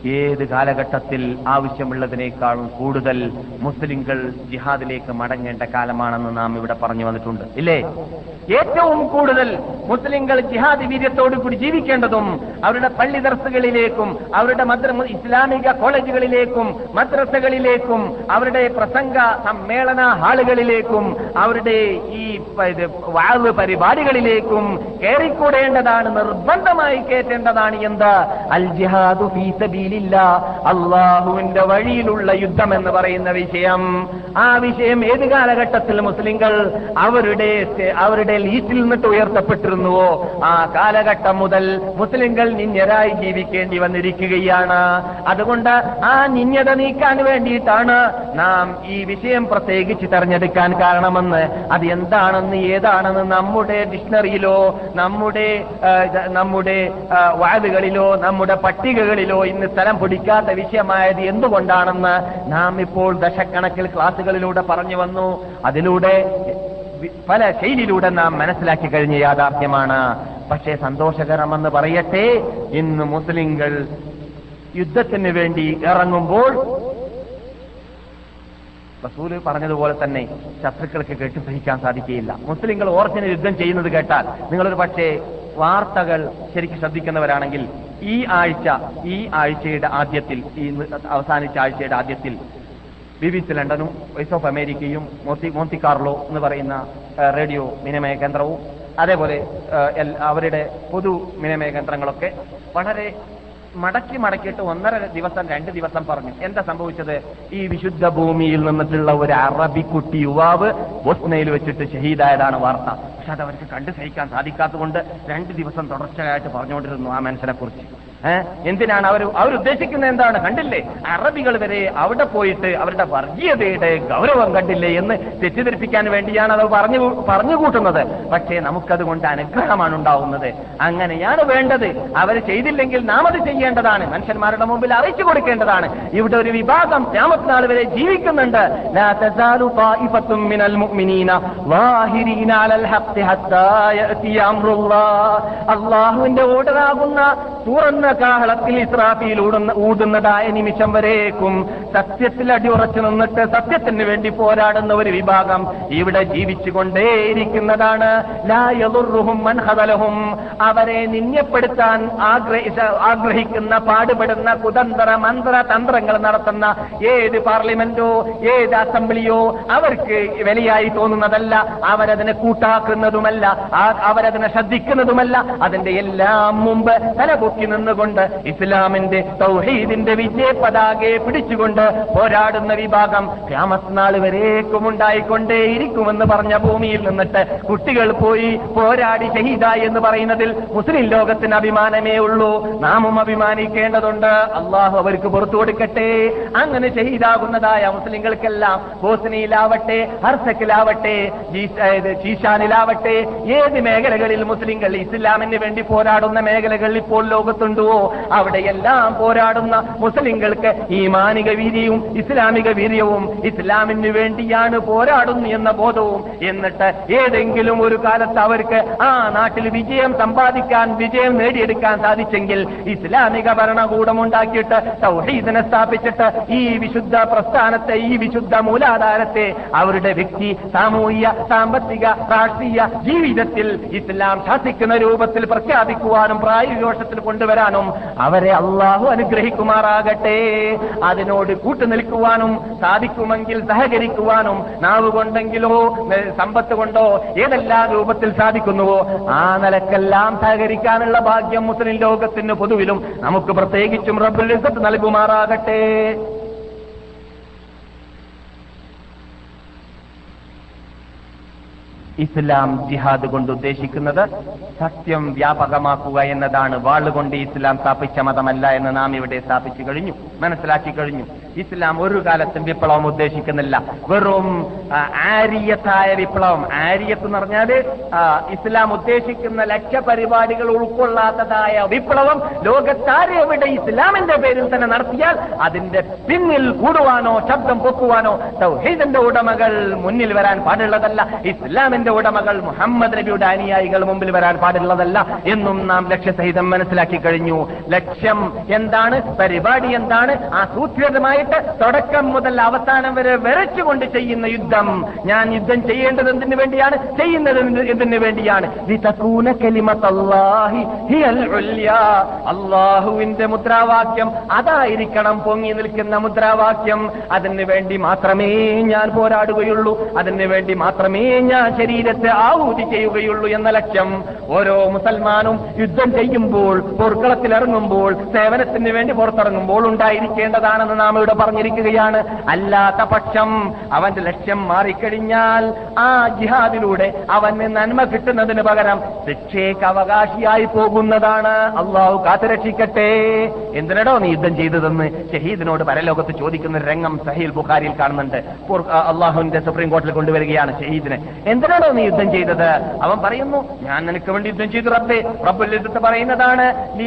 ഏത് കാലഘട്ടത്തിൽ ആവശ്യമുള്ളതിനേക്കാളും കൂടുതൽ മുസ്ലിങ്ങൾ ജിഹാദിലേക്ക് മടങ്ങേണ്ട കാലമാണെന്ന് നാം ഇവിടെ പറഞ്ഞു വന്നിട്ടുണ്ട്. ഇല്ലേ? ഏറ്റവും കൂടുതൽ മുസ്ലിങ്ങൾ ജിഹാദ് വീര്യത്തോടു കൂടി ജീവിക്കേണ്ടതും അവരുടെ പള്ളി ദർസുകളിലേക്കും അവരുടെ മദ്ര ഇസ്ലാമിക കോളേജുകളിലേക്കും മദ്രസകളിലേക്കും അവരുടെ പ്രസംഗ സമ്മേളന ഹാളുകളിലേക്കും അവരുടെ ഈ വാവ് പരിപാടികളിലേക്കും കയറിക്കൂടേണ്ടതാണ് നിർബന്ധമായി കയറ്റേണ്ടതാണ് എന്ത്? അൽ ജിഹാദു ഫീ സബീലില്ല അള്ളാഹുവിന്റെ വഴിയിലുള്ള യുദ്ധം എന്ന് പറയുന്ന വിഷയം. ആ വിഷയം ഏത് കാലഘട്ടത്തിൽ മുസ്ലിങ്ങൾ അവരുടെ അവരുടെ ലീസ്റ്റിൽ നിന്നിട്ട് ഉയർത്തപ്പെട്ടിരുന്നുവോ? ആ കാലഘട്ടം മുതൽ മുസ്ലിങ്ങൾ നിന്യരായി ജീവിക്കേണ്ടി വന്നിരിക്കുകയാണ്. അതുകൊണ്ട് ആ നിന്യത നീക്കാൻ വേണ്ടിയിട്ടാണ് നാം ഈ വിഷയം പ്രത്യേകിച്ച് തെരഞ്ഞെടുക്കാൻ കാരണമെന്ന്. അത് എന്താണെന്ന് ഏതാണെന്ന് നമ്മുടെ ഡിക്ഷണറിയിലോ നമ്മുടെ നമ്മുടെ വാതുകളിലോ നമ്മുടെ പട്ടികകളിലോ ഇന്ന് സ്ഥലം പിടിക്കാത്ത വിഷയമായത് എന്തുകൊണ്ടാണെന്ന് നാം ഇപ്പോൾ ദശക്കണക്കിൽ ക്ലാസുകളിലൂടെ പറഞ്ഞു വന്നു. അതിലൂടെ പല ശൈലിയിലൂടെ നാം മനസ്സിലാക്കി കഴിഞ്ഞ യാഥാർത്ഥ്യമാണ്. പക്ഷേ സന്തോഷകരമെന്ന് പറയട്ടെ ഇന്ന് മുസ്ലിങ്ങൾ യുദ്ധത്തിന് വേണ്ടി ഇറങ്ങുമ്പോൾ റസൂൽ പറഞ്ഞതുപോലെ തന്നെ ശത്രുക്കൾക്ക് കേട്ട് സഹിക്കാൻ സാധിക്കുകയില്ല. മുസ്ലിങ്ങൾ ഓർജിന് യുദ്ധം ചെയ്യുന്നത് കേട്ടാൽ നിങ്ങളൊരു പക്ഷേ വാർത്തകൾ ശരിക്കും ശ്രദ്ധിക്കുന്നവരാണെങ്കിൽ ഈ ആഴ്ച ഈ ആഴ്ചയുടെ ആദ്യത്തിൽ ഈ അവസാനിച്ച ആഴ്ചയുടെ ആദ്യത്തിൽ ബി ബി സി ലണ്ടനും വോയിസ് ഓഫ് അമേരിക്കയും മോത്തി മോത്തി കാർലോ എന്ന് പറയുന്ന റേഡിയോ വിനിമയ കേന്ദ്രവും അതേപോലെ അവരുടെ പൊതു വിനിമയ കേന്ദ്രങ്ങളൊക്കെ വളരെ മടക്കി മടക്കിയിട്ട് ഒന്നര ദിവസം രണ്ട് ദിവസം പറഞ്ഞു. എന്താ സംഭവിച്ചത്? ഈ വിശുദ്ധ ഭൂമിയിൽ നിന്നിട്ടുള്ള ഒരു അറബി കുട്ടി യുവാവ് ബോസ്നയിൽ വെച്ചിട്ട് ഷഹീദായതാണ് വാർത്ത. പക്ഷെ അത് അവർക്ക് കണ്ടു സഹിക്കാൻ സാധിക്കാത്തതുകൊണ്ട് രണ്ട് ദിവസം തുടർച്ചയായിട്ട് പറഞ്ഞുകൊണ്ടിരുന്നു ആ മനുഷ്യനെ കുറിച്ച് എന്തിനാണ് അവർ അവരുദ്ദേശിക്കുന്നത് എന്താണ്? കണ്ടില്ലേ? അറബികൾ വരെ അവിടെ പോയിട്ട് അവരുടെ വർഗീയതയുടെ ഗൗരവം കണ്ടില്ലേ എന്ന് തെറ്റിദ്ധരിപ്പിക്കാൻ വേണ്ടിയാണ് അത് പറഞ്ഞു പറഞ്ഞു കൂട്ടുന്നത്. പക്ഷേ നമുക്കതുകൊണ്ട് അനുഗ്രഹമാണ് ഉണ്ടാവുന്നത്. അങ്ങനെയാണ് വേണ്ടത്. അവർ ചെയ്തില്ലെങ്കിൽ നാം അത് ചെയ്യേണ്ടതാണ്. മനുഷ്യന്മാരുടെ മുമ്പിൽ അറിയിച്ചു കൊടുക്കേണ്ടതാണ്. ഇവിടെ ഒരു വിഭാഗം രാമത്തിനാൾ വരെ ജീവിക്കുന്നുണ്ട്. അള്ളാഹുവിന്റെ ഓടാകുന്ന തുറന്ന കാഹളത്തിൽ ഇസ്രാഫിയിൽ ഊടുന്ന ഊടുന്നതായ നിമിഷം വരേക്കും സത്യത്തിൽ അടിയുറച്ചു നിന്നിട്ട് സത്യത്തിന് വേണ്ടി പോരാടുന്ന ഒരു വിഭാഗം ഇവിടെ ജീവിച്ചുകൊണ്ടേയിരിക്കുന്നതാണ്. ലാ യദുർറുഹും മൻ ഖദലഹും. അവരെ നിന്യപ്പെടുത്താൻ ആഗ്രഹിക്കുന്ന പാടുപെടുന്ന കുതന്ത്ര മന്ത്ര തന്ത്രങ്ങൾ നടത്തുന്ന ഏത് പാർലമെന്റോ ഏത് അസംബ്ലിയോ അവർക്ക് വിലയായി തോന്നുന്നതല്ല. അവരതിനെ കൂട്ടാക്കുന്നതുമല്ല. അവരതിനെ ശ്രദ്ധിക്കുന്നതുമല്ല. അതിന്റെ എല്ലാം മുമ്പ് തലപൊക്കി നിന്നുകൊണ്ട് ഇസ്ലാമിന്റെ തൗഹീദിന്റെ വിജയ പതാകയെ പിടിച്ചുകൊണ്ട് പോരാടുന്ന വിഭാഗം ക്യാമത്നാൾ വരേക്കും ഉണ്ടായിക്കൊണ്ടേയിരിക്കുമെന്ന് പറഞ്ഞ ഭൂമിയിൽ നിന്നിട്ട് കുട്ടികൾ പോയി പോരാടി ഷഹീദായി എന്ന് പറയുന്നതിൽ മുസ്ലിം ലോകത്തിന് അഭിമാനമേ ഉള്ളൂ. നാമും അഭിമാനിക്കേണ്ടതുണ്ട്. അള്ളാഹു അവർക്ക് പുറത്തു കൊടുക്കട്ടെ. അങ്ങനെ ഷഹീദാകുന്നതായ മുസ്ലിങ്ങൾക്കെല്ലാം ബോസ്നിയിലാവട്ടെ ഹർസക്കിലാവട്ടെ ചീശാനിലാവട്ടെ ഏത് മേഖലകളിൽ മുസ്ലിങ്ങൾ ഇസ്ലാമിന് വേണ്ടി പോരാടുന്ന മേഖലകൾ ഇപ്പോൾ ലോകത്തുണ്ടോ. സാധിക്കുന്നുവോ അവിടെയെല്ലാം പോരാടുന്ന മുസ്ലിങ്ങൾക്ക് ഈ മാനിക വീര്യവും ഇസ്ലാമിക വീര്യവും ഇസ്ലാമിന് വേണ്ടിയാണ് പോരാടുന്നു എന്ന ബോധവും. എന്നിട്ട് ഏതെങ്കിലും ഒരു കാലത്ത് അവർക്ക് ആ നാട്ടിൽ വിജയം സമ്പാദിക്കാൻ വിജയം നേടിയെടുക്കാൻ സാധിച്ചെങ്കിൽ ഇസ്ലാമിക ഭരണകൂടം ഉണ്ടാക്കിയിട്ട് സൗഹീദിനെ സ്ഥാപിച്ചിട്ട് ഈ വിശുദ്ധ പ്രസ്ഥാനത്തെ ഈ വിശുദ്ധ മൂലാധാരത്തെ അവരുടെ വ്യക്തി സാമൂഹിക സാമ്പത്തിക രാഷ്ട്രീയ ജീവിതത്തിൽ ഇസ്ലാം ശാസിക്കുന്ന രൂപത്തിൽ പ്രഖ്യാപിക്കുവാനും പ്രായോഗികോഷത്തിൽ കൊണ്ടുവരാനും അവരെ അള്ളാഹു അനുഗ്രഹിക്കുമാറാകട്ടെ. അതിനോട് കൂട്ടുനിൽക്കുവാനും സാധിക്കുമെങ്കിൽ സഹകരിക്കുവാനും നാവ് കൊണ്ടെങ്കിലോ സമ്പത്ത് കൊണ്ടോ ഏതെല്ലാം രൂപത്തിൽ സാധിക്കുന്നുവോ ആ നിലക്കെല്ലാം സഹകരിക്കാനുള്ള ഭാഗ്യം മുസ്ലിം ലോകത്തിന് പൊതുവിലും നമുക്ക് പ്രത്യേകിച്ചും റബ്ബുൽ നൽകുമാറാകട്ടെ. ഇസ്ലാം ജിഹാദ് കൊണ്ട് ഉദ്ദേശിക്കുന്നത് സത്യം വ്യാപകമാക്കുക എന്നതാണ്. വാളുകൊണ്ട് ഇസ്ലാം സ്ഥാപിച്ച മതമല്ല എന്ന് നാം ഇവിടെ സ്ഥാപിച്ചു കഴിഞ്ഞു. മനസ്സിലാക്കി കഴിഞ്ഞു. ഇസ്ലാം ഒരു കാലത്തും വിപ്ലവം ഉദ്ദേശിക്കുന്നില്ല. വെറും ആര്യത്തായ വിപ്ലവം. ആര്യത്ത് എന്ന് പറഞ്ഞാൽ ഇസ്ലാം ഉദ്ദേശിക്കുന്ന ലക്ഷ്യപരിപാടികൾ ഉൾക്കൊള്ളാത്തതായ വിപ്ലവം ലോകത്താരെവിടെ ഇസ്ലാമിന്റെ പേരിൽ തന്നെ നടത്തിയാൽ അതിന്റെ പിന്നിൽ കൂടുവാനോ ശബ്ദം പൊക്കുവാനോ തൗഹീദിന്റെ ഉടമകൾ മുന്നിൽ വരാൻ പാടുള്ളതല്ല. ഇസ്ലാമിന്റെ ഉടമകൾ മുഹമ്മദ് നബിയുടെ അനുയായികൾ മുമ്പിൽ വരാൻ പാടുള്ളതല്ല എന്നും നാം ലക്ഷ്യസഹിതം മനസ്സിലാക്കി കഴിഞ്ഞു. ലക്ഷ്യം എന്താണ്? പരിപാടി എന്താണ്? ആസൂത്രിതമായിട്ട് തുടക്കം മുതൽ അവസാനം വരെ വരച്ചുകൊണ്ട് ചെയ്യുന്ന യുദ്ധം. ഞാൻ യുദ്ധം ചെയ്യേണ്ടത് എന്തിനു വേണ്ടിയാണ്? ചെയ്യുന്നത് എന്ത് എന്തിനു വേണ്ടിയാണ്. അള്ളാഹുവിന്റെ മുദ്രാവാക്യം അതായിരിക്കണം പൊങ്ങി നിൽക്കുന്ന മുദ്രാവാക്യം. അതിനു വേണ്ടി മാത്രമേ ഞാൻ പോരാടുകയുള്ളൂ. അതിനു വേണ്ടി മാത്രമേ ഞാൻ ശരീരത്തെ ആഹൂതി ചെയ്യുകയുള്ളൂ എന്ന ലക്ഷ്യം. ഓരോ മുസൽമാനും യുദ്ധം ചെയ്യുമ്പോൾ പോർക്കളത്തിലിറങ്ങുമ്പോൾ സേവനത്തിന് വേണ്ടി പുറത്തിറങ്ങുമ്പോൾ ഉണ്ടായിരിക്കേണ്ടതാണെന്ന് നാം ഇവിടെ പറഞ്ഞിരിക്കുകയാണ് അല്ലാത്ത പക്ഷം അവന്റെ ലക്ഷ്യം മാറിക്കഴിഞ്ഞാൽ ആ ജിഹാദിലൂടെ അവന് നന്മ കിട്ടുന്നതിന് പകരം ശിക്ഷയ്ക്ക് അവകാശിയായി പോകുന്നതാണ്. അള്ളാഹു കാത്തുരക്ഷിക്കട്ടെ എന്തിനടോ നീ യുദ്ധം ചെയ്തതെന്ന് ഷഹീദിനോട് പരലോകത്ത് ചോദിക്കുന്ന രംഗം സഹീൽ ബുഖാരിയിൽ കാണുന്നുണ്ട്. അള്ളാഹുവിന്റെ സുപ്രീം കോടതിയിൽ കൊണ്ടുവരികയാണ് ഷഹീദിനെ. എന്തിനാണോ നീ യുദ്ധം ചെയ്തത്? അവൻ പറയുന്നു ഞാൻ നിനക്ക് വേണ്ടി യുദ്ധം ചെയ്തു റബ്ബേ. റബ്ബുൽ യുദ്ധത്തെ പറയുന്നതാണ് നീ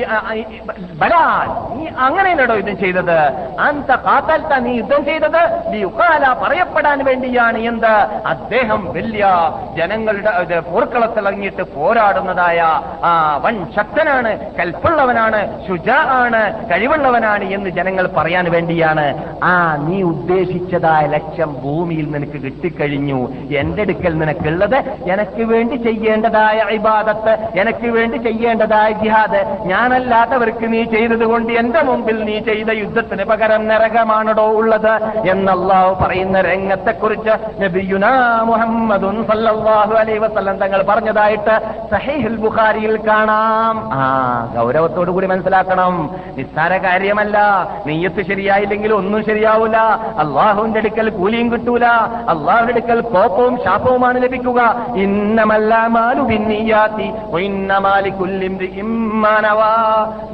അങ്ങനെയല്ലടോ യുദ്ധം ചെയ്തത്. അന്ത കാത്തൽത്ത നീ യുദ്ധം ചെയ്തത് ഉഖാല പറയപ്പെടാൻ വേണ്ടിയാണ് എന്ത്? അദ്ദേഹം വലിയ ജനങ്ങളുടെ പോർക്കളത്തിറങ്ങിയിട്ട് പോരാടുന്നതായ ആ വൻ ശക്തനാണ് കൽപ്പുള്ളവനാണ് ശുച ആണ് കഴിവുള്ളവനാണ് എന്ന് ജനങ്ങൾ പറയാൻ വേണ്ടിയാണ്. ആ നീ ഉദ്ദേശിച്ചതായ ലക്ഷ്യം ഭൂമിയിൽ നിനക്ക് കിട്ടിക്കഴിഞ്ഞു. എന്റെ അടുക്കൽ നിനക്കുള്ളത് എനിക്ക് വേണ്ടി ചെയ്യേണ്ടതായ ഇബാദത്ത് എനിക്ക് വേണ്ടി ചെയ്യേണ്ടതായ ജിഹാദ്. ഞാനല്ലാത്തവർക്ക് നീ ചെയ്തതുകൊണ്ട് എന്റെ മുമ്പിൽ നീ ചെയ്ത യുദ്ധത്തിന് പകരം നരകമാണടോ ഉള്ളത് എന്നല്ലാഹു പറയുന്ന രംഗത്തെക്കുറിച്ച് നബിയുനാ മുഹമ്മദുൻ സല്ലല്ലാഹു അലൈഹി വസല്ലം തങ്ങൾ പറഞ്ഞതായിട്ട് സഹീഹുൽ ബുഖാരിയിൽ കാണാം. ആ ഗൗരവത്തോടു കൂടി മനസ്സിലാക്കണം. നിസ്സാര കാര്യമല്ല. നെയ്യത്ത് ശരിയായില്ലെങ്കിൽ ഒന്നും ശരിയാവൂല. അള്ളാഹുവിന്റെ അടുക്കൽ കൂലിയും കിട്ടൂല. അള്ളാഹുവിന്റെ അടുക്കൽ കോപ്പവും ശാപവുമാണ് ലഭിക്കുക. ഇന്നമല്ലാമാലു ഭിന്നിയാത്തി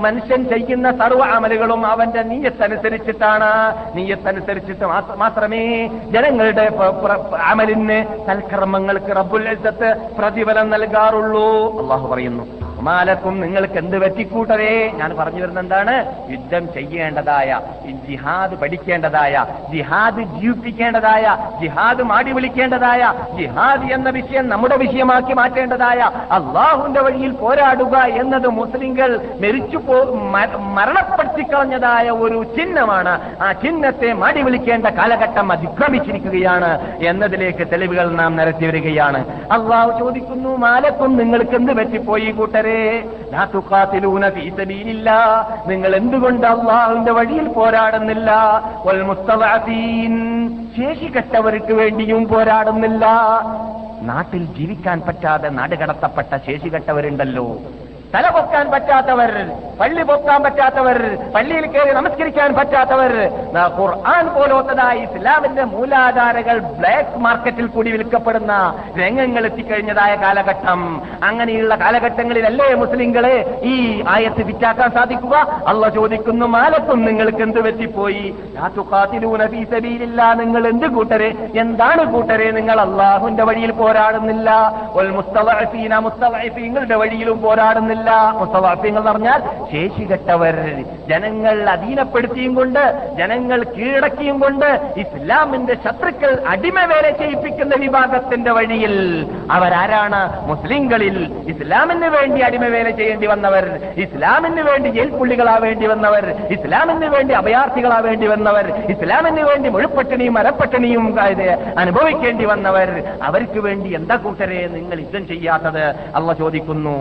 മനുഷ്യൻ ചെയ്യുന്ന സർവ അമലുകളും അവന്റെ നീയത്തനുസരിച്ചിട്ടാണ്. നീയത്തനുസരിച്ചിട്ട് മാത്ര- മാത്രമേ ജനങ്ങളുടെ അമലിന് സൽക്കർമ്മങ്ങൾക്ക് റബ്ബുൽ പ്രതിഫലം നൽകാറുള്ളൂ. അള്ളാഹു പറയുന്നു മാലക്കും നിങ്ങൾക്ക് എന്ത് പറ്റിക്കൂട്ടരേ ഞാൻ പറഞ്ഞു വരുന്ന എന്താണ് യുദ്ധം ചെയ്യേണ്ടതായ ജിഹാദ് പഠിക്കേണ്ടതായ ജിഹാദ് ജീവിപ്പിക്കേണ്ടതായ ജിഹാദ് മാടി വിളിക്കേണ്ടതായ ജിഹാദ് എന്ന വിഷയം നമ്മുടെ വിഷയമാക്കി മാറ്റേണ്ടതായ അള്ളാഹുവിന്റെ വഴിയിൽ പോരാടുക എന്നത് മുസ്ലിങ്ങൾ മെരിച്ചു പോ മരണപ്പെടുത്തി മരണപ്പെടുത്തിക്കളഞ്ഞതായ ഒരു ചിഹ്നമാണ്. ആ ചിഹ്നത്തെ മാടി വിളിക്കേണ്ട കാലഘട്ടം അതിക്രമിച്ചിരിക്കുകയാണ് എന്നതിലേക്ക് തെളിവുകൾ നാം നിരത്തി വരികയാണ്. അള്ളാഹു ചോദിക്കുന്നു മാലക്കും നിങ്ങൾക്ക് എന്ത് പറ്റിപ്പോയി കൂട്ടരെ? സബീലില്ലാ. നിങ്ങൾ എന്തുകൊണ്ട് അള്ളാഹുവിന്റെ വഴിയിൽ പോരാടുന്നില്ല. ശേഷികെട്ടവർക്ക് വേണ്ടിയും പോരാടുന്നില്ല നാട്ടിൽ ജീവിക്കാൻ പറ്റാതെ നാടുകടത്തപ്പെട്ട ശേഷികെട്ടവരുണ്ടല്ലോ തല പൊക്കാൻ പറ്റാത്തവർ പള്ളി പൊക്കാൻ പറ്റാത്തവർ പള്ളിയിൽ കയറി നമസ്കരിക്കാൻ പറ്റാത്തവർ ഖുർആൻ പോലോത്തതായി ഇസ്ലാമിന്റെ മൂലാധാരകൾ ബ്ലാക്ക് മാർക്കറ്റിൽ കൂടി വിൽക്കപ്പെടുന്ന രംഗങ്ങൾ എത്തിക്കഴിഞ്ഞതായ കാലഘട്ടം. അങ്ങനെയുള്ള കാലഘട്ടങ്ങളിലല്ലേ മുസ്ലിങ്ങളെ ഈ ആയത്ത് വിറ്റാക്കാൻ സാധിക്കുക? അള്ള ചോദിക്കുന്നു മാലത്തും നിങ്ങൾക്ക് എന്ത് പറ്റിപ്പോയി. നിങ്ങൾ എന്ത് കൂട്ടരെ? എന്താണ് കൂട്ടരെ? നിങ്ങൾ അള്ളാഹുന്റെ വഴിയിൽ പോരാടുന്നില്ല. മുസ്തദഅഫീങ്ങളുടെ വഴിയിലും പോരാടുന്നില്ല. പാടില്ല മുസ്തവാഫ്യങ്ങൾ പറഞ്ഞാൽ ശേഷികെട്ടവർ ജനങ്ങൾ അധീനപ്പെടുത്തിയും കൊണ്ട് ജനങ്ങൾ കീഴടക്കിയും കൊണ്ട് ഇസ്ലാമിന്റെ ശത്രുക്കൾ അടിമ വേല ചെയ്യിപ്പിക്കുന്ന വിഭാഗത്തിന്റെ വഴിയിൽ അവരാരാണ്? മുസ്ലിങ്ങളിൽ ഇസ്ലാമിന് വേണ്ടി അടിമ വേല ചെയ്യേണ്ടി വന്നവർ ഇസ്ലാമിന് വേണ്ടി ജയിൽ പുള്ളികളാവേണ്ടി വന്നവർ ഇസ്ലാമിന് വേണ്ടി അഭയാർത്ഥികളാ വേണ്ടി വന്നവർ ഇസ്ലാമിന് വേണ്ടി മുഴുപ്പട്ടിണിയും മരപ്പട്ടിണിയും അനുഭവിക്കേണ്ടി വന്നവർ. അവർക്ക് വേണ്ടി എന്താ കൂട്ടരെ നിങ്ങൾ യുദ്ധം ചെയ്യാത്തത്? അള്ള ചോദിക്കുന്നു.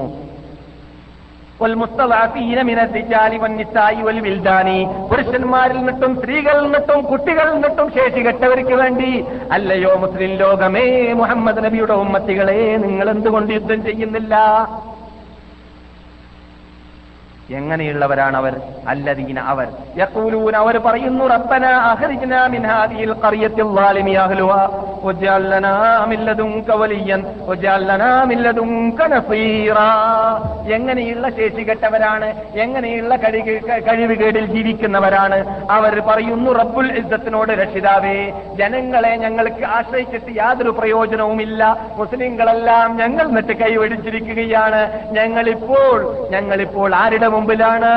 പുരുഷന്മാരിൽ നിന്നും സ്ത്രീകളിൽ നിന്നും കുട്ടികളിൽ നിന്നും ശേഷി കെട്ടവർക്ക് വേണ്ടി അല്ലയോ മുസ്ലിം ലോകമേ മുഹമ്മദ് നബിയുടെ ഉമ്മത്തികളെ നിങ്ങൾ എന്തുകൊണ്ട് യുദ്ധം ചെയ്യുന്നില്ല? എങ്ങനെയുള്ളവരാണ് അവർ അല്ലദീന അവർ. യഖൂലൂന അവർ പറയുന്നു റബ്ബന അഖ്രിജ്നാ മിൻ ഹാദിഹിൽ ഖറിയത്തിൽ ളാലിമി അഹ്ലുഹാ. വജഅൽ ലനാ മിൻ ലദുൻക വലിയൻ. വജഅൽ ലനാ മിൻ ലദുൻക നസീറാ. എങ്ങനെയുള്ള ശേഷികെട്ടവരാണ്? എങ്ങനെയുള്ള കഴിവ് കഴിവുകേടിൽ ജീവിക്കുന്നവരാണ്? അവർ പറയുന്നു റബ്ബുൽ ഇസ്സത്തിനോട് രക്ഷിതാവേ ജനങ്ങളെ ഞങ്ങൾക്ക് ആശ്രയിച്ചിട്ട് യാതൊരു പ്രയോജനവുമില്ല. മുസ്ലിങ്ങളെല്ലാം ഞങ്ങൾ നിട്ട് കൈവടിച്ചിരിക്കുകയാണ് ഞങ്ങളിപ്പോൾ ഞങ്ങളിപ്പോൾ ആരുടെ മുമ്പിലാണ്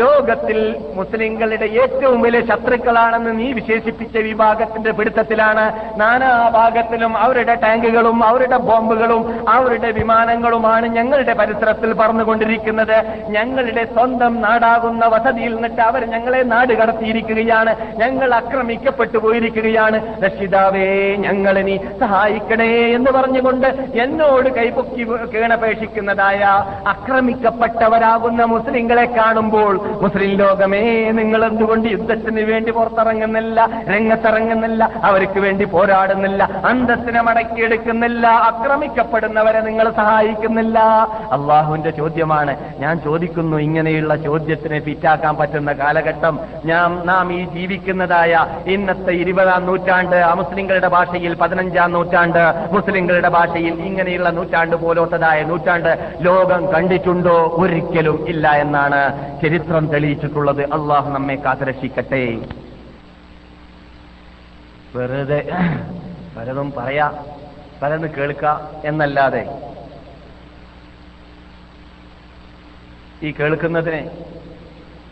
ലോകത്തിൽ മുസ്ലിങ്ങളുടെ ഏറ്റവും വലിയ ശത്രുക്കളാണെന്ന് നീ വിശേഷിപ്പിച്ച വിഭാഗത്തിന്റെ പിടുത്തത്തിലാണ്. നാനാ ഭാഗത്തിലും അവരുടെ ടാങ്കുകളും അവരുടെ ബോംബുകളും അവരുടെ വിമാനങ്ങളുമാണ് ഞങ്ങളുടെ പരിസരത്തിൽ പറന്നുകൊണ്ടിരിക്കുന്നത്. ഞങ്ങളുടെ സ്വന്തം നാടാകുന്ന വസതിയിൽ നിന്നിട്ട് അവർ ഞങ്ങളെ നാട് കടത്തിയിരിക്കുകയാണ്. ഞങ്ങൾ ആക്രമിക്കപ്പെട്ടു പോയിരിക്കുകയാണ്. രക്ഷിതാവേ നീ സഹായിക്കണേ എന്ന് പറഞ്ഞുകൊണ്ട് എന്നോട് കൈപൊക്കി കേണപേക്ഷിക്കുന്നതായ ആക്രമിക്കപ്പെട്ടവരാകുന്ന മുസ്ലിങ്ങളെ കാണുമ്പോൾ മുസ്ലിം ലോകമേ നിങ്ങൾ എന്തുകൊണ്ട് യുദ്ധത്തിന് വേണ്ടി പുറത്തിറങ്ങുന്നില്ല രംഗത്തിറങ്ങുന്നില്ല അവർക്ക് വേണ്ടി പോരാടുന്നില്ല അന്തസ്സിനെ മടക്കിയെടുക്കുന്നില്ല ആക്രമിക്കപ്പെടുന്നവരെ നിങ്ങൾ സഹായിക്കുന്നില്ല? അള്ളാഹുവിന്റെ ചോദ്യമാണ്. ഞാൻ ചോദിക്കുന്നു ഇങ്ങനെയുള്ള ചോദ്യത്തിന് ഫിറ്റാക്കാൻ പറ്റുന്ന കാലഘട്ടം ഞാൻ നാം ഈ ജീവിക്കുന്നതായ ഇന്നത്തെ ഇരുപതാം നൂറ്റാണ്ട് അമുസ്ലിങ്ങളുടെ ഭാഷയിൽ പതിനഞ്ചാം നൂറ്റാണ്ട് മുസ്ലിങ്ങളുടെ ഭാഷയിൽ ഇങ്ങനെയുള്ള നൂറ്റാണ്ട് പോലോത്തതായ നൂറ്റാണ്ട് ലോകം കണ്ടിട്ടുണ്ടോ? ഒരിക്കലും ഇല്ല എന്നാണ് ചരിത്രം തെളിയിച്ചിട്ടുള്ളത്. അള്ളാഹു നമ്മെ കാത്തരക്ഷിക്കട്ടെ. വെറുതെ പലതും പറയാ പലതും കേൾക്ക എന്നല്ലാതെ. ഈ കേൾക്കുന്നതിനെ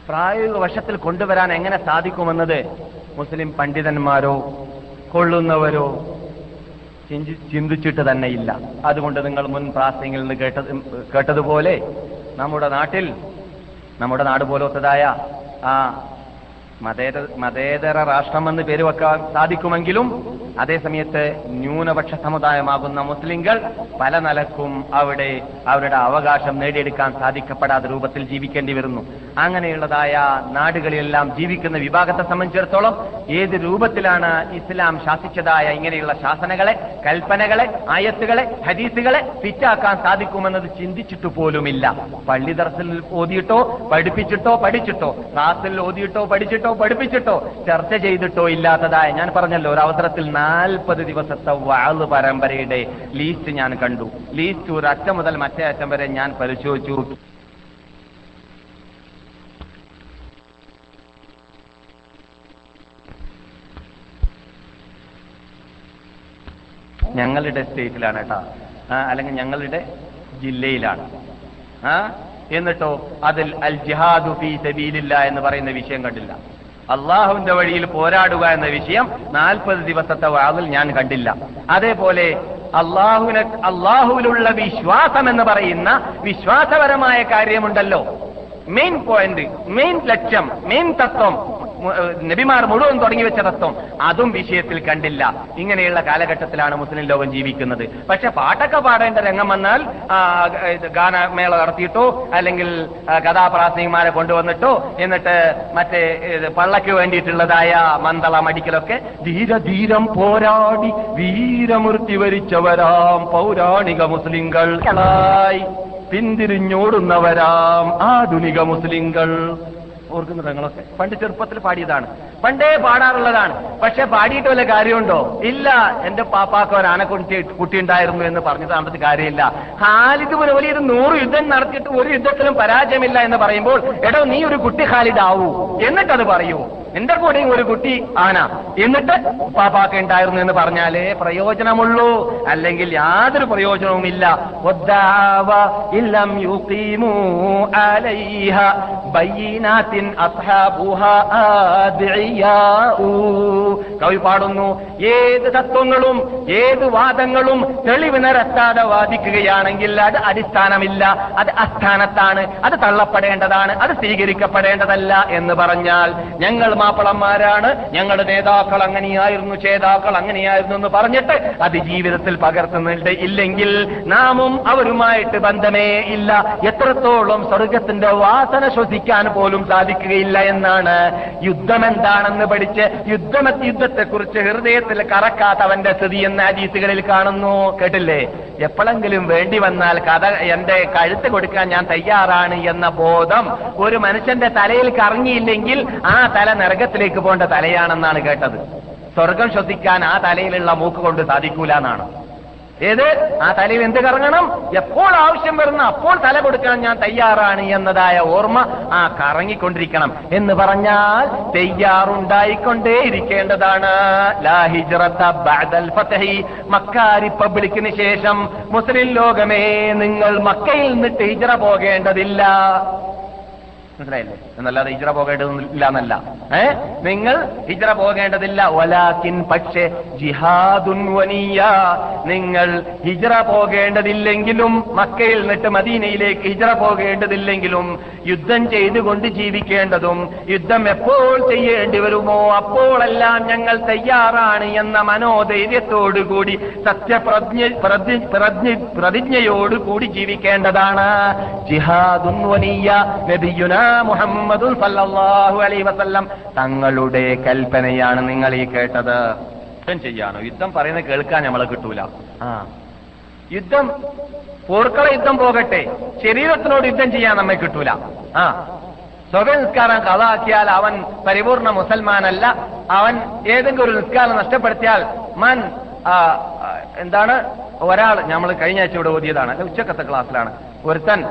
പ്രായോഗിക വശത്തിൽ കൊണ്ടുവരാൻ എങ്ങനെ സാധിക്കുമെന്നത് മുസ്ലിം പണ്ഡിതന്മാരോ കൊള്ളുന്നവരോ ചിന്തി- ചിന്തിച്ചിട്ട് തന്നെയില്ല. അതുകൊണ്ട് നിങ്ങൾ മുൻ പ്രാസംഗിൽ നിന്ന് കേട്ടത് കേട്ടതുപോലെ നമ്മുടെ നാട്ടിൽ നമ്മുടെ നാട് പോലത്തതായ ആ മതേതര മതേതര രാഷ്ട്രമെന്ന് പേര് വെക്കാൻ സാധിക്കുമെങ്കിലും അതേസമയത്ത് ന്യൂനപക്ഷ സമുദായമാകുന്ന മുസ്ലിങ്ങൾ പല നിലക്കും അവിടെ അവരുടെ അവകാശം നേടിയെടുക്കാൻ സാധിക്കപ്പെടാത്ത രൂപത്തിൽ ജീവിക്കേണ്ടി വരുന്നു. അങ്ങനെയുള്ളതായ നാടുകളിലെല്ലാം ജീവിക്കുന്ന വിഭാഗത്തെ സംബന്ധിച്ചിടത്തോളം ഏത് രൂപത്തിലാണ് ഇസ്ലാം ശാസിച്ചതായ ഇങ്ങനെയുള്ള ശാസനകളെ കൽപ്പനകളെ ആയത്തുകളെ ഹദീസുകളെ ഫിറ്റാക്കാൻ സാധിക്കുമെന്നത് ചിന്തിച്ചിട്ടു പോലുമില്ല. പള്ളി ഓതിയിട്ടോ പഠിപ്പിച്ചിട്ടോ പഠിച്ചിട്ടോ ക്ലാസ്സിൽ ഓതിയിട്ടോ പഠിച്ചിട്ടോ പഠിപ്പിച്ചിട്ടോ ചർച്ച ചെയ്തിട്ടോ ഇല്ലാത്തതായ. ഞാൻ പറഞ്ഞല്ലോ ഒരു അവസരത്തിൽ നാൽപ്പത് ദിവസത്തെ വാൾ പരമ്പരയുടെ ലീസ്റ്റ് ഞാൻ കണ്ടു. ലീസ്റ്റ് ഒരു അറ്റം മുതൽ മറ്റേ അറ്റം വരെ ഞാൻ പരിശോധിച്ചു. ഞങ്ങളുടെ സ്റ്റേറ്റിലാണ് കേട്ടോ. അല്ലെങ്കിൽ ഞങ്ങളുടെ ജില്ലയിലാണ്. എന്നിട്ടോ അതിൽ അൽ ജിഹാദു ഫീ സബീലില്ല എന്ന് പറയുന്ന വിഷയം കണ്ടില്ല. അള്ളാഹുവിന്റെ വഴിയിൽ പോരാടുക എന്ന വിഷയം നാൽപ്പത് ദിവസത്തെ വാതിൽ ഞാൻ കണ്ടില്ല. അതേപോലെ അള്ളാഹുവിനെ അള്ളാഹുവിലുള്ള വിശ്വാസം എന്ന് പറയുന്ന വിശ്വാസപരമായ കാര്യമുണ്ടല്ലോ. മെയിൻ പോയിന്റ് മെയിൻ ലക്ഷ്യം മെയിൻ തത്വം. നബിമാർ മുഴുവൻ തുടങ്ങി വെച്ച തത്വം. അതും വിഷയത്തിൽ കണ്ടില്ല. ഇങ്ങനെയുള്ള കാലഘട്ടത്തിലാണ് മുസ്ലിം ലോകം ജീവിക്കുന്നത്. പക്ഷെ പാട്ടൊക്കെ പാടേണ്ട രംഗം വന്നാൽ ഗാനമേള നടത്തിയിട്ടോ അല്ലെങ്കിൽ ആ, കഥാപ്രാസംഗികമാരെ കൊണ്ടുവന്നിട്ടോ എന്നിട്ട് മറ്റേ പള്ളക്ക് വേണ്ടിയിട്ടുള്ളതായ മന്ദള മടിക്കലൊക്കെ ധീരധീരം പോരാടി വീരമൂർത്തി വരിച്ചവരാം പൗരാണിക മുസ്ലിംകൾ. പിന്തിരിഞ്ഞോടുന്നവരാം ആധുനിക മുസ്ലിങ്ങൾ ഓർക്കുന്നുണ്ടോ നിങ്ങളൊക്കെ പണ്ട് ചെറുപ്പത്തിൽ പാടിയതാണ്. പണ്ടേ പാടാറുള്ളതാണ്. പക്ഷെ പാടിയിട്ട് വല്ല കാര്യമുണ്ടോ? ഇല്ല. എന്റെ പാപ്പാക്ക് ഒരു ആനക്കുട്ടി കുട്ടി ഉണ്ടായിരുന്നു എന്ന് പറഞ്ഞത് നമുക്ക് കാര്യമില്ല. ഖാലിദ് ഒരു ഇത് നൂറ് യുദ്ധം നടത്തിയിട്ട് ഒരു യുദ്ധത്തിലും പരാജയമില്ല എന്ന് പറയുമ്പോൾ എടോ നീ ഒരു കുട്ടി ഖാലിദ് ആവൂ എന്നിട്ടത് പറയൂ. എന്റെ കൂടെയും ഒരു കുട്ടി ആന എന്നിട്ട് പാപ്പാക്ക് ഉണ്ടായിരുന്നു എന്ന് പറഞ്ഞാലേ പ്രയോജനമുള്ളൂ. അല്ലെങ്കിൽ യാതൊരു പ്രയോജനവുമില്ല ഇല്ലം. യുഖീമു അലൈഹ ആദിഇയാഉ. കവി പാടുന്നു ഏത് തത്വങ്ങളും ഏത് വാദങ്ങളും തെളിവ് നിരത്താതെ വാദിക്കുകയാണെങ്കിൽ അത് അടിസ്ഥാനമില്ല അത് അസ്ഥാനത്താണ് അത് തള്ളപ്പെടേണ്ടതാണ് അത് സ്വീകരിക്കപ്പെടേണ്ടതല്ല എന്ന് പറഞ്ഞാൽ ഞങ്ങൾ മാപ്പിളന്മാരാണ് ഞങ്ങളുടെ നേതാക്കൾ അങ്ങനെയായിരുന്നു ചേതാക്കൾ അങ്ങനെയായിരുന്നു എന്ന് പറഞ്ഞിട്ട് അത് ജീവിതത്തിൽ പകർത്തുന്നുണ്ട് ഇല്ലെങ്കിൽ നാമും അവരുമായിട്ട് ബന്ധമേ ഇല്ല. എത്രത്തോളം സ്വർഗത്തിന്റെ വാസന ശ്വസിക്കാൻ പോലും സാധിക്കുകയില്ല എന്നാണ്. യുദ്ധം എന്താണെന്ന് പഠിച്ച് യുദ്ധം യുദ്ധത്തെക്കുറിച്ച് ഹൃദയത്തിൽ കറക്കാത്തവന്റെ സ്ഥിതി എന്ന ഹദീസുകളിൽ കാണുന്നു. കേട്ടില്ലേ? എപ്പോഴെങ്കിലും വേണ്ടി വന്നാൽ കഥ എന്റെ കഴുത്ത് കൊടുക്കാൻ ഞാൻ തയ്യാറാണ് എന്ന ബോധം ഒരു മനുഷ്യന്റെ തലയിൽ കറങ്ങിയില്ലെങ്കിൽ ആ തല നരകത്തിലേക്ക് പോകേണ്ട തലയാണെന്നാണ് കേട്ടത്. സ്വർഗം ശ്വസിക്കാൻ ആ തലയിലുള്ള മൂക്ക് കൊണ്ട് സാധിക്കൂല എന്നാണ്. ഏത്? ആ തലയിൽ എന്ത് കറങ്ങണം? എപ്പോൾ ആവശ്യം വരുന്ന അപ്പോൾ തല കൊടുക്കാൻ ഞാൻ തയ്യാറാണ് എന്നതായ ഓർമ്മ ആ കറങ്ങിക്കൊണ്ടിരിക്കണം എന്ന് പറഞ്ഞാൽ തയ്യാറുണ്ടായിക്കൊണ്ടേ ഇരിക്കേണ്ടതാണ് മക്ക റിപ്പബ്ലിക്കിന് ശേഷം മുസ്ലിം ലോകമേ നിങ്ങൾ മക്കയിൽ നിന്നിട്ട് ഹിജറ പോകേണ്ടതില്ല. മനസ്സിലായില്ലേ? എന്നല്ലാതെ ഹിജ്ര പോകേണ്ടതില്ല എന്നല്ല. ഏ? നിങ്ങൾ ഹിജ്റ പോകേണ്ടതില്ല. ഒലാക്കിൻ പക്ഷേ ജിഹാദുൻ വനിയ. നിങ്ങൾ ഹിജ്റ പോകേണ്ടതില്ലെങ്കിലും മക്കയിൽ നിട്ട് മദീനയിലേക്ക് ഹിജ്റ പോകേണ്ടതില്ലെങ്കിലും യുദ്ധം ചെയ്തുകൊണ്ട് ജീവിക്കേണ്ടതും യുദ്ധം എപ്പോൾ ചെയ്യേണ്ടി വരുമോ? അപ്പോഴെല്ലാം ഞങ്ങൾ തയ്യാറാണ് എന്ന മനോധൈര്യത്തോടുകൂടി സത്യപ്രജ്ഞ പ്രതി- പ്രതിജ്ഞയോടുകൂടി ജീവിക്കേണ്ടതാണ്. ജിഹാദുൻ വനിയ. നബിയുന അലൈഹി വസല്ലം തങ്ങളുടെ കൽപ്പനയാണ് നിങ്ങൾ ഈ കേട്ടത്. യുദ്ധം ചെയ്യാനോ? യുദ്ധം പറയുന്നത് കേൾക്കാൻ നമ്മളെ കിട്ടൂല. ആ. യുദ്ധം പോർക്കള യുദ്ധം പോകട്ടെ. ശരീരത്തിനോട് യുദ്ധം ചെയ്യാൻ നമ്മെ കിട്ടൂല. ആ. സ്വക നിസ്കാരം കഥാക്കിയാൽ അവൻ പരിപൂർണ മുസൽമാനല്ല. അവൻ ഏതെങ്കിലും ഒരു നിസ്കാരം നഷ്ടപ്പെടുത്തിയാൽ മൻ എന്താണ്? ഒരാൾ നമ്മൾ കഴിഞ്ഞ ആഴ്ച ഇവിടെ ഓതിയതാണ്. ഉച്ചക്കത്തെ ക്ലാസ്സിലാണ് ഒരുത്തൻ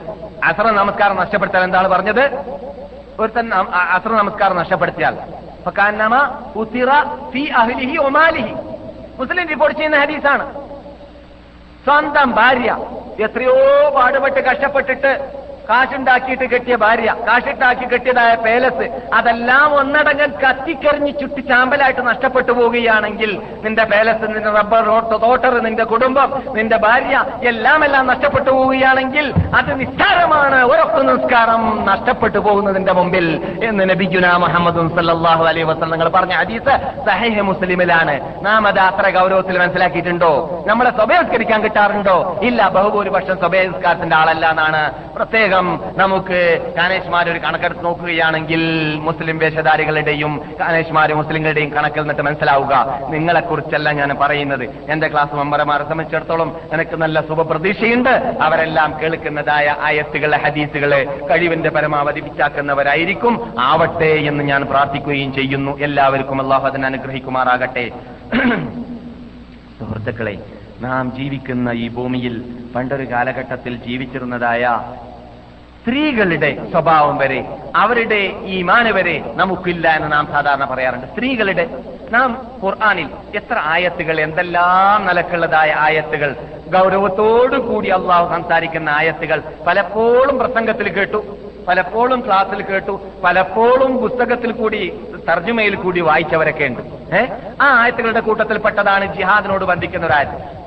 അസറ നമസ്കാരം നഷ്ടപ്പെടുത്താൻ എന്താണ് പറഞ്ഞത്? ഒരുത്തൻ അത്ര നമസ്കാരം നഷ്ടപ്പെടുത്തിയാൽ. മുസ്ലിം റിപ്പോർട്ട് ചെയ്യുന്ന ഹദീസാണ്. സ്വന്തം ഭാര്യ എത്രയോ പാടുപെട്ട് കഷ്ടപ്പെട്ടിട്ട് കാശുണ്ടാക്കിയിട്ട് കെട്ടിയ ഭാര്യ കാശിട്ടാക്കി കെട്ടിയതായ പേലസ് അതെല്ലാം ഒന്നടങ്കം കത്തിക്കരിഞ്ഞ് ചുട്ടി ചാമ്പലായിട്ട് നഷ്ടപ്പെട്ടു പോവുകയാണെങ്കിൽ നിന്റെ പേലസ് നിന്റെ റബ്ബർ റോട്ട് തോട്ടർ നിന്റെ കുടുംബം നിന്റെ ഭാര്യ എല്ലാം എല്ലാം നഷ്ടപ്പെട്ടു പോവുകയാണെങ്കിൽ അത് നിസ്സാരമാണ്. ഒരൊക്കെ നിസ്കാരം നഷ്ടപ്പെട്ടു പോകുന്നതിന്റെ മുമ്പിൽ എന്ന് നബിജുന മുഹമ്മദ് സല്ലാഹു അലൈ വസ്ലം നിങ്ങൾ പറഞ്ഞ ഹദീസ് സഹേഹ മുസ്ലിമിലാണ്. നാം അത് അത്ര ഗൗരവത്തിൽ മനസ്സിലാക്കിയിട്ടുണ്ടോ? നമ്മളെ സ്വഭയസ്കരിക്കാൻ കിട്ടാറുണ്ടോ? ഇല്ല ബഹുഭൂരിപക്ഷം സ്വഭയസ്കാരത്തിന്റെ ആളല്ല എന്നാണ് പ്രത്യേകം നമുക്ക് കാനേഷ്മാർ ഒരു കണക്കെടുത്ത് നോക്കുകയാണെങ്കിൽ മുസ്ലിം വേഷധാരികളുടെയും കാനേഷ്മാരും മുസ്ലിങ്ങളുടെയും കണക്കിൽ നിന്നിട്ട് മനസ്സിലാവുക. നിങ്ങളെക്കുറിച്ചല്ല ഞാൻ പറയുന്നത്. എന്റെ ക്ലാസ് മെമ്പർമാരെ സംബന്ധിച്ചിടത്തോളം എനിക്ക് നല്ല ശുഭപ്രതീക്ഷയുണ്ട്. അവരെല്ലാം കേൾക്കുന്നതായ ആയത്തുകളെ ഹദീസുകളെ കഴിവിന്റെ പരമാവധി പിച്ചാക്കുന്നവരായിരിക്കും ആവട്ടെ എന്ന് ഞാൻ പ്രാർത്ഥിക്കുകയും ചെയ്യുന്നു. എല്ലാവർക്കും അള്ളാഹു അതിനെ അനുഗ്രഹിക്കുമാറാകട്ടെ. സുഹൃത്തുക്കളെ നാം ജീവിക്കുന്ന ഈ ഭൂമിയിൽ പണ്ടൊരു കാലഘട്ടത്തിൽ ജീവിച്ചിരുന്നതായ സ്ത്രീകളുടെ സ്വഭാവം വരെ അവരുടെ ഈമാന് വരെ നമുക്കില്ല എന്ന് നാം സാധാരണ പറയാറുണ്ട്. സ്ത്രീകളുടെ നാം ഖുർആാനിൽ എത്ര ആയത്തുകൾ എന്തെല്ലാം നിലക്കുള്ളതായ ആയത്തുകൾ ഗൗരവത്തോടു കൂടി അള്ളാഹു സംസാരിക്കുന്ന ആയത്തുകൾ പലപ്പോഴും പ്രസംഗത്തിൽ കേട്ടു പലപ്പോഴും ക്ലാസ്സിൽ കേട്ടു പലപ്പോഴും പുസ്തകത്തിൽ കൂടി തർജമയിൽ കൂടി വായിച്ചവരൊക്കെ ഉണ്ട്. ഏഹ് ആ ആയത്തുകളുടെ കൂട്ടത്തിൽപ്പെട്ടതാണ് ജിഹാദിനോട് ബന്ധിക്കുന്ന ഒരു ആയത്ത്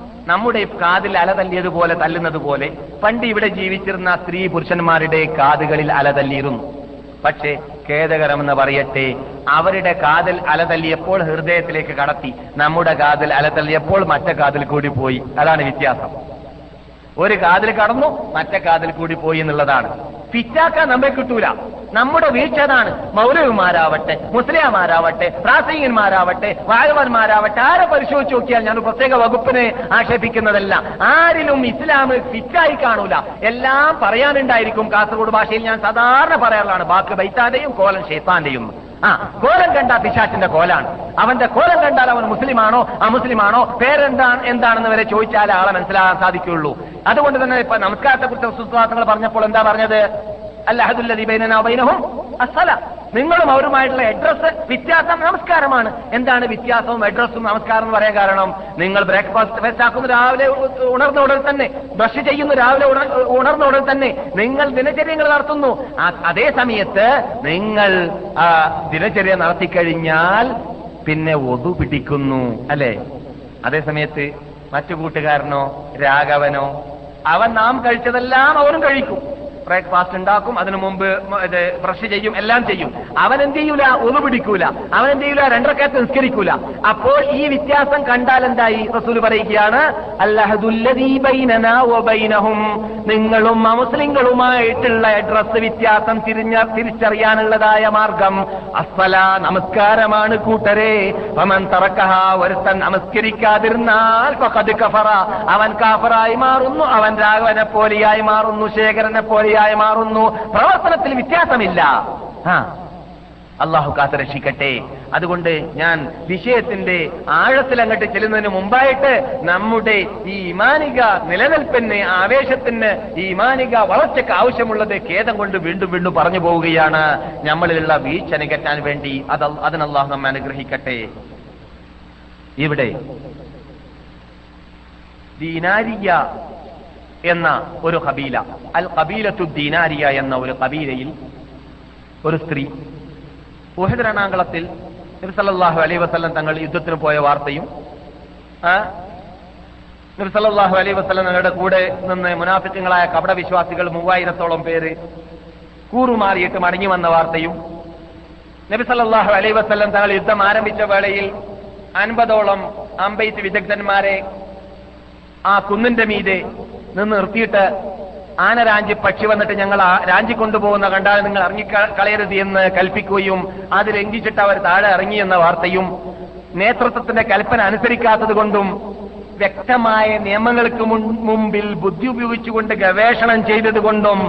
നമ്മുടെ കാതിൽ അല തല്ലുന്നത് പോലെ പണ്ട് ഇവിടെ ജീവിച്ചിരുന്ന സ്ത്രീ പുരുഷന്മാരുടെ കാതുകളിൽ അല തല്ലിയിരുന്നു. പക്ഷേ ഖേദകരമെന്ന് പറയട്ടെ അവരുടെ കാതൽ അലതല്ലിയപ്പോൾ ഹൃദയത്തിലേക്ക് കടത്തി നമ്മുടെ കാതൽ അലതല്ലിയപ്പോൾ മറ്റേ കാതിൽ കൂടി പോയി. അതാണ് വ്യത്യാസം. ഒരു കാതിൽ കടന്നു മറ്റേ കാതിൽ കൂടി പോയി എന്നുള്ളതാണ്. ഫിറ്റാക്കാൻ നമ്മെ കിട്ടൂല. നമ്മുടെ വീഴ്ച അതാണ്. മൗലവിമാരാവട്ടെ മുസ്ലിയാമാരാവട്ടെ പ്രാസംഗികന്മാരാവട്ടെ വാഴവന്മാരാവട്ടെ ആരെ പരിശോധിച്ച് നോക്കിയാൽ ഞാൻ പ്രത്യേക വകുപ്പിനെ ആക്ഷേപിക്കുന്നതല്ല. ആരിലും ഇസ്ലാം ഫിറ്റായി കാണൂല. എല്ലാം പറയാനുണ്ടായിരിക്കും. കാസർഗോഡ് ഭാഷയിൽ ഞാൻ സാധാരണ പറയാറുള്ളതാണ്. ബാക്ക് ബൈത്താന്റെയും കോലൻ ഷെയ്ത്താന്റെയും ആ കോലം കണ്ട പിശാച്ചിന്റെ കോലാണ്. അവന്റെ കോലം കണ്ടാൽ അവൻ മുസ്ലിമാണോ അമുസ്ലിമാണോ പേരെന്താണ് എന്താണെന്ന് വരെ ചോദിച്ചാൽ ആളെ മനസ്സിലാകാൻ സാധിക്കുകയുള്ളൂ. അതുകൊണ്ട് തന്നെ ഇപ്പൊ നമസ്കാരത്തെ കുറിച്ച് സുസ്വാസങ്ങൾ പറഞ്ഞപ്പോൾ എന്താ പറഞ്ഞത്? അല്ലഹദുല്ലദീബൈനഹും അസല നിങ്ങളും അവരുമായിട്ടുള്ള അഡ്രസ്സ് വ്യത്യാസം നമസ്കാരമാണ്. എന്താണ് വ്യത്യാസവും അഡ്രസ്സും നമസ്കാരം എന്ന് പറയാൻ കാരണം? നിങ്ങൾ ബ്രേക്ക്ഫാസ്റ്റ് ഫെസ്റ്റ് ആക്കുന്ന രാവിലെ ഉണർന്ന ഉടൻ തന്നെ ബ്രഷ് ചെയ്യുന്ന രാവിലെ ഉണർന്ന ഉടൻ തന്നെ നിങ്ങൾ ദിനചര്യങ്ങൾ നടത്തുന്നു. അതേ സമയത്ത് നിങ്ങൾ ദിനചര്യ നടത്തിക്കഴിഞ്ഞാൽ പിന്നെ ഒതു പിടിക്കുന്നു അല്ലെ? അതേ സമയത്ത് മറ്റു കൂട്ടുകാരനോ രാഘവനോ അവൻ നാം കഴിച്ചതെല്ലാം അവനും കഴിക്കും. ബ്രേക്ക്ഫാസ്റ്റ് ഉണ്ടാക്കും അതിനു മുമ്പ് ബ്രഷ് ചെയ്യും എല്ലാം ചെയ്യും. അവൻ എന്ത് ചെയ്യൂല ഒന്ന് പിടിക്കൂല. അവൻ എന്ത് ചെയ്യൂല രണ്ടരക്കാത്ത് നിസ്കരിക്കൂല. അപ്പോൾ ഈ വ്യത്യാസം കണ്ടാൽ എന്തായി? റസൂൽ പറയുകയാണ് നിങ്ങളും മുസ്ലിങ്ങളുമായിട്ടുള്ള അഡ്രസ് വ്യത്യാസം തിരിഞ്ഞ തിരിച്ചറിയാനുള്ളതായ മാർഗം. അസ്സല നമസ്കാരമാണ് കൂട്ടരെ. ഒരുത്തൻ നമസ്കരിക്കാതിരുന്നാൽ അവൻ കാഫറായി മാറുന്നു അവൻ രാഘവനെ പോലെയായി മാറുന്നു ശേഖരനെ പോലെയായി മാറുന്നു. പ്രവർത്തനത്തിൽ വ്യത്യാസമില്ല. അള്ളാഹു കാത്ത് രക്ഷിക്കട്ടെ അതുകൊണ്ട് ഞാൻ വിഷയത്തിന്റെ ആഴത്തിൽ അങ്ങോട്ട് ചെല്ലുന്നതിന് മുമ്പായിട്ട് നമ്മുടെ ഈ ഇമാനിക നിലനിൽപ്പിന് ആവേശത്തിന് ഈ ഇമാനിക വളർച്ചയ്ക്ക് ആവശ്യമുള്ളത് ഖേദം കൊണ്ട് വീണ്ടും വീണ്ടും പറഞ്ഞു പോവുകയാണ്. നമ്മളിലുള്ള വീഴ്ച നികറ്റാൻ വേണ്ടി അത് അതിനല്ലാഹു നമ്മെ അനുഗ്രഹിക്കട്ടെ. ഇവിടെ ദീനാരിയ എന്ന ഒരു കബീല അൽ കബീലത്തു ദീനാരിയ എന്ന ഒരു കബീലയിൽ ഒരു സ്ത്രീ. ഉഹദ് രണാങ്കളത്തിൽ നബിസല്ലാഹു അലൈ വസ്ലം തങ്ങൾ യുദ്ധത്തിന് പോയ വാർത്തയും നബിസല്ലാഹു അലൈ വസ്ലം തങ്ങളുടെ കൂടെ നിന്ന് മുനാഫിക്കങ്ങളായ കപട വിശ്വാസികൾ മൂവായിരത്തോളം പേര് കൂറുമാറിയിട്ട് മടങ്ങി വന്ന വാർത്തയും നബി സല്ലല്ലാഹു അലൈഹി വസല്ലം തങ്ങൾ യുദ്ധം ആരംഭിച്ച വേളയിൽ അൻപതോളം അമ്പെയ്ത്ത് വിദഗ്ധന്മാരെ ആ കുന്നിന്റെ മീതെ നിന്ന് നിർത്തിയിട്ട് ആന രാഞ്ചി പക്ഷി വന്നിട്ട് ഞങ്ങൾ രാഞ്ചി കൊണ്ടുപോകുന്ന കണ്ടാൽ നിങ്ങൾ ഇറങ്ങി കളയരുത് എന്ന് കൽപ്പിക്കുകയും അത് ലംഘിച്ചിട്ട് അവർ താഴെ ഇറങ്ങി എന്ന വാർത്തയും നേതൃത്വത്തിന്റെ കൽപ്പന അനുസരിക്കാത്തത് കൊണ്ടും വ്യക്തമായ നിയമങ്ങൾക്ക് മുമ്പിൽ ബുദ്ധി ഉപയോഗിച്ചുകൊണ്ട് ഗവേഷണം ചെയ്തത് കൊണ്ടും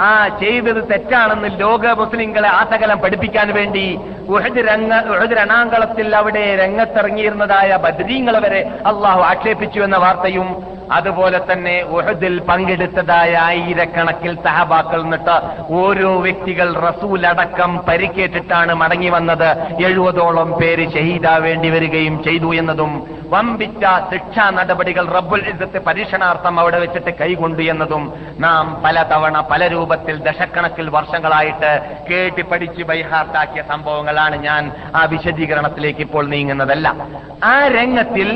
ആ ചെയ്തത് തെറ്റാണെന്ന് ലോക മുസ്ലിങ്ങളെ ആസകലം പഠിപ്പിക്കാൻ വേണ്ടി ഉഹദ് രംഗ ഉഹദ് രണാങ്കളത്തിൽ അവിടെ രംഗത്തിറങ്ങിയിരുന്നതായ ബദ്രീങ്ങളെ വരെ അള്ളാഹു ആക്ഷേപിച്ചു എന്ന വാർത്തയും അതുപോലെ തന്നെ ഉഹദിൽ പങ്കെടുത്തതായ ആയിരക്കണക്കിൽ സഹബാക്കൾ നിട്ട് ഓരോ വ്യക്തികൾ റസൂൽ അടക്കം പരിക്കേറ്റിട്ടാണ് മടങ്ങി വന്നത്. എഴുപതോളം പേര് ഷഹീദാവേണ്ടി വരികയും ചെയ്തു എന്നതും വമ്പിച്ച ശിക്ഷാ നടപടികൾ റബ്ബുൽ യുദ്ധത്തെ പരീക്ഷണാർത്ഥം അവിടെ വെച്ചിട്ട് കൈകൊണ്ടു എന്നതും നാം പലതവണ പല രൂപത്തിൽ ദശക്കണക്കിൽ വർഷങ്ങളായിട്ട് കേട്ടി പഠിച്ച് ബൈഹാർട്ടാക്കിയ സംഭവങ്ങളാണ് ഞാൻ ആ വിശദീകരണത്തിലേക്ക് ഇപ്പോൾ നീങ്ങുന്നതല്ല. ആ രംഗത്തിൽ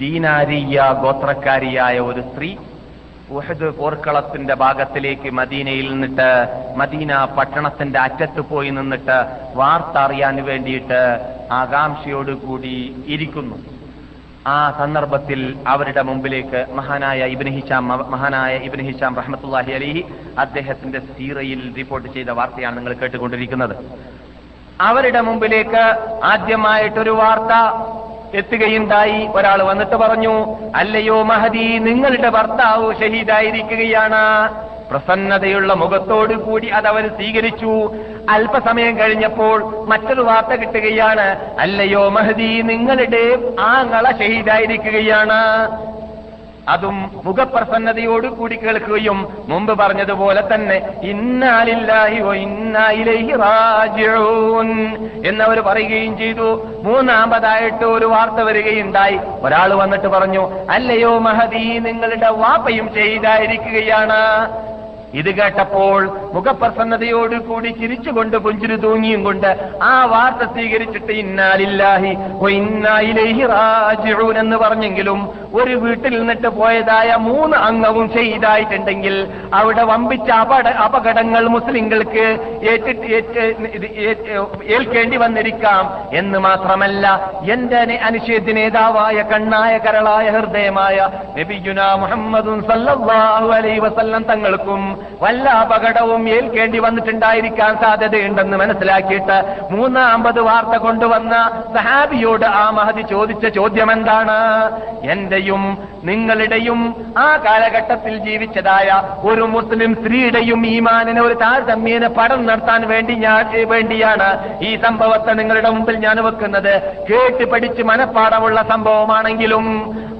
ദീനാരിയ ഗോത്രക്കാരിയായ ഒരു സ്ത്രീ ഉഹദ് പോർക്കളത്തിന്റെ ഭാഗത്തിലേക്ക് മദീനയിൽ നിന്നിട്ട് മദീന പട്ടണത്തിന്റെ അറ്റത്ത് പോയി നിന്നിട്ട് വാർത്ത അറിയാൻ വേണ്ടിയിട്ട് ആകാംക്ഷയോടുകൂടി ഇരിക്കുന്നു. ആ സന്ദർഭത്തിൽ അവരുടെ മുമ്പിലേക്ക് മഹാനായ ഇബ്നു ഹിഷാം മഹാനായ ഇബ്നു ഹിഷാം റഹ്മത്തുള്ളാഹി അലിഹി അദ്ദേഹത്തിന്റെ സീറയിൽ റിപ്പോർട്ട് ചെയ്ത വാർത്തയാണ് നിങ്ങൾ കേട്ടുകൊണ്ടിരിക്കുന്നത്. അവരുടെ മുമ്പിലേക്ക് ആദ്യമായിട്ടൊരു വാർത്ത എത്തുകയുണ്ടായി. ഒരാൾ വന്നിട്ട് പറഞ്ഞു അല്ലയോ മഹദി നിങ്ങളുടെ ഭർത്താവ് ഷഹീദായിരിക്കുകയാണ്. പ്രസന്നതയുള്ള മുഖത്തോടു കൂടി അതവർ സ്വീകരിച്ചു. അല്പസമയം കഴിഞ്ഞപ്പോൾ മറ്റൊരു വാർത്ത കിട്ടുകയാണ് അല്ലയോ മഹദി നിങ്ങളുടെ ആങ്ങള ഷഹീദായിരിക്കുകയാണ്. അതും മുഖപ്രസന്നതയോട് കൂടി കേൾക്കുകയും മുമ്പ് പറഞ്ഞതുപോലെ തന്നെ റാജിഊൻ എന്നവർ പറയുകയും ചെയ്തു. മൂന്നാമതായിട്ട് ഒരു വാർത്ത വരികയുണ്ടായി. ഒരാൾ വന്നിട്ട് പറഞ്ഞു അല്ലയോ മഹദി നിങ്ങളുടെ വാപ്പയും ചെയ്തായിരിക്കുകയാണ്. ഇത് കേട്ടപ്പോൾ മുഖപ്രസന്നതയോട് കൂടി ചിരിച്ചുകൊണ്ട് പുഞ്ചിരി തൂങ്ങിയും കൊണ്ട് ആ വാർത്ത സ്വീകരിച്ചിട്ട് ഇന്നാലില്ലാഹി റാജിഊൻ എന്ന് പറഞ്ഞെങ്കിലും ഒരു വീട്ടിൽ നിന്നിട്ട് പോയതായ മൂന്ന് അംഗവും ചെയ്തായിട്ടുണ്ടെങ്കിൽ അവിടെ വമ്പിച്ച അപട അപകടങ്ങൾ മുസ്ലിങ്ങൾക്ക് ഏൽക്കേണ്ടി വന്നിരിക്കാം. എന്ന് മാത്രമല്ല എന്റെ അനി- അനിഷേധ്യ നേതാവായ കണ്ണായ കരളായ ഹൃദയമായ നബിയുന മുഹമ്മദും സല്ലല്ലാഹു അലൈഹി വസല്ലം തങ്ങൾക്കും വല്ല അപകടവും ഏൽക്കേണ്ടി വന്നിട്ടുണ്ടായിരിക്കാൻ സാധ്യതയുണ്ടെന്ന് മനസ്സിലാക്കിയിട്ട് മൂന്നാമ്പത് വാർത്ത കൊണ്ടുവന്ന സഹാബിയോട് ആ മഹതി ചോദിച്ച ചോദ്യം എന്താണ് എന്റെയും നിങ്ങളുടെയും ആ കാലഘട്ടത്തിൽ ജീവിച്ചതായ ഒരു മുസ്ലിം സ്ത്രീയുടെയും ഈമാനിനെ ഒരു താരതമ്യേന പടം നടത്താൻ വേണ്ടി ഞാൻ വേണ്ടിയാണ് ഈ സംഭവത്തെ നിങ്ങളുടെ മുമ്പിൽ ഞാൻ വെക്കുന്നത്. കേട്ട് പഠിച്ച് മനഃപ്പാടമുള്ള സംഭവമാണെങ്കിലും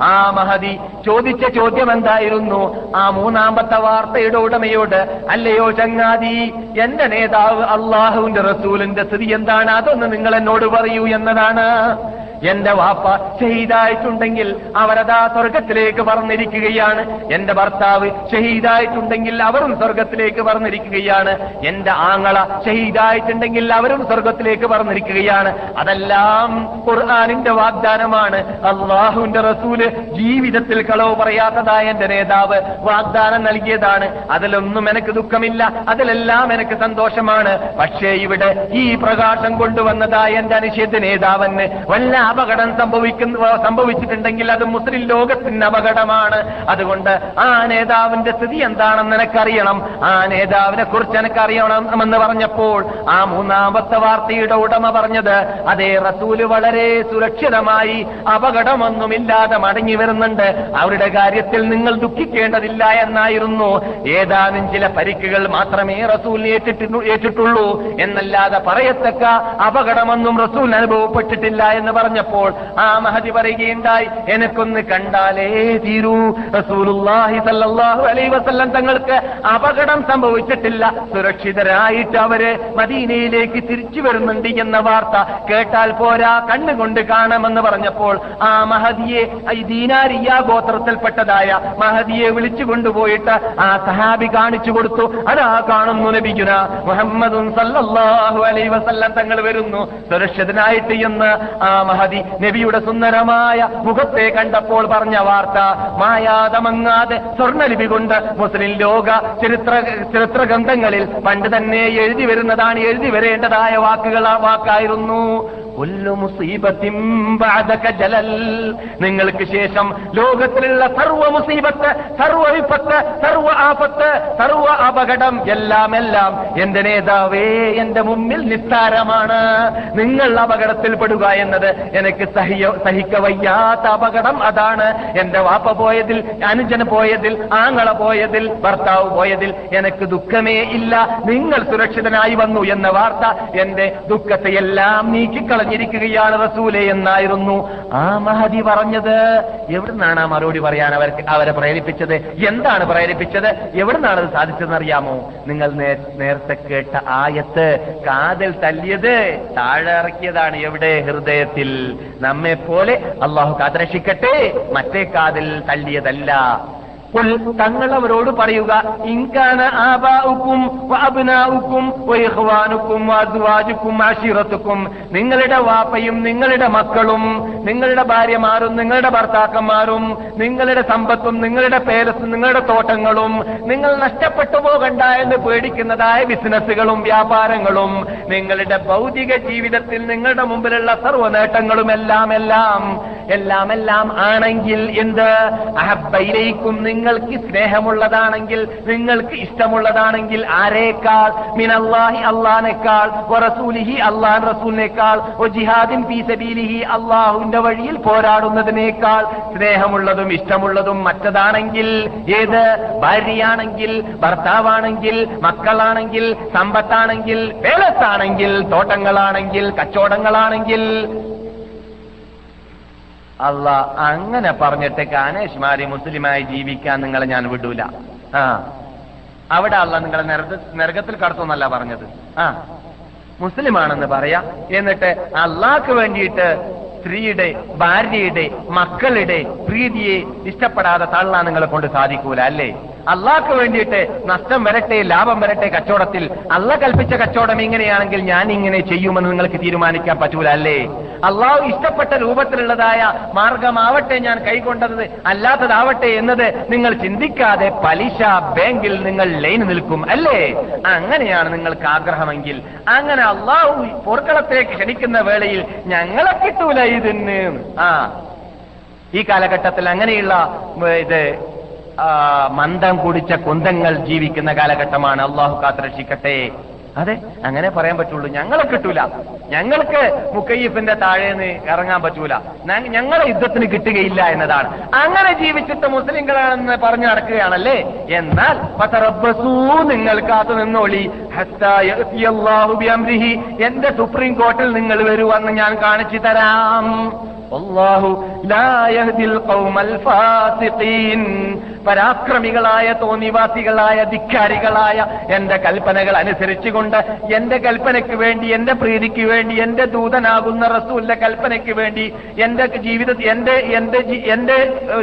ആ മഹതി ചോദിച്ച ചോദ്യം എന്തായിരുന്നു ആ മൂന്നാമത്തെ വാർത്തയുടെ ഉടമയോട് അല്ലയോ ചങ്ങാതി എന്റെ നേതാവ് അള്ളാഹുവിന്റെ റസൂലിന്റെ സ്ഥിതി എന്താണ്? അതൊന്ന് നിങ്ങൾ എന്നോട് പറയൂ എന്നതാണ്. എന്റെ വാപ്പ ഷഹീദായിട്ടുണ്ടെങ്കിൽ അവരതാ സ്വർഗത്തിലേക്ക് പറഞ്ഞിരിക്കുകയാണ് എന്റെ ഭർത്താവ് ഷഹീദായിട്ടുണ്ടെങ്കിൽ അവരും സ്വർഗത്തിലേക്ക് പറഞ്ഞിരിക്കുകയാണ് എന്റെ ആങ്ങള ഷഹീദായിട്ടുണ്ടെങ്കിൽ അവരും സ്വർഗത്തിലേക്ക് പറഞ്ഞിരിക്കുകയാണ് അതെല്ലാം ഖുർആാനിന്റെ വാഗ്ദാനമാണ്. അള്ളാഹുവിന്റെ റസൂൽ ജീവിതത്തിൽ കളവ് പറയാത്തതായ എന്റെ നേതാവ് വാഗ്ദാനം നൽകിയതാണ്. അതിലൊന്നും എനിക്ക് ദുഃഖമില്ല. അതിലെല്ലാം എനിക്ക് സന്തോഷമാണ്. പക്ഷേ ഇവിടെ ഈ പ്രകാശം കൊണ്ടുവന്നതായ എന്റെ അനിഷേധ നേതാവന് വല്ല അപകടം സംഭവിക്കുന്ന സംഭവിച്ചിട്ടുണ്ടെങ്കിൽ അത് മുസ്ലിം ലോകത്തിന് അപകടമാണ്. അതുകൊണ്ട് ആ നേതാവിന്റെ സ്ഥിതി എന്താണെന്ന് എനിക്കറിയണം. ആ നേതാവിനെ കുറിച്ച് എനിക്കറിയണമെന്ന് പറഞ്ഞപ്പോൾ ആ മൂന്നാമത്തെ വാർത്തയുടെ ഉടമ പറഞ്ഞത് അതേ റസൂൽ വളരെ സുരക്ഷിതമായി അപകടമൊന്നുമില്ലാതെ മടങ്ങി വരുന്നുണ്ട്. അവരുടെ കാര്യത്തിൽ നിങ്ങൾ ദുഃഖിക്കേണ്ടതില്ല എന്നായിരുന്നു. ഏതാനും ചില പരിക്കുകൾ മാത്രമേ ഏറ്റിട്ടു ഏറ്റിട്ടുള്ളൂ. എന്നല്ലാതെ പറയത്തക്ക അപകടമൊന്നും റസൂൽ അനുഭവപ്പെട്ടിട്ടില്ല എന്ന് പറഞ്ഞപ്പോൾ ആ മഹതി പറയുകയുണ്ടായി എനക്കൊന്ന് കണ്ടാലേ തീരൂ. അലൈഹി വസല്ലം തങ്ങൾക്ക് അപകടം സംഭവിച്ചിട്ടില്ല. സുരക്ഷിതരായിട്ട് അവർ മദീനയിലേക്ക് തിരിച്ചു വരുന്നുണ്ട് എന്ന വാർത്ത കേട്ടാൽ പോരാ കണ്ണുകൊണ്ട് കാണാമെന്ന് പറഞ്ഞപ്പോൾ ആ മഹദിയെ ഈ ദീനാരിയ ഗോത്രത്തിൽപ്പെട്ടതായ മഹദിയെ വിളിച്ചു കൊണ്ടുപോയിട്ട് ആ സഹാബി കാണിച്ചു കൊടുത്തു. അതാ കാണുന്നു ലഭിക്കുന്ന മുഹമ്മദും സല്ലാഹു അലൈ വസല്ലം തങ്ങൾ വരുന്നു. സുരക്ഷിതനായിട്ട് എന്ന് ആ മഹദി നബിയുടെ സുന്ദരമായ മുഖത്തെ കണ്ടപ്പോൾ പറഞ്ഞ വാർത്ത മായാതമങ്ങാതെ സ്വർണലിപി കൊണ്ട് മുസ്ലിം ലോക ചരിത്ര ചരിത്ര ഗ്രന്ഥങ്ങളിൽ പണ്ട് തന്നെ എഴുതി വരുന്നതാണ് എഴുതി വരേണ്ടതായ വാക്കുകൾ വാക്കായിരുന്നു നിങ്ങൾക്ക് ശേഷം ലോകത്തിലുള്ള സർവ മുസീബത്ത് സർവ വിപത്ത് സർവ ആപത്ത് സർവ അപകടം എല്ലാം എല്ലാം എന്റെ നേതാവേ എന്റെ മുമ്പിൽ നിസ്താരമാണ് നിങ്ങൾ അപകടത്തിൽപ്പെടുക എന്നത് എനിക്ക് സഹിക്ക വയ്യാത്ത അപകടം അതാണ്. എന്റെ വാപ്പ പോയതിൽ അനുജൻ പോയതിൽ ആങ്ങള പോയതിൽ ഭർത്താവ് പോയതിൽ എനിക്ക് ദുഃഖമേ ഇല്ല. നിങ്ങൾ സുരക്ഷിതനായി വന്നു എന്ന വാർത്ത എന്റെ ദുഃഖത്തെ എല്ലാം നീക്കിക്കളഞ്ഞിരിക്കുകയാണ് റസൂലെ എന്നായിരുന്നു. ആ മഹതി പറഞ്ഞത് എവിടുന്നാണ് ആ മറുപടി പറയാൻ അവർക്ക് അവരെ പ്രേരിപ്പിച്ചത്? എന്താണ് പ്രേരിപ്പിച്ചത്? എവിടുന്നാണ് അത് സാധിച്ചതെന്ന് അറിയാമോ? നിങ്ങൾ നേരത്തെ കേട്ട ആയത്ത് കാതൽ തല്ലിയത് താഴെ ഇറക്കിയതാണ് എവിടെ? ഹൃദയത്തിൽ. നമ്മെ പോലെ അള്ളാഹു കാതരക്ഷിക്കട്ടെ മറ്റേ കാതിൽ തള്ളിയതല്ല തങ്ങൾ അവരോട് പറയുക ഇൻകാന ആബാഉക്കും വഅബ്നാഉക്കും വൈഹ്വാനുക്കും വഅസ്വാജുക്കും അശീറത്തുക്കും നിങ്ങളുടെ വാപ്പയും നിങ്ങളുടെ മക്കളും നിങ്ങളുടെ ഭാര്യമാരും നിങ്ങളുടെ ഭർത്താക്കന്മാരും നിങ്ങളുടെ സമ്പത്തും നിങ്ങളുടെ പേരസും നിങ്ങളുടെ തോട്ടങ്ങളും നിങ്ങൾ നഷ്ടപ്പെട്ടു പോകണ്ട എന്ന് പേടിക്കുന്നതായ ബിസിനസ്സുകളും വ്യാപാരങ്ങളും നിങ്ങളുടെ ഭൗതിക ജീവിതത്തിൽ നിങ്ങളുടെ മുമ്പിലുള്ള സർവ നേട്ടങ്ങളും എല്ലാം എല്ലാം എല്ലാം എല്ലാം ആണെങ്കിൽ എന്ത് അഹബയിലേക്കും നിങ്ങൾക്ക് സ്നേഹമുള്ളതാണെങ്കിൽ നിങ്ങൾക്ക് ഇഷ്ടമുള്ളതാണെങ്കിൽ ആരേക്കാൾ? മിനല്ലാഹി അള്ളാനേക്കാൾ റസൂലിഹി അള്ളാൻ റസൂലിനേക്കാൾ ഒ ജിഹാദിൻ ഫീ സബീലിഹി അള്ളാഹുവിന്റെ വഴിയിൽ പോരാടുന്നതിനേക്കാൾ സ്നേഹമുള്ളതും ഇഷ്ടമുള്ളതും മറ്റതാണെങ്കിൽ ഏത്? ഭാര്യയാണെങ്കിൽ ഭർത്താവാണെങ്കിൽ മക്കളാണെങ്കിൽ സമ്പത്താണെങ്കിൽ പേലത്താണെങ്കിൽ തോട്ടങ്ങളാണെങ്കിൽ കച്ചവടങ്ങളാണെങ്കിൽ അല്ല അങ്ങനെ പറഞ്ഞിട്ട് കാനേഷ്മാരി മുസ്ലിമായി ജീവിക്കാൻ നിങ്ങളെ ഞാൻ വിടൂല. ആ. അവിടെ അല്ല നിങ്ങളെ നരക നരകത്തിൽ കടത്തുന്നല്ല പറഞ്ഞത്. ആ. മുസ്ലിമാണെന്ന് പറയാ. എന്നിട്ട് അള്ളാഹ്ക്ക് വേണ്ടിയിട്ട് സ്ത്രീയുടെ ഭാര്യയുടെ മക്കളുടെ പ്രീതിയെ ഇഷ്ടപ്പെടാതെ തള്ളാൻ നിങ്ങളെ കൊണ്ട് സാധിക്കൂല അല്ലേ? അള്ളാഹ്ക്ക് വേണ്ടിയിട്ട് നഷ്ടം വരട്ടെ ലാഭം വരട്ടെ കച്ചവടത്തിൽ. അല്ല കൽപ്പിച്ച കച്ചവടം ഇങ്ങനെയാണെങ്കിൽ ഞാൻ ഇങ്ങനെ ചെയ്യുമെന്ന് നിങ്ങൾക്ക് തീരുമാനിക്കാൻ പറ്റൂല അല്ലേ? അള്ളാഹു ഇഷ്ടപ്പെട്ട രൂപത്തിലുള്ളതായ മാർഗമാവട്ടെ ഞാൻ കൈകൊണ്ടത് അല്ലാത്തതാവട്ടെ എന്നത് നിങ്ങൾ ചിന്തിക്കാതെ പലിശ ബാങ്കിൽ നിങ്ങൾ ലൈൻ നിൽക്കും അല്ലേ? അങ്ങനെയാണ് നിങ്ങൾക്ക് ആഗ്രഹമെങ്കിൽ. അങ്ങനെ അള്ളാഹു പോർക്കളത്തിലേക്ക് ക്ഷണിക്കുന്ന വേളയിൽ ഞങ്ങളെ കിട്ടൂല ഇതിന്. ആ ഈ കാലഘട്ടത്തിൽ അങ്ങനെയുള്ള ഇത് മന്ദം കുടിച്ച കുന്തങ്ങൾ ജീവിക്കുന്ന കാലഘട്ടമാണ്. അള്ളാഹു കാത്തുരക്ഷിക്കട്ടെ. അതെ അങ്ങനെ പറയാൻ പറ്റുള്ളൂ. ഞങ്ങളെ കിട്ടൂല. ഞങ്ങൾക്ക് മുക്കയ്യഫിന്റെ താഴേന്ന് ഇറങ്ങാൻ പറ്റൂല. ഞങ്ങളെ യുദ്ധത്തിന് കിട്ടുകയില്ല എന്നതാണ്. അങ്ങനെ ജീവിച്ചിട്ട് മുസ്ലിങ്ങളാണെന്ന് പറഞ്ഞു നടക്കുകയാണല്ലേ? എന്നാൽ നിങ്ങൾ കാത്തു നിന്നോളി. എന്റെ സുപ്രീം കോർട്ടിൽ നിങ്ങൾ വരുവെന്ന് ഞാൻ കാണിച്ചു തരാം. പരാക്രമികളായ തോന്നിവാസികളായ ധിക്കാരികളായ എന്റെ കൽപ്പനകൾ അനുസരിച്ചുകൊണ്ട് എന്റെ കൽപ്പനയ്ക്ക് വേണ്ടി എന്റെ പ്രീതിക്ക് വേണ്ടി എന്റെ ദൂതനാകുന്ന റസൂലിന്റെ കൽപ്പനയ്ക്ക് വേണ്ടി എന്റെ ജീവിതത്തിൽ എന്റെ എന്റെ എന്റെ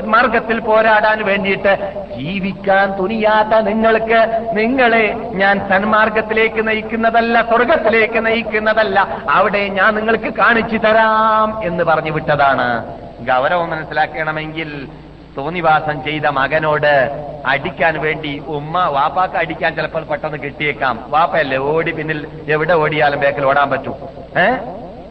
മാർഗത്തിൽ പോരാടാൻ വേണ്ടിയിട്ട് ജീവിക്കാൻ തുനിയാത്ത നിങ്ങൾക്ക് നിങ്ങളെ ഞാൻ സന്മാർഗത്തിലേക്ക് നയിക്കുന്നതല്ല സ്വർഗത്തിലേക്ക് നയിക്കുന്നതല്ല അവിടെ ഞാൻ നിങ്ങൾക്ക് കാണിച്ചു തരാം എന്ന് പറഞ്ഞു വിട്ടതാണ് ഗൗരവം മനസ്സിലാക്കണമെങ്കിൽ തോന്നിവാസം ചെയ്ത മകനോട് അടിക്കാൻ വേണ്ടി ഉമ്മ വാപ്പാക്ക് അടിക്കാൻ ചിലപ്പോൾ പെട്ടെന്ന് കിട്ടിയേക്കാം. വാപ്പയല്ലേ ഓടി പിന്നിൽ എവിടെ ഓടിയാലും ബേക്കിൽ ഓടാൻ പറ്റൂ. ഏ?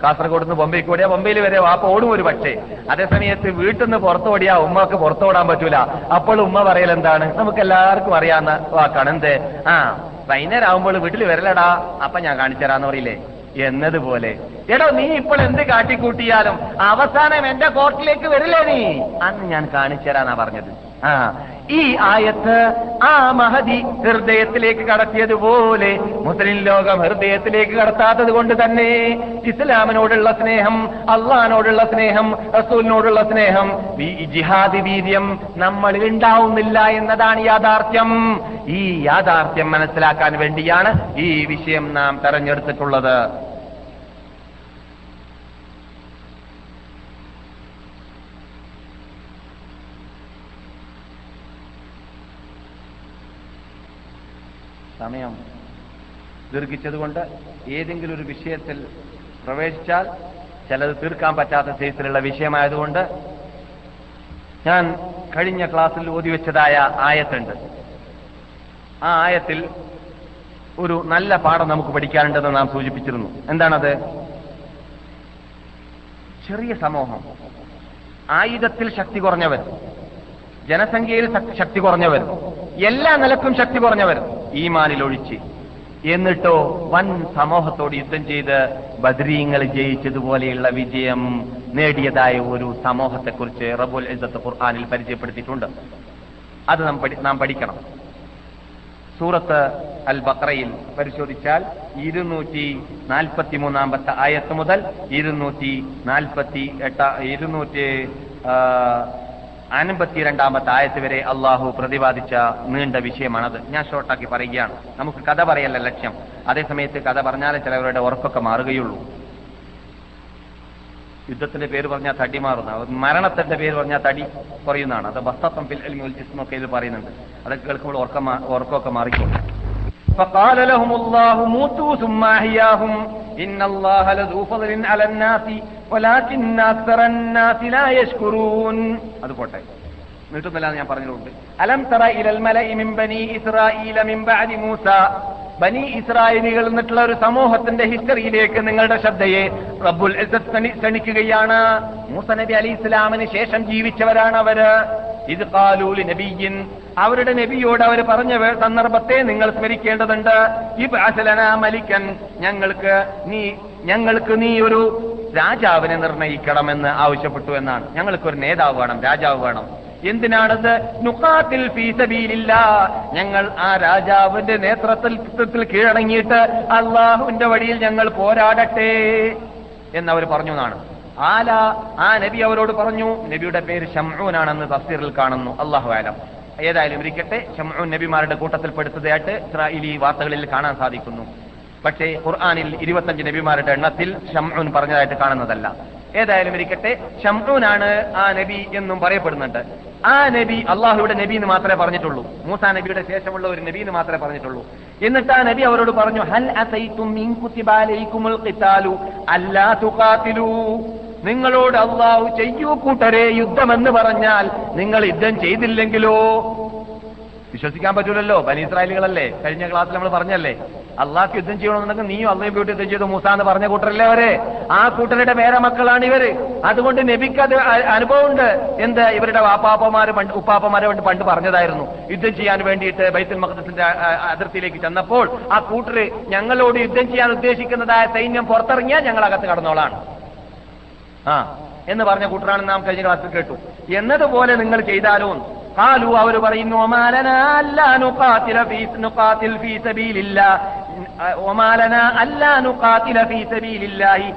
കാസർഗോഡ് നിന്ന് ബൊമ്പയ്ക്ക് ഓടിയാ ബൊമ്പയിൽ വരെ വാപ്പ ഓടും ഒരു പക്ഷേ. അതേസമയത്ത് വീട്ടിൽ നിന്ന് പുറത്തോടിയാ ഉമ്മക്ക് പുറത്തോടാൻ പറ്റൂല. അപ്പോൾ ഉമ്മ പറയൽ എന്താണ്? നമുക്ക് എല്ലാവർക്കും അറിയാവുന്ന വാക്കാണ്. എന്ത്? ആ വൈകുന്നേരം ആവുമ്പോൾ വീട്ടിൽ വരലടാ. അപ്പൊ ഞാൻ കാണിച്ചു തരാന്ന് പറയില്ലേ? എന്നതുപോലെ. എടോ നീ ഇപ്പോൾ എന്ത് കാട്ടിക്കൂട്ടിയാലും അവസാനം എന്റെ കോർട്ടിലേക്ക് വരില്ലേ നീ? അന്ന് ഞാൻ കാണിച്ചു തരാനാ പറഞ്ഞത്. ആ ഈ ആയത്ത് ആ മഹതി ഹൃദയത്തിലേക്ക് കടത്തിയതുപോലെ മുസ്ലിം ലോകം ഹൃദയത്തിലേക്ക് കടത്താത്തത് കൊണ്ട് തന്നെ ഇസ്ലാമിനോടുള്ള സ്നേഹം അള്ളഹാനോടുള്ള സ്നേഹം റസൂലിനോടുള്ള സ്നേഹം ജിഹാദി വീര്യം നമ്മളിൽ ഉണ്ടാവുന്നില്ല എന്നതാണ് യാഥാർത്ഥ്യം. ഈ യാഥാർത്ഥ്യം മനസ്സിലാക്കാൻ വേണ്ടിയാണ് ഈ വിഷയം നാം തെരഞ്ഞെടുത്തിട്ടുള്ളത്. സമയം ദീർഘിച്ചതുകൊണ്ട് ഏതെങ്കിലും ഒരു വിഷയത്തിൽ പ്രവേശിച്ചാൽ ചിലത് തീർക്കാൻ പറ്റാത്ത സൈസിലുള്ള വിഷയമായതുകൊണ്ട് ഞാൻ കഴിഞ്ഞ ക്ലാസ്സിൽ ഓതിവെച്ചതായ ആയത്തുണ്ട്. ആ ആയത്തിൽ ഒരു നല്ല പാഠം നമുക്ക് പഠിക്കാനുണ്ടെന്ന് നാം സൂചിപ്പിച്ചിരുന്നു. എന്താണത്? ചെറിയ സമൂഹം. ആയുധത്തിൽ ശക്തി കുറഞ്ഞവർ ജനസംഖ്യയിൽ ശക്തി കുറഞ്ഞവർ എല്ലാ നിലക്കും ശക്തി കുറഞ്ഞവർ ഈമാനിൽ ഒഴിച്ച്. എന്നിട്ടോ വൻ സമൂഹത്തോട് യുദ്ധം ചെയ്ത് ബദ്രീങ്ങൾ ജയിച്ചതുപോലെയുള്ള വിജയം നേടിയതായ ഒരു സമൂഹത്തെക്കുറിച്ച് റബുൽ ഇസത്ത് ഖുർആാനിൽ പരിചയപ്പെടുത്തിയിട്ടുണ്ട്. അത് നാം നാം പഠിക്കണം. സൂറത്ത് അൽ ബക്രയിൽ പരിശോധിച്ചാൽ ഇരുന്നൂറ്റി നാൽപ്പത്തി മൂന്നാമത്തെ ആയത്ത് മുതൽ ഇരുന്നൂറ്റി നാൽപ്പത്തി എട്ട ഇരുന്നൂറ്റി അൻപത്തിരണ്ടാമത്തെ ആയത്ത് വരെ അള്ളാഹു പ്രതിപാദിച്ച നീണ്ട വിഷയമാണത്. ഞാൻ ഷോർട്ടാക്കി പറയുകയാണ്. നമുക്ക് കഥ പറയല്ല ലക്ഷ്യം. അതേസമയത്ത് കഥ പറഞ്ഞാലേ ചിലവരുടെ ഉറപ്പൊക്കെ മാറുകയുള്ളൂ. യുദ്ധത്തിന്റെ പേര് പറഞ്ഞാൽ തടി മാറുന്ന മരണത്തിന്റെ പേര് പറഞ്ഞാൽ തടി കുറയുന്നതാണ്. അത് ബസ്തത്വം ഒക്കെ ഇത് പറയുന്നുണ്ട്. അതൊക്കെ കേൾക്കുമ്പോൾ ഉറക്കം ഉറക്കമൊക്കെ മാറിക്കോളും. فقال لهم الله موتوا ثم أحياهم إن الله لذو فضل على الناس ولكن أكثر الناس لا يشكرون അത് പോട്ടെ നീട്ടുന്നില്ല ഞാൻ പറഞ്ഞിട്ടുണ്ട് അലം തറ ഇലൽ മലഇ മിൻ ബനി ഇസ്രായീല മിൻ ബഅദി മൂസ ബനി ഇസ്രായേലികൾ എന്നിട്ടുള്ള ഒരു സമൂഹത്തിന്റെ ഹിസ്റ്ററിയിലേക്ക് നിങ്ങളുടെ ശ്രദ്ധയെ റബ്ബുൽ ഇസ്സത്ത് ക്ഷണി- ക്ഷണിക്കുകയാണ് മൂസ നബി അലി ഇസ്ലാമിന് ശേഷം ജീവിച്ചവരാണ് അവര് ഇത് കാലൂലി നബിയിൻ അവരുടെ നബിയോട് അവർ പറഞ്ഞ സന്ദർഭത്തെ നിങ്ങൾ സ്മരിക്കേണ്ടതുണ്ട്. ഈ ഇബ്അസലനാ മലിക്കൻ. ഞങ്ങൾക്ക് നീ ഞങ്ങൾക്ക് നീ ഒരു രാജാവിനെ നിർണയിക്കണമെന്ന് ആവശ്യപ്പെട്ടു എന്നാണ്. ഞങ്ങൾക്ക് ഒരു നേതാവ് വേണം രാജാവ് വേണം. എന്തിനാണത്? നുഖാത്തിൽ ഫീസബീലില്ല ഞങ്ങൾ ആ രാജാവിന്റെ നേതൃത്വത്തിൽ കീഴടങ്ങിയിട്ട് അള്ളാഹുവിന്റെ വഴിയിൽ ഞങ്ങൾ പോരാടട്ടെ എന്നവർ പറഞ്ഞു എന്നാണ്. ആല ആ നബി അവരോട് പറഞ്ഞു നബിയുടെ പേര് ഷംഊനാണെന്ന് തഫ്സീറിൽ കാണുന്നു. അള്ളാഹു ആലം ഏതായാലും ഇരിക്കട്ടെ ഷംഊൻ നബിമാരുടെ കൂട്ടത്തിൽ പെടുത്തതായിട്ട് ഇസ്രായേലി വാർത്തകളിൽ കാണാൻ സാധിക്കുന്നു. പക്ഷേ ഖുർആാനിൽ ഇരുപത്തഞ്ച് നബിമാരുടെ എണ്ണത്തിൽ ഷംഊൻ പറഞ്ഞതായിട്ട് കാണുന്നതല്ല. ഏതായാലും ഇരിക്കട്ടെ ഷംഊനാണ് ആ നബി എന്നും പറയപ്പെടുന്നുണ്ട്. ആ നബി അള്ളാഹുയുടെ നബി എന്ന് മാത്രമേ പറഞ്ഞിട്ടുള്ളൂ. മൂസാ നബിയുടെ ശേഷമുള്ള ഒരു നബി എന്ന് മാത്രമേ പറഞ്ഞിട്ടുള്ളൂ. എന്നിട്ട് ആ നബി അവരോട് പറഞ്ഞു ഹൽ അസൈത്തും നിങ്ങളോട് അള്ളാഹു ചെയ്യൂ കൂട്ടരെ യുദ്ധമെന്ന് പറഞ്ഞാൽ നിങ്ങൾ യുദ്ധം ചെയ്തില്ലെങ്കിലോ? വിശ്വസിക്കാൻ പറ്റൂലല്ലോ. ബനി ഇസ്രായേലുകളല്ലേ? കഴിഞ്ഞ ക്ലാസ്സിൽ നമ്മൾ പറഞ്ഞല്ലേ? അള്ളാഹ് യുദ്ധം ചെയ്യണമെന്നുണ്ടെങ്കിൽ നീയും അള്ളയും പോയിട്ട് യുദ്ധം ചെയ്തു. മൂസ എന്ന് പറഞ്ഞ കൂട്ടരല്ലേ അവർ? ആ കൂട്ടരുടെ പേര മക്കളാണ് ഇവർ. അതുകൊണ്ട് നബിക്ക് അത് അനുഭവമുണ്ട്. എന്ത്? ഇവരുടെ വാപ്പാപ്പമാര് പണ്ട് ഉപ്പാപ്പമാരെ കൊണ്ട് പണ്ട് പറഞ്ഞതായിരുന്നു. യുദ്ധം ചെയ്യാൻ വേണ്ടിയിട്ട് ബൈത്തുൽ മഖദസിന്റെ അതിർത്തിയിലേക്ക് ചെന്നപ്പോൾ ആ കൂട്ടര് ഞങ്ങളോട് യുദ്ധം ചെയ്യാൻ ഉദ്ദേശിക്കുന്നതായ സൈന്യം പുറത്തിറങ്ങിയാൽ ഞങ്ങൾ അകത്ത് കടന്നോളാണ് ആ എന്ന് പറഞ്ഞ കൂട്ടറാണ് നാം കഴിഞ്ഞ ക്ലാസ്സിൽ കേട്ടു. എന്നതുപോലെ നിങ്ങൾ ചെയ്താലോ. കാലു അവർ പറയുന്നു ഫീ സബീലില്ലാഹി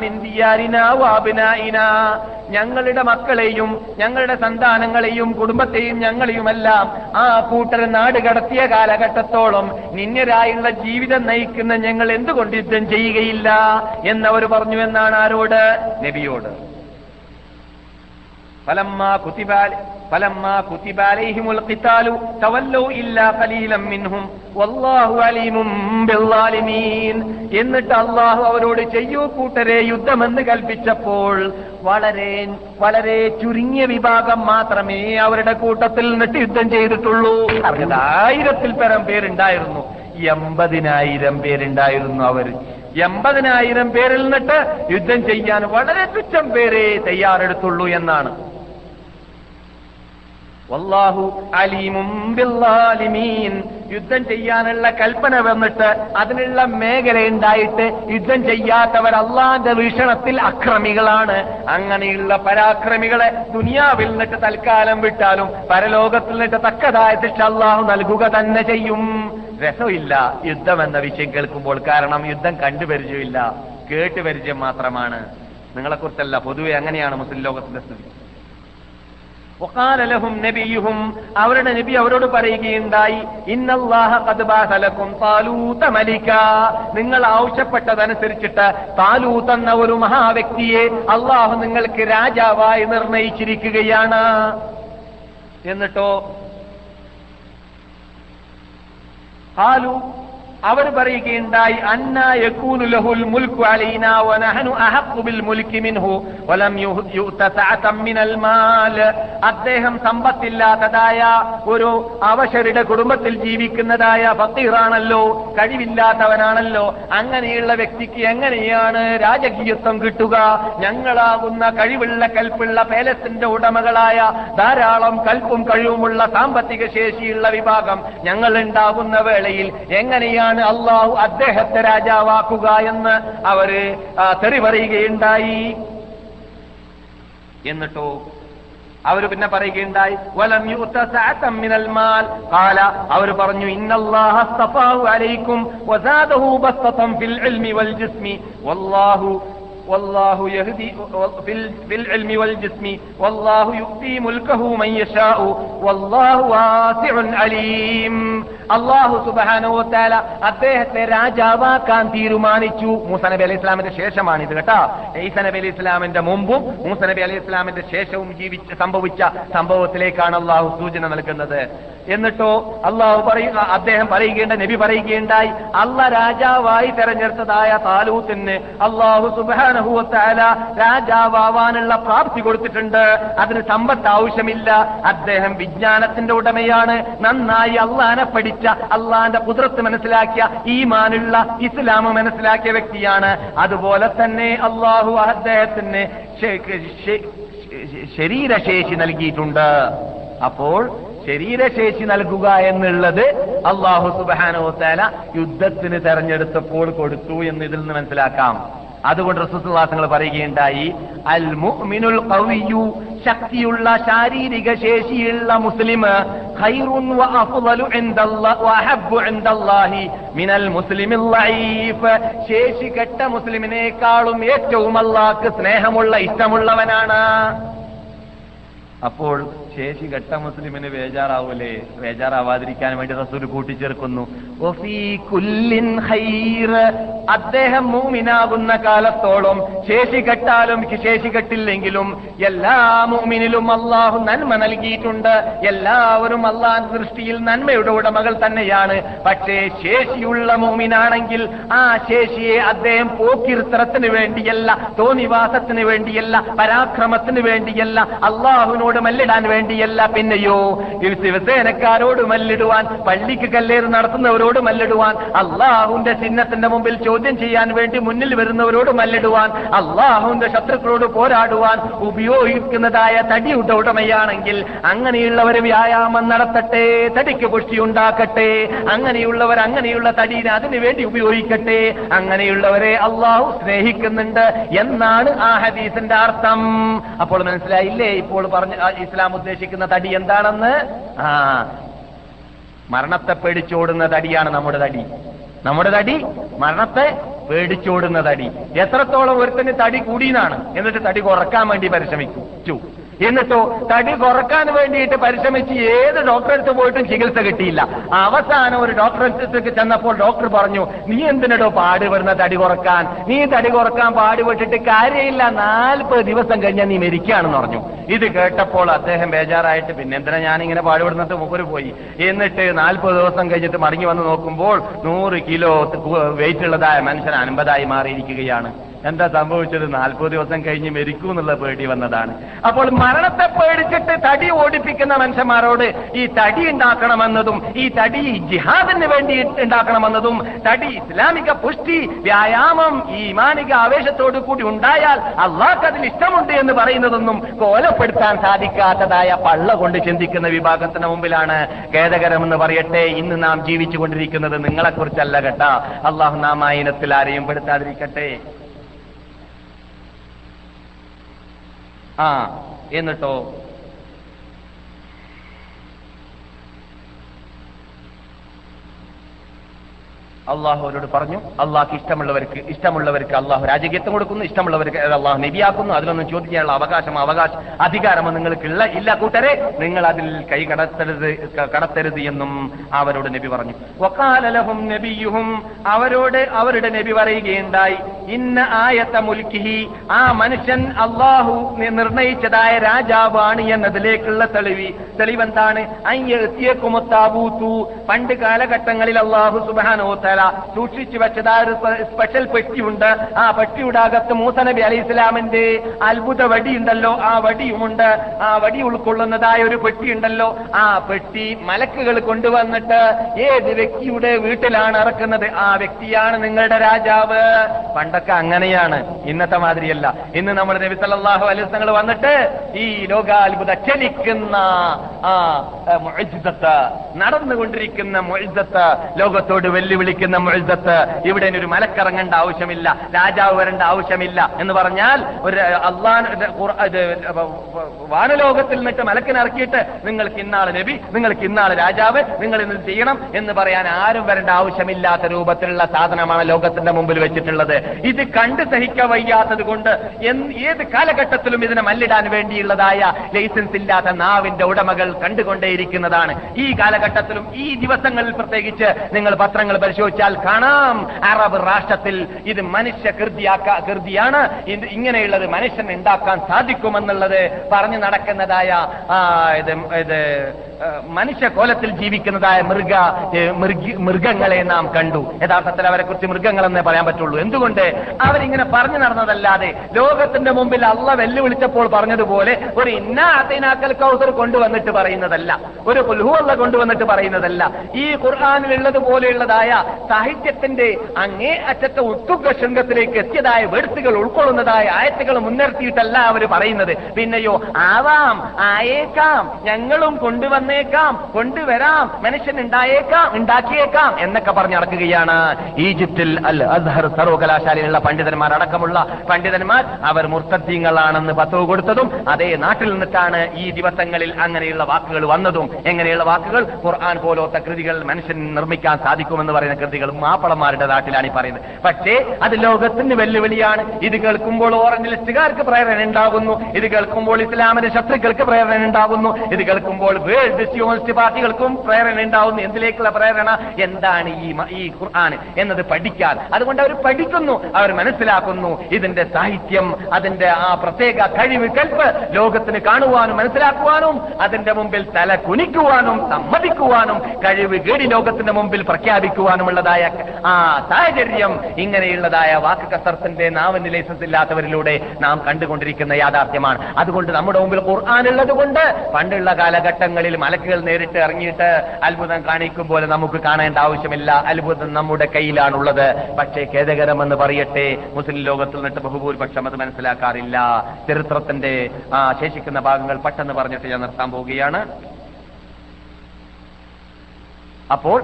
മിൻ ദിയാരിനാ ഞങ്ങളുടെ മക്കളെയും ഞങ്ങളുടെ സന്താനങ്ങളെയും കുടുംബത്തെയും ഞങ്ങളെയുമെല്ലാം ആ കൂട്ടർ നാട് കടത്തിയ കാലഘട്ടത്തോളം നിന്യരായുള്ള ജീവിതം നയിക്കുന്ന ഞങ്ങൾ എന്തുകൊണ്ട് യുദ്ധം ചെയ്യുകയില്ല? എന്നവർ പറഞ്ഞു എന്നാണ് ആരോട്? നബിയോട്. فلما كتب عل- فلما كتب عليهم القتال تولوا إلا قليلا منهم والله عليم بالظالمين എന്നിട്ട് അള്ളാഹു അവരോട് ചെയ്യൂ കൂട്ടരെ യുദ്ധമെന്ന് കൽപ്പിച്ചപ്പോൾ വളരെ വളരെ ചുരുങ്ങിയ വിഭാഗം മാത്രമേ അവരുടെ കൂട്ടത്തിൽ നിന്നിട്ട് യുദ്ധം ചെയ്തിട്ടുള്ളൂ പറഞ്ഞത് ആയിരത്തിൽ പരം പേരുണ്ടായിരുന്നു എൺപതിനായിരം പേരുണ്ടായിരുന്നു അവർ എൺപതിനായിരം പേരിൽ നിന്നിട്ട് യുദ്ധം ചെയ്യാൻ വളരെ തുച്ഛം പേരെ തയ്യാറെടുത്തുള്ളൂ എന്നാണ്. വല്ലാഹു അലീമും യുദ്ധം ചെയ്യാനുള്ള കൽപ്പന വന്നിട്ട് അതിനുള്ള മേഖല ഉണ്ടായിട്ട് യുദ്ധം ചെയ്യാത്തവർ അള്ളാന്റെ വീക്ഷണത്തിൽ അക്രമികളാണ്. അങ്ങനെയുള്ള പരാക്രമികളെ ദുനിയാവിൽ നിന്നിട്ട് തൽക്കാലം വിട്ടാലും പരലോകത്തിൽ നിന്നിട്ട് തക്കതായ ശിക്ഷ അള്ളാഹു നൽകുക തന്നെ ചെയ്യും. രസമില്ല യുദ്ധം എന്ന വിഷയം കേൾക്കുമ്പോൾ കാരണം യുദ്ധം കണ്ടുപരിചയമില്ല കേട്ടുപരിചയം മാത്രമാണ്. നിങ്ങളെക്കുറിച്ചല്ല പൊതുവെ അങ്ങനെയാണ് മുസ്ലിം ലോകത്തിന്റെ സ്ഥിതി. ഒക്കാലലഹും നബിയുഹും അവരുടെ നബി അവരോട് പറയുകയുണ്ടായി നിങ്ങൾ ആവശ്യപ്പെട്ടതനുസരിച്ചിട്ട് താലൂത്ത് എന്ന ഒരു മഹാവ്യക്തിയെ അള്ളാഹു നിങ്ങൾക്ക് രാജാവായി നിർണയിച്ചിരിക്കുകയാണ്. എന്നിട്ടോ قالوا അവർ പറയുകയുണ്ടായി ലഹുൽ അഹഖു ബിൽ മിൻഹു വലം മിനൽ അദ്ദേഹം സമ്പത്തില്ലാത്തതായ ഒരു അവശരുടെ കുടുംബത്തിൽ ജീവിക്കുന്നതായ ഫക്കീറാണല്ലോ കഴിവില്ലാത്തവനാണല്ലോ. അങ്ങനെയുള്ള വ്യക്തിക്ക് എങ്ങനെയാണ് രാജകീയത്വം കിട്ടുക? ഞങ്ങളാകുന്ന കഴിവുള്ള കൽപ്പുള്ള പേലസിന്റെ ഉടമകളായ ധാരാളം കൽപ്പും കഴിവുമുള്ള സാമ്പത്തിക ശേഷിയുള്ള വിഭാഗം ഞങ്ങൾ ഉണ്ടാകുന്ന വേളയിൽ എങ്ങനെയാണ് അള്ളാഹു അദ്ദേഹത്തെ രാജാവാക്കുക എന്ന് അവർ തെറി പറയുകയുണ്ടായി. എന്നിട്ടോ അവർ പിന്നെ പറയുകയുണ്ടായി. വലം മിനൽ മാൽ. കാല അവർ പറഞ്ഞു ഇന്നല്ലാഹ അലൈക്കും വസാദഹു ബസ്തതം ഫിൽ ഇൽമി വൽ ജിസ്മി. വല്ലാഹു والله يهدي في ال- في العلم والجسم والله يؤتي ملكه من يشاء والله واسع عليم അള്ളാഹു സുബാനുവത്താല അദ്ദേഹത്തെ രാജാവാക്കാൻ തീരുമാനിച്ചു മൂസ നബി അലൈഹി ഇസ്ലാമിന്റെ ശേഷമാണ് ഇത് കേട്ടോ ഈസ നബി അലൈഹി ഇസ്ലാമിന്റെ മുമ്പും മൂസ നബി അലൈഹി ഇസ്ലാമിന്റെ ശേഷവും ജീവിച്ച സംഭവിച്ച സംഭവത്തിലേക്കാണ് അള്ളാഹു സൂചന നൽകുന്നത് എന്നിട്ടോ അള്ളാഹു പറയുക അദ്ദേഹം പറയുകയുണ്ട നബി പറയുകയുണ്ടായി. അല്ല രാജാവായി തെരഞ്ഞെടുത്തതായ താലൂത്തിന് അള്ളാഹു സുബാനഹുല രാജാവാനുള്ള പ്രാപ്തി കൊടുത്തിട്ടുണ്ട്. അതിന് സമ്പത്ത് ആവശ്യമില്ല. അദ്ദേഹം വിജ്ഞാനത്തിന്റെ ഉടമയാണ്. നന്നായി അള്ളാനെ പഠിച്ച അള്ളാന്റെ കുതിരത്ത് മനസ്സിലാക്കിയ ഈമാനുള്ള ഇസ്ലാം മനസ്സിലാക്കിയ വ്യക്തിയാണ്. അതുപോലെ തന്നെ അള്ളാഹു അദ്ദേഹത്തിന് ശരീരശേഷി നൽകിയിട്ടുണ്ട്. അപ്പോൾ ശരീരശേഷി നൽകുക എന്നുള്ളത് അള്ളാഹു സുബാനോത്താല യുദ്ധത്തിന് തെരഞ്ഞെടുത്തപ്പോൾ കൊടുത്തു എന്ന് ഇതിൽ നിന്ന് മനസ്സിലാക്കാം. അതുകൊണ്ട് റസൂസുല്ലാസങ്ങൾ പറയുകയുണ്ടായി അൽ മുഅ്മിനുൽ ഖവിയു ശക്തിയുള്ള ശാരീരിക ശേഷിയുള്ള മുസ്ലിം ഖൈറുൻ വ അഫ്ളലു ഇൻദല്ലാഹി വ അഹബ്ബു ഇൻദല്ലാഹി മിനൽ മുസ്ലിമിൽ ലഈഫ്. ശേഷി കെട്ട മുസ്ലിമിനേക്കാളും ഏറ്റവും അള്ളാഹ്ക്ക് സ്നേഹമുള്ള ഇഷ്ടമുള്ളവനാണ്. അപ്പോൾ ശേഷി ഘട്ട മുസ്ലിമിന് ബേജാറാവൂലേ? ബേജാറാവാതിരിക്കാൻ വേണ്ടി റസൂൽ കൂട്ടിച്ചേർക്കുന്നു. അദ്ദേഹം മൂമിനാകുന്ന കാലത്തോളം ശേഷി കെട്ടാലും ശേഷി കെട്ടില്ലെങ്കിലും എല്ലാ മൂമിനിലും അള്ളാഹു നന്മ നൽകിയിട്ടുണ്ട്. എല്ലാവരും അള്ളാഹ് സൃഷ്ടിയിൽ നന്മയുടെ ഉടമകൾ തന്നെയാണ്. പക്ഷേ ശേഷിയുള്ള മൂമിനാണെങ്കിൽ ആ ശേഷിയെ അദ്ദേഹം പോക്കിരുത്തരത്തിന് വേണ്ടിയല്ല തോന്നിവാസത്തിന് വേണ്ടിയല്ല പരാക്രമത്തിന് വേണ്ടിയല്ല അള്ളാഹുവിനോട് മല്ലിടാൻ വേണ്ടിയല്ല പിന്നെയോ? ഈ ശിവസേനക്കാരോട് മല്ലിടുവാൻ പള്ളിക്ക് കല്ലേറ് നടത്തുന്നവരോട് മല്ലിടുവാൻ അള്ളാഹുന്റെ ചിഹ്നത്തിന്റെ മുമ്പിൽ ചോദ്യം ചെയ്യാൻ വേണ്ടി മുന്നിൽ വരുന്നവരോട് മല്ലിടുവാൻ അള്ളാഹുന്റെ ശത്രുക്കളോട് പോരാടുവാൻ ഉപയോഗിക്കുന്നതായ തടിയുടെ ഉടമയാണെങ്കിൽ അങ്ങനെയുള്ളവർ വ്യായാമം നടത്തട്ടെ തടിക്ക് പുഷ്ടി ഉണ്ടാക്കട്ടെ അങ്ങനെയുള്ളവർ അങ്ങനെയുള്ള തടീനെ അതിനു വേണ്ടി ഉപയോഗിക്കട്ടെ അങ്ങനെയുള്ളവരെ അള്ളാഹു സ്നേഹിക്കുന്നുണ്ട് എന്നാണ് ആ ഹദീസിന്റെ അർത്ഥം. അപ്പോൾ മനസ്സിലായില്ലേ? ഇപ്പോൾ പറഞ്ഞ ഇസ്ലാം ഉദ്ദേശിക്കുന്ന തടി എന്താണെന്ന്? ആ. മരണത്തെ പേടിച്ചോടുന്ന തടിയാണ് നമ്മുടെ തടി. നമ്മുടെ തടി മരണത്തെ പേടിച്ചോടുന്ന തടി. എത്രത്തോളം ഒരുത്തന് തടി കൂടിയെന്നാണ്. എന്നിട്ട് തടി കുറയ്ക്കാൻ വേണ്ടി പരിശ്രമിച്ചു എന്നിട്ടോ തടി കുറയ്ക്കാൻ വേണ്ടിയിട്ട് പരിശ്രമിച്ച് ഏത് ഡോക്ടറെടുത്ത് പോയിട്ടും ചികിത്സ കിട്ടിയില്ല. അവസാനം ഒരു ഡോക്ടറെ അടുത്തേക്ക് ചെന്നപ്പോൾ ഡോക്ടർ പറഞ്ഞു നീ എന്തിനടോ പാടുപെടുന്ന തടി കുറയ്ക്കാൻ? നീ തടി കുറയ്ക്കാൻ പാടുപെട്ടിട്ട് കാര്യമില്ല നാൽപ്പത് ദിവസം കഴിഞ്ഞാൽ നീ മരിക്കുകയാണെന്ന് പറഞ്ഞു. ഇത് കേട്ടപ്പോൾ അദ്ദേഹം ബേജാറായിട്ട് പിന്നെ എന്തിനാ ഞാനിങ്ങനെ പാടുപെടുന്നത്? മുപ്പര് പോയി. എന്നിട്ട് നാൽപ്പത് ദിവസം കഴിഞ്ഞിട്ട് മടങ്ങി വന്ന് നോക്കുമ്പോൾ നൂറ് കിലോ വെയിറ്റ് ഉള്ളതായ മനുഷ്യൻ അൻപതായി മാറിയിരിക്കുകയാണ്. എന്താ സംഭവിച്ചത്? നാൽപ്പത് ദിവസം കഴിഞ്ഞ് മരിക്കൂ എന്നുള്ള പേടി വന്നതാണ്. അപ്പോൾ മരണത്തെ പേടിച്ചിട്ട് തടി ഓടിപ്പിക്കുന്ന മനുഷ്യന്മാരോട് ഈ തടി ഉണ്ടാക്കണമെന്നതും ഈ തടി ജിഹാദിന് വേണ്ടി ഉണ്ടാക്കണമെന്നതും തടി ഇസ്ലാമിക പുഷ്ടി വ്യായാമം ഈ മാനിക ആവേശത്തോടു കൂടി ഉണ്ടായാൽ അള്ളാഹ് അതിൽ ഇഷ്ടമുണ്ട് എന്ന് പറയുന്നതൊന്നും കോലപ്പെടുത്താൻ സാധിക്കാത്തതായ പള്ള കൊണ്ട് ചിന്തിക്കുന്ന വിഭാഗത്തിന് മുമ്പിലാണ് ഖേദകരമെന്ന് പറയട്ടെ ഇന്ന് നാം ജീവിച്ചു കൊണ്ടിരിക്കുന്നത് നിങ്ങളെക്കുറിച്ചല്ല കേട്ടാ. അള്ളാഹു നാം ആ ഇനത്തിൽ ആരെയും പെടുത്താതിരിക്കട്ടെ. ആ എന്നിട്ടോ? അള്ളാഹു അവരോട് പറഞ്ഞു അള്ളാഹ്ക്ക് ഇഷ്ടമുള്ളവർക്ക് ഇഷ്ടമുള്ളവർക്ക് അള്ളാഹു രാജകീയത്വം കൊടുക്കുന്നു ഇഷ്ടമുള്ളവർക്ക് അള്ളാഹു നബിയാക്കുന്നു അതിലൊന്നും ചോദിക്കാനുള്ള അവകാശം അവകാശം അധികാരമോ നിങ്ങൾക്കില്ല ഇല്ല കൂട്ടരെ. നിങ്ങൾ അതിൽ കൈ കടത്തരുത് കടത്തരുത് എന്നും അവരോട് നബി പറഞ്ഞു. അവരോട് അവരുടെ നബി പറയുകയുണ്ടായി. ഇന്ന ആയത്ത മുൽക്കിഹി ആ മനുഷ്യൻ അള്ളാഹു നിർണയിച്ചതായ രാജാവാണ് എന്നതിലേക്കുള്ള തെളിവ്. തെളിവെന്താണ്? അയ്യത്തിയക്കുമത്താബൂത്തു പണ്ട് കാലഘട്ടങ്ങളിൽ അള്ളാഹു സുബാനോത്തല സൂക്ഷിച്ചു വെച്ചതായ ഒരു സ്പെഷ്യൽ പെട്ടിയുണ്ട്. ആ പെട്ടിയുടെ അകത്ത് മൂസ നബി ഇസ്ലാമിന്റെ അത്ഭുത വടിയുണ്ടല്ലോ. ആ വടിയുമുണ്ട്. ആ വടി ഉൾക്കൊള്ളുന്നതായ ഒരു പെട്ടിയുണ്ടല്ലോ. ആ പെട്ടി മലക്കുകൾ കൊണ്ടുവന്നിട്ട് ഏത് വ്യക്തിയുടെ വീട്ടിലാണ് ഇറക്കുന്നത് ആ വ്യക്തിയാണ് നിങ്ങളുടെ രാജാവ്. പണ്ടൊക്കെ അങ്ങനെയാണ്. ഇന്നത്തെ മാതിരിയല്ല. ഇന്ന് നമ്മുടെ നബി അലൈഹി വസല്ലം വന്നിട്ട് ഈ ലോകാത്ഭുത ചലിക്കുന്ന ആ മുഅ്ജിസത്ത് നടന്നുകൊണ്ടിരിക്കുന്ന മൊഴിജത്ത് ലോകത്തോട് വെല്ലുവിളിക്കുന്ന മൊഴിജത്ത് ഇവിടെ ഒരു മലക്കിറങ്ങേണ്ട ആവശ്യമില്ല രാജാവ് വരേണ്ട ആവശ്യമില്ല എന്ന് പറഞ്ഞാൽ ഒരു അള്ളാൻ വാനലോകത്തിൽ നിന്നിട്ട് മലക്കിനെ ഇറക്കിയിട്ട് നിങ്ങൾക്ക് ഇന്നാൾ നബി നിങ്ങൾക്ക് ഇന്നാൾ രാജാവ് നിങ്ങൾ ഇന്ന് ചെയ്യണം എന്ന് പറയാൻ ആരും വരേണ്ട ആവശ്യമില്ലാത്ത രൂപത്തിലുള്ള സാധനമാണ് ലോകത്തിന്റെ മുമ്പിൽ വെച്ചിട്ടുള്ളത്. ഇത് കണ്ട് സഹിക്കാൻ വയ്യാത്തത് കൊണ്ട് ഏത് കാലഘട്ടത്തിലും ഇതിനെ മല്ലിടാൻ വേണ്ടിയുള്ളതായ ലൈസൻസ് ഇല്ലാത്ത നാവിന്റെ ഉടമകൾ കണ്ടുകൊണ്ടേയിരിക്കുന്നതാണ്. ഈ കാലഘട്ടത്തിലും ഈ ദിവസങ്ങളിൽ പ്രത്യേകിച്ച് നിങ്ങൾ പത്രങ്ങൾ പരിശോധിച്ചാൽ കാണാം അറബ് രാഷ്ട്രത്തിൽ ഇത് മനുഷ്യ കൃതിയാക്ക കൃതിയാണ്. ഇത് ഇങ്ങനെയുള്ളത് മനുഷ്യൻ ഉണ്ടാക്കാൻ സാധിക്കുമെന്നുള്ളത് പറഞ്ഞു നടക്കുന്നതായ ഇത് ഇത് മനുഷ്യ കോലത്തിൽ ജീവിക്കുന്നതായ മൃഗ മൃഗങ്ങളെ നാം കണ്ടു. യഥാർത്ഥത്തിൽ അവരെ കുറിച്ച് മൃഗങ്ങളെന്നേ പറയാൻ പറ്റുള്ളൂ. എന്തുകൊണ്ട്? അവരിങ്ങനെ പറഞ്ഞു നടന്നതല്ലാതെ ലോകത്തിന്റെ മുമ്പിൽ അള്ള വെല്ലുവിളിച്ചപ്പോൾ പറഞ്ഞതുപോലെ ഒരു ഇന്ന അതിനാക്കൽ കൗസർ കൊണ്ടുവന്നിട്ട് പറയുന്നതല്ല. ഒരു കുൽഹുവല്ല കൊണ്ടുവന്നിട്ട് പറയുന്നതല്ല. ഈ ഖുർആാനിലുള്ളത് പോലെയുള്ളതായ സാഹിത്യത്തിന്റെ അങ്ങേ അറ്റത്തെ ഉത്തുക ശൃംഗത്തിലേക്ക് എത്തിയതായ വെടുത്തുകൾ ഉൾക്കൊള്ളുന്നതായ ആയത്തുകൾ മുൻനിർത്തിയിട്ടല്ല അവർ പറയുന്നത്. പിന്നെയോ ആവാം ആയേക്കാം ഞങ്ങളും കൊണ്ടുവന്നേക്കാം കൊണ്ടുവരാം മനുഷ്യൻ ഉണ്ടായേക്കാം ഉണ്ടാക്കിയേക്കാം എന്നൊക്കെ പറഞ്ഞ് നടക്കുകയാണ് ഈജിപ്തിൽ അൽ അസ്ഹർ സർവകലാശാലയിലുള്ള പണ്ഡിതന്മാരടക്കമുള്ള പണ്ഡിതന്മാർ അവർ മുർത്തദ്ദീങ്ങളാണെന്ന് പത്തവ് കൊടുത്തതും അതേ നാട്ടിൽ നിന്നിട്ടാണ് ഈ ദിവസങ്ങളിൽ അങ്ങനെയുള്ള വാക്കുകൾ വന്നതും എങ്ങനെയുള്ള വാക്കുകൾ? ഖുർആൻ പോലത്തെ കൃതികൾ മനുഷ്യൻ നിർമ്മിക്കാൻ സാധിക്കുമെന്ന് പറയുന്ന കൃതികൾ മാപ്പളന്മാരുടെ നാട്ടിലാണ് ഈ പറയുന്നത്. പക്ഷേ അത് ലോകത്തിന് വെല്ലുവിളിയാണ്. ഇത് കേൾക്കുമ്പോൾ ഓറഞ്ച് ലിസ്റ്റുകാർക്ക് പ്രേരണ ഉണ്ടാകുന്നു. ഇത് കേൾക്കുമ്പോൾ ഇസ്ലാമിന്റെ ശത്രുക്കൾക്ക് പ്രേരണ ഉണ്ടാകുന്നു. ഇത് കേൾക്കുമ്പോൾ വേൾഡ് സ്യൂണിസ്റ്റ് പാർട്ടികൾക്കും പ്രേരണ ഉണ്ടാകുന്നു. എന്തിലേക്കുള്ള പ്രേരണ? എന്താണ് ഈ ഈ ഖുർആൻ എന്നത് പഠിക്കാൻ. അതുകൊണ്ട് അവർ പഠിക്കുന്നു. അവർ മനസ്സിലാക്കുന്നു ഇതിന്റെ സാഹിത്യം അതിന്റെ ആ പ്രത്യേക കഴിവ് കൽപ്പ് ലോകത്തിന് കാണുവാനും മനസ്സിലാക്കുവാനും അതിന്റെ മുമ്പിൽ തല കുനിക്കുവാനും സമ്മതിക്കുവാനും കഴിവ് കേടി ലോകത്തിന്റെ മുമ്പിൽ പ്രഖ്യാപിക്കുവാനുമുള്ളതായ ആ സാഹചര്യം ഇങ്ങനെയുള്ളതായ വാക്ക് കസർത്തിന്റെ നാവിന് ലൈസൻസ് ഇല്ലാത്തവരിലൂടെ നാം കണ്ടുകൊണ്ടിരിക്കുന്ന യാഥാർത്ഥ്യമാണ്. അതുകൊണ്ട് നമ്മുടെ മുമ്പിൽ ഖുർആൻ ഉള്ളത് കൊണ്ട് പണ്ടുള്ള കാലഘട്ടങ്ങളിൽ മലക്കുകൾ നേരിട്ട് ഇറങ്ങിയിട്ട് അത്ഭുതം കാണിക്കും പോലെ നമുക്ക് കാണേണ്ട ആവശ്യമില്ല. അത്ഭുതം നമ്മുടെ കയ്യിലാണുള്ളത്. പക്ഷേ ഖേദകരമെന്ന് പറയട്ടെ മുസ്ലിം ലോകത്തിൽ നിന്നിട്ട് ബഹുഭൂരിപക്ഷം അത് മനസ്സിലാക്കാറില്ല. ചരിത്രത്തിന്റെ ആ ശേഷിക്കുന്ന ഭാഗങ്ങൾ പെട്ടെന്ന് പറഞ്ഞിട്ട് ഞാൻ നിർത്താൻ പോവുകയാണ്. അപ്പോൾ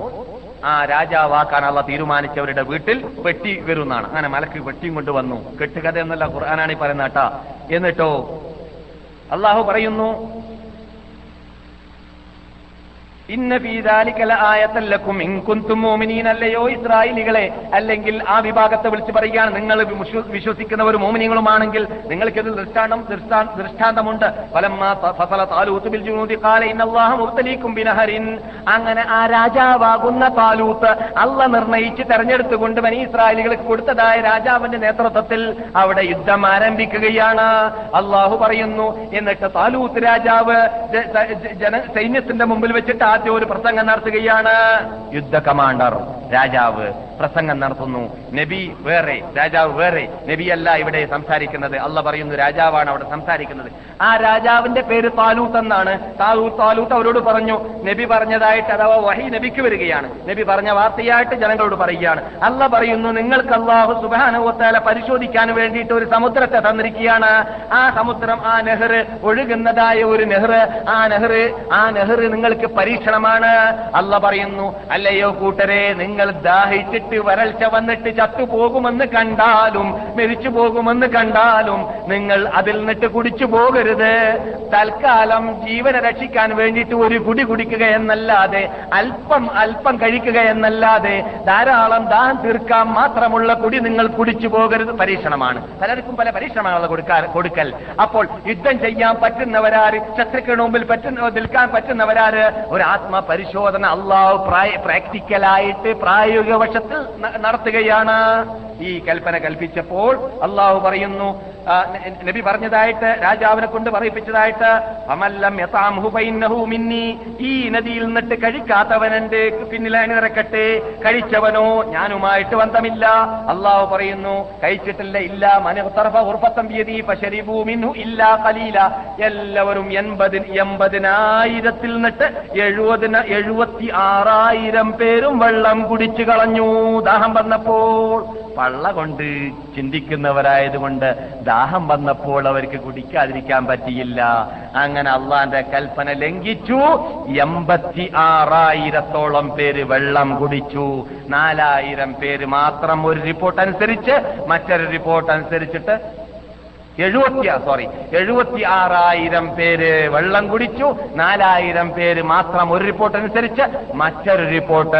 ആ രാജാവാക്കാനുള്ള തീരുമാനിച്ചവരുടെ വീട്ടിൽ വെട്ടി വരുന്നതാണ് അങ്ങനെ മലക്ക് വെട്ടിയും കൊണ്ട് വന്നു. കെട്ടുകഥ എന്നല്ല ഖുർആനാണ് ഈ പറയുന്ന കേട്ടാ. എന്നിട്ടോ അള്ളാഹു പറയുന്നു അല്ലയോ ഇസ്രായേലികളെ? അല്ലെങ്കിൽ ആ വിഭാഗത്തെ വിളിച്ചു പറയുകയാണ് നിങ്ങൾ വിശ്വ- വിശ്വസിക്കുന്നവർ മോമിനികളുമാണെങ്കിൽ നിങ്ങൾക്ക് ഇതിൽ ദൃഷ്ടാന്തം ദൃഷ്ടാ- ദൃഷ്ടാന്തമുണ്ട്. അങ്ങനെ ആ രാജാവാകുന്ന താലൂത്ത് അല്ല നിർണയിച്ച് തെരഞ്ഞെടുത്തുകൊണ്ട് ബനി ഇസ്രായേലികൾക്ക് കൊടുത്തതായ രാജാവിന്റെ നേതൃത്വത്തിൽ അവിടെ യുദ്ധം ആരംഭിക്കുകയാണ്. അള്ളാഹു പറയുന്നു എന്നിട്ട് താലൂത്ത് രാജാവ് സൈന്യത്തിന്റെ മുമ്പിൽ വെച്ചിട്ട് ആദ്യം ഒരു പ്രസംഗം നടത്തുകയാണ്. യുദ്ധ കമാൻഡർ രാജാവ് പ്രസംഗം നടത്തുന്നു. നബി വേറെ രാജാവ് വേറെ. നബിയല്ല ഇവിടെ സംസാരിക്കുന്നത്. അല്ല പറയുന്നു രാജാവാണ് അവിടെ സംസാരിക്കുന്നത്. ആ രാജാവിന്റെ പേര് താലൂത്ത് എന്നാണ്. താലൂത്ത് അവരോട് പറഞ്ഞു നബി പറഞ്ഞതായിട്ട് അഥവാ വഹി നബിക്ക് വരികയാണ്. നബി പറഞ്ഞ വാർത്തയായിട്ട് ജനങ്ങളോട് പറയുകയാണ്. അല്ല പറയുന്നു നിങ്ങൾക്ക് അള്ളാഹു സുബാനുവത്താല പരിശോധിക്കാൻ വേണ്ടിയിട്ട് ഒരു സമുദ്രത്തെ തന്നിരിക്കുകയാണ്. ആ സമുദ്രം ആ നെഹ്റ് ഒഴുകുന്നതായ ഒരു നെഹ്റ്. ആ നെഹ്റ് ആ നെഹ്റ് നിങ്ങൾക്ക് പരീക്ഷണമാണ്. അല്ല പറയുന്നു അല്ലയോ കൂട്ടരെ നിങ്ങൾ ദാഹിച്ചിട്ട് വരൾച്ച വന്നിട്ട് ചത്തുപോകുമെന്ന് കണ്ടാലും മരിച്ചു പോകുമെന്ന് കണ്ടാലും നിങ്ങൾ അതിൽ നിന്നിട്ട് കുടിച്ചു പോകരുത്. തൽക്കാലം ജീവനെ രക്ഷിക്കാൻ വേണ്ടിയിട്ട് ഒരു കുടി കുടിക്കുക എന്നല്ലാതെ അല്പം അല്പം കഴിക്കുക എന്നല്ലാതെ ധാരാളം ദാഹം തീർക്കാൻ മാത്രമുള്ള കുടി നിങ്ങൾ കുടിച്ചു പോകരുത്. പരീക്ഷണമാണ്. പലർക്കും പല പരീക്ഷണമാണ് കൊടുക്കാൻ കൊടുക്കൽ. അപ്പോൾ യുദ്ധം ചെയ്യാൻ പറ്റുന്നവരാര് ശത്രുക്കളുടെ മുമ്പിൽ പറ്റുന്ന നിൽക്കാൻ പറ്റുന്നവരാര്? ഒരു ആത്മപരിശോധന അള്ളാഹു പ്രായ പ്രാക്ടിക്കലായിട്ട് പ്രായോഗിക വശത്തിൽ നടത്തുകയാണ്. ഈ കൽപ്പന കൽപ്പിച്ചപ്പോൾ അള്ളാഹു പറയുന്നു നബി പറഞ്ഞതായിട്ട് രാജാവിനെ കൊണ്ട് പറയിപ്പിച്ചതായിട്ട് അമല്ലം മിന്നി ഈ നദിയിൽ നിന്നിട്ട് കഴിക്കാത്തവൻ എന്റെ നിറക്കട്ടെ കഴിച്ചവനോ ഞാനുമായിട്ട് ബന്ധമില്ല. അള്ളാഹു പറയുന്നു കഴിച്ചിട്ടില്ല ഇല്ല മിൻഹു ഇല്ല കലീല എല്ലാവരും എൺപതി എൺപതിനായിരത്തിൽ നിന്നിട്ട് എഴുപതിന എഴുപത്തി ആറായിരം പേരും വെള്ളം കുടിച്ചു കളഞ്ഞു. ദാഹം വന്നപ്പോൾ പള്ള കൊണ്ട് ചിന്തിക്കുന്നവരായതുകൊണ്ട് ദാഹം വന്നപ്പോൾ അവർക്ക് കുടിക്കാതിരിക്കാൻ പറ്റിയില്ല. അങ്ങനെ അള്ളാന്റെ കൽപ്പന ലംഘിച്ചു. എൺപത്തി ആറായിരത്തോളം പേര് വെള്ളം കുടിച്ചു. നാലായിരം പേര് മാത്രം ഒരു റിപ്പോർട്ട് അനുസരിച്ച് മറ്റൊരു റിപ്പോർട്ട് അനുസരിച്ചിട്ട് എഴുപത്തി സോറി എഴുപത്തി ആറായിരം പേര് വെള്ളം കുടിച്ചു നാലായിരം പേര് മാത്രം ഒരു റിപ്പോർട്ട് അനുസരിച്ച് മറ്റൊരു റിപ്പോർട്ട്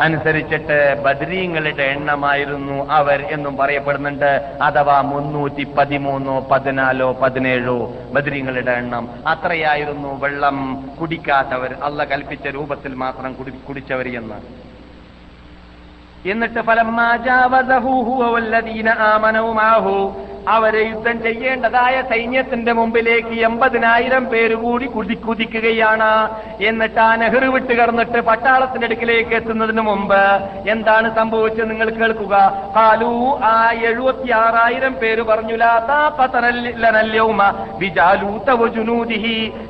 അനുസരിച്ചിട്ട് ബദരീങ്ങളുടെ എണ്ണമായിരുന്നു അവർ എന്നും പറയപ്പെടുന്നുണ്ട്. അഥവാ മുന്നൂറ്റി പതിമൂന്നോ പതിനാലോ പതിനേഴോ ബദ്രീങ്ങളുടെ എണ്ണം. അത്രയായിരുന്നു വെള്ളം കുടിക്കാത്തവർ അല്ല കൽപ്പിച്ച രൂപത്തിൽ മാത്രം കുടി കുടിച്ചവർ എന്ന്. എന്നിട്ട് ഫലം അവരെ യുദ്ധം ചെയ്യേണ്ടതായ സൈന്യത്തിന്റെ മുമ്പിലേക്ക് എൺപതിനായിരം പേര് കൂടി കുതി കുതിക്കുകയാണ്. എന്നിട്ട് ആ നെഹ്റു വിട്ട് കടന്നിട്ട് പട്ടാളത്തിന്റെ അടുക്കിലേക്ക് എത്തുന്നതിന് മുമ്പ് എന്താണ് സംഭവിച്ചത് നിങ്ങൾ കേൾക്കുക. കാലു ആ എഴുപത്തി ആറായിരം പേര് പറഞ്ഞു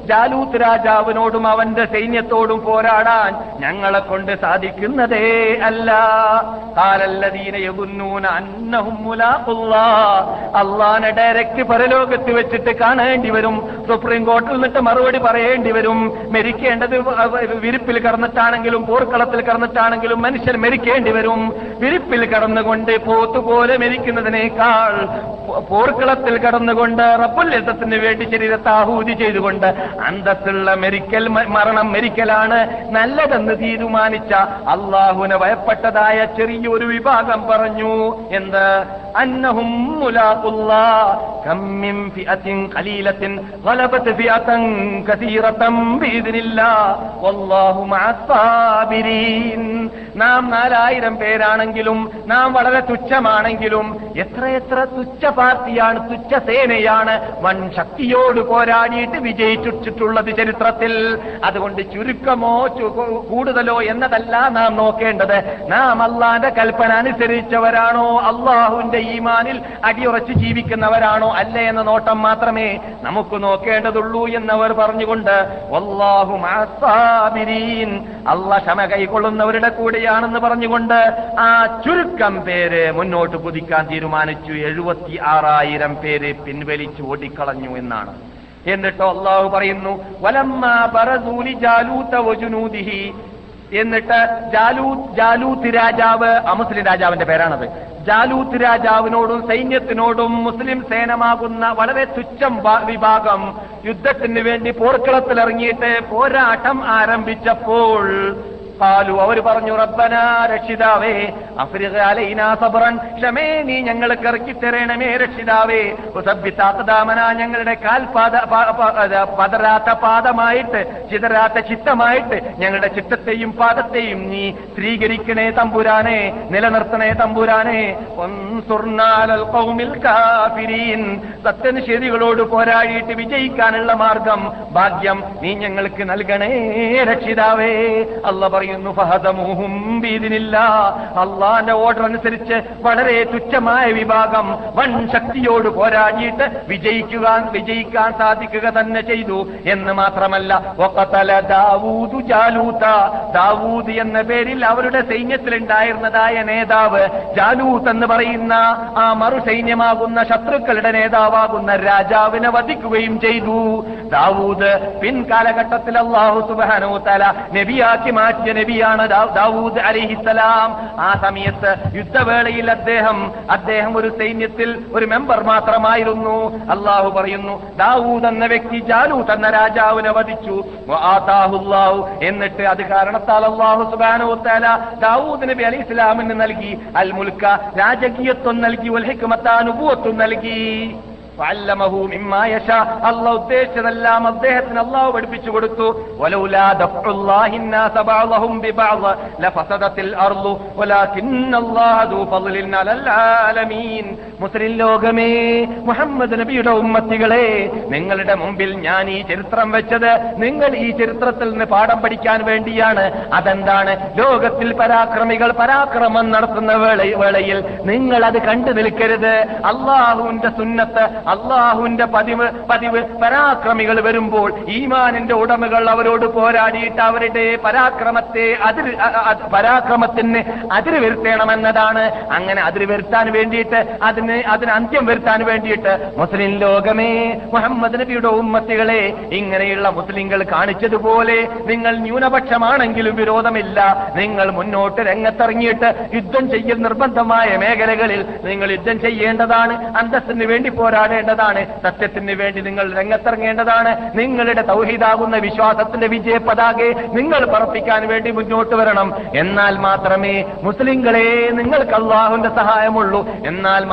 ജാലൂത്ത് രാജാവിനോടും അവന്റെ സൈന്യത്തോടും പോരാടാൻ ഞങ്ങളെ കൊണ്ട് സാധിക്കുന്നതേ അല്ല. കാലല്ലദീന യകുന്നൂന അള്ളാനെ ഡയറക്റ്റ് പരലോകത്ത് വെച്ചിട്ട് കാണേണ്ടി വരും. സുപ്രീം കോർട്ടിൽ നിന്നിട്ട് മറുപടി പറയേണ്ടി വരും. മരിക്കേണ്ടത് വിരിപ്പിൽ കടന്നിട്ടാണെങ്കിലും പോർക്കളത്തിൽ കടന്നിട്ടാണെങ്കിലും മനുഷ്യൻ മരിക്കേണ്ടി വരും. വിരിപ്പിൽ കടന്നുകൊണ്ട് പോത്തുപോലെ മരിക്കുന്നതിനേക്കാൾ പോർക്കളത്തിൽ കടന്നുകൊണ്ട് റബ്ബുല്യത്തിന് വേണ്ടി ശരീരത്തെ ആഹൂതി ചെയ്തുകൊണ്ട് അന്തസ്സുള്ള മെരിക്കൽ മരണം മരിക്കലാണ് നല്ലതെന്ന് തീരുമാനിച്ച അള്ളാഹുവിനെ ഭയപ്പെട്ടതായ ചെറിയൊരു വിഭാഗം പറഞ്ഞു. എന്ത്? അന്നഹും മഅസ്സാബിരീൻ നാം നാലായിരം പേരാണെങ്കിലും നാം വളരെ തുച്ഛമാണെങ്കിലും എത്രയെത്ര തുച്ഛ പാർട്ടിയാണ് തുച്ഛ സേനയാണ് വൻ ശക്തിയോട് പോരാടിയിട്ട് വിജയിച്ചിട്ടുള്ളത് ചരിത്രത്തിൽ. അതുകൊണ്ട് ചുരുക്കമോ കൂടുതലോ എന്നതല്ല നാം നോക്കേണ്ടത്. നാം അള്ളാന്റെ കൽപ്പന അനുസരിച്ചവരാണോ? അള്ളാഹുവിന്റെ ഈമാനിൽ അടിയുറച്ച് ജീവിക്കുന്നവരാണോ അല്ലേ എന്ന നോട്ടം മാത്രമേ നമുക്ക് നോക്കേണ്ടതുള്ളൂ എന്നവർ പറഞ്ഞുകൊണ്ട് അള്ള ക്ഷമ കൈക്കൊള്ളുന്നവരുടെ കൂടെയാണെന്ന് പറഞ്ഞുകൊണ്ട് ആ ചുരുക്കം പേര് മുന്നോട്ട് കുതിക്കാൻ തീരുമാനിച്ചു. എഴുപത്തി ആറായിരം പേര് പിൻവലിച്ചു ഓടിക്കളഞ്ഞു എന്നാണ്. എന്നിട്ടോ അള്ളാഹു പറയുന്നു വലമ്മ എന്നിട്ട് ജാലൂത്ത് ജാലൂത്ത് രാജാവ് അമുസ്ലിം രാജാവിന്റെ പേരാണത്. ജാലൂത്ത് രാജാവിനോടും സൈന്യത്തിനോടും മുസ്ലിം സേനമാകുന്ന വളരെ തുച്ഛം വിഭാഗം യുദ്ധത്തിന് വേണ്ടി പോർക്കളത്തിലിറങ്ങിയിട്ട് പോരാട്ടം ആരംഭിച്ചപ്പോൾ കാലു അവർ പറഞ്ഞു റബ്ബന രക്ഷിതാവേ അഫ്രിഖ അലൈനാ സബറൻ ക്ഷമേ നീ ഞങ്ങൾക്ക് ഇറക്കി തരണമേ രക്ഷിതാവേ. ഉസബ്ബിത്താഖദാമന ഞങ്ങളുടെ കാൽ പാദ പതരാത്ത പാദമായിട്ട് ചിതരാത്ത ചിത്തമായിട്ട് ഞങ്ങളുടെ ചിത്തത്തെയും പാദത്തെയും നീ സ്ത്രീകരിക്കണേ തമ്പുരാനെ നിലനിർത്തണേ തമ്പുരാനെ. സത്യനിഷേധികളോട് പോരാടിയിട്ട് വിജയിക്കാനുള്ള മാർഗം ഭാഗ്യം നീ ഞങ്ങൾക്ക് നൽകണേ രക്ഷിതാവേ. അല്ല പറയുന്നു ബീദിനില്ല. അള്ളാന്റെ ഓർഡർ അനുസരിച്ച് വളരെ തുച്ഛമായ വിഭാഗം വൻ ശക്തിയോട് പോരാടിയിട്ട് വിജയിക്കുക വിജയിക്കാൻ സാധിക്കുക തന്നെ ചെയ്തു. എന്ന് മാത്രമല്ല ഒക്കത്തല ദാവൂദു ജാലൂത്ത ദാവൂദ് എന്ന പേരിൽ അവരുടെ സൈന്യത്തിലുണ്ടായിരുന്നതായ നേതാവ് ജാലൂത്ത് എന്ന് പറയുന്ന ആ മറു സൈന്യമാകുന്ന ശത്രുക്കളുടെ നേതാവാകുന്ന രാജാവിനെ വധിക്കുകയും ചെയ്തു. ദാവൂദ് പിൻകാലഘട്ടത്തിൽ അള്ളാഹു സുബാനോ തല നബിയാക്കി മാറ്റിയ നബിയാണ് ദാവൂദ് അലിഹിസലാം ആ സമയത്ത് യുദ്ധവേളയിൽ അദ്ദേഹം അദ്ദേഹം ഒരു സൈന്യത്തിൽ ഒരു മെമ്പർ മാത്രമായിരുന്നു. അള്ളാഹു പറയുന്നു ദാവൂദ് എന്ന വ്യക്തി ജാലൂത്ത് എന്ന രാജാവിനെ വധിച്ചു. എന്നിട്ട് അത് കാരണത്താൽ അള്ളാഹു സുബാനോ താല ദാവൂദ് നബി അലി ഇസ്ലാമിന് നൽകി. അൽ മുൽക്ക രാജകീയത്വം നൽകി. വൽ ഹിക്മത്താനുഭവത്വം നൽകി. അള്ളാഹ് ഉദ്ദേശിച്ചതെല്ലാം അദ്ദേഹത്തിന് അള്ളാഹു പഠിപ്പിച്ചു കൊടുത്തു. മുസ്ലിം ലോകമേ മുഹമ്മദ് നബിയുടെ ഉമ്മത്തികളെ നിങ്ങളുടെ മുമ്പിൽ ഞാൻ ഈ ചരിത്രം വെച്ചത് നിങ്ങൾ ഈ ചരിത്രത്തിൽ നിന്ന് പാഠം പഠിക്കാൻ വേണ്ടിയാണ്. അതെന്താണ്? ലോകത്തിൽ പരാക്രമികൾ പരാക്രമം നടത്തുന്ന വേളയിൽ നിങ്ങൾ അത് കണ്ടു നിൽക്കരുത്. അള്ളാഹുവിന്റെ സുന്നത്ത് അള്ളാഹുവിന്റെ പതിവ് പതിവ് പരാക്രമികൾ വരുമ്പോൾ ഈമാനിന്റെ ഉടമകൾ അവരോട് പോരാടിയിട്ട് അവരുടെ പരാക്രമത്തെ അതിർ പരാക്രമത്തിന് അതിര് വരുത്തണമെന്നതാണ്. അങ്ങനെ അതിര് വരുത്താൻ വേണ്ടിയിട്ട് അതിന് അതിന് അന്ത്യം വരുത്താൻ വേണ്ടിയിട്ട് മുസ്ലിം ലോകമേ മുഹമ്മദ് നബിയുടെ ഉമ്മത്തികളെ ഇങ്ങനെയുള്ള മുസ്ലിങ്ങൾ കാണിച്ചതുപോലെ നിങ്ങൾ ന്യൂനപക്ഷമാണെങ്കിലും വിരോധമില്ല. നിങ്ങൾ മുന്നോട്ട് രംഗത്തിറങ്ങിയിട്ട് യുദ്ധം ചെയ്യൽ നിർബന്ധമായ മേഖലകളിൽ നിങ്ങൾ യുദ്ധം ചെയ്യേണ്ടതാണ്. അന്തസ്സിന് വേണ്ടി പോരാടേണ്ടതാണ് സത്യത്തിന് വേണ്ടി നിങ്ങൾ രംഗത്തിറങ്ങേണ്ടതാണ്. നിങ്ങളുടെ തൗഹീദാകുന്ന വിശ്വാസത്തിന്റെ വിജയ പതാകെ നിങ്ങൾ പറപ്പിക്കാൻ വേണ്ടി മുന്നോട്ട് വരണം. എന്നാൽ മാത്രമേ മുസ്ലിങ്ങളെ നിങ്ങൾക്ക് അള്ളാഹുവിന്റെ സഹായമുള്ളൂ. എന്നാൽ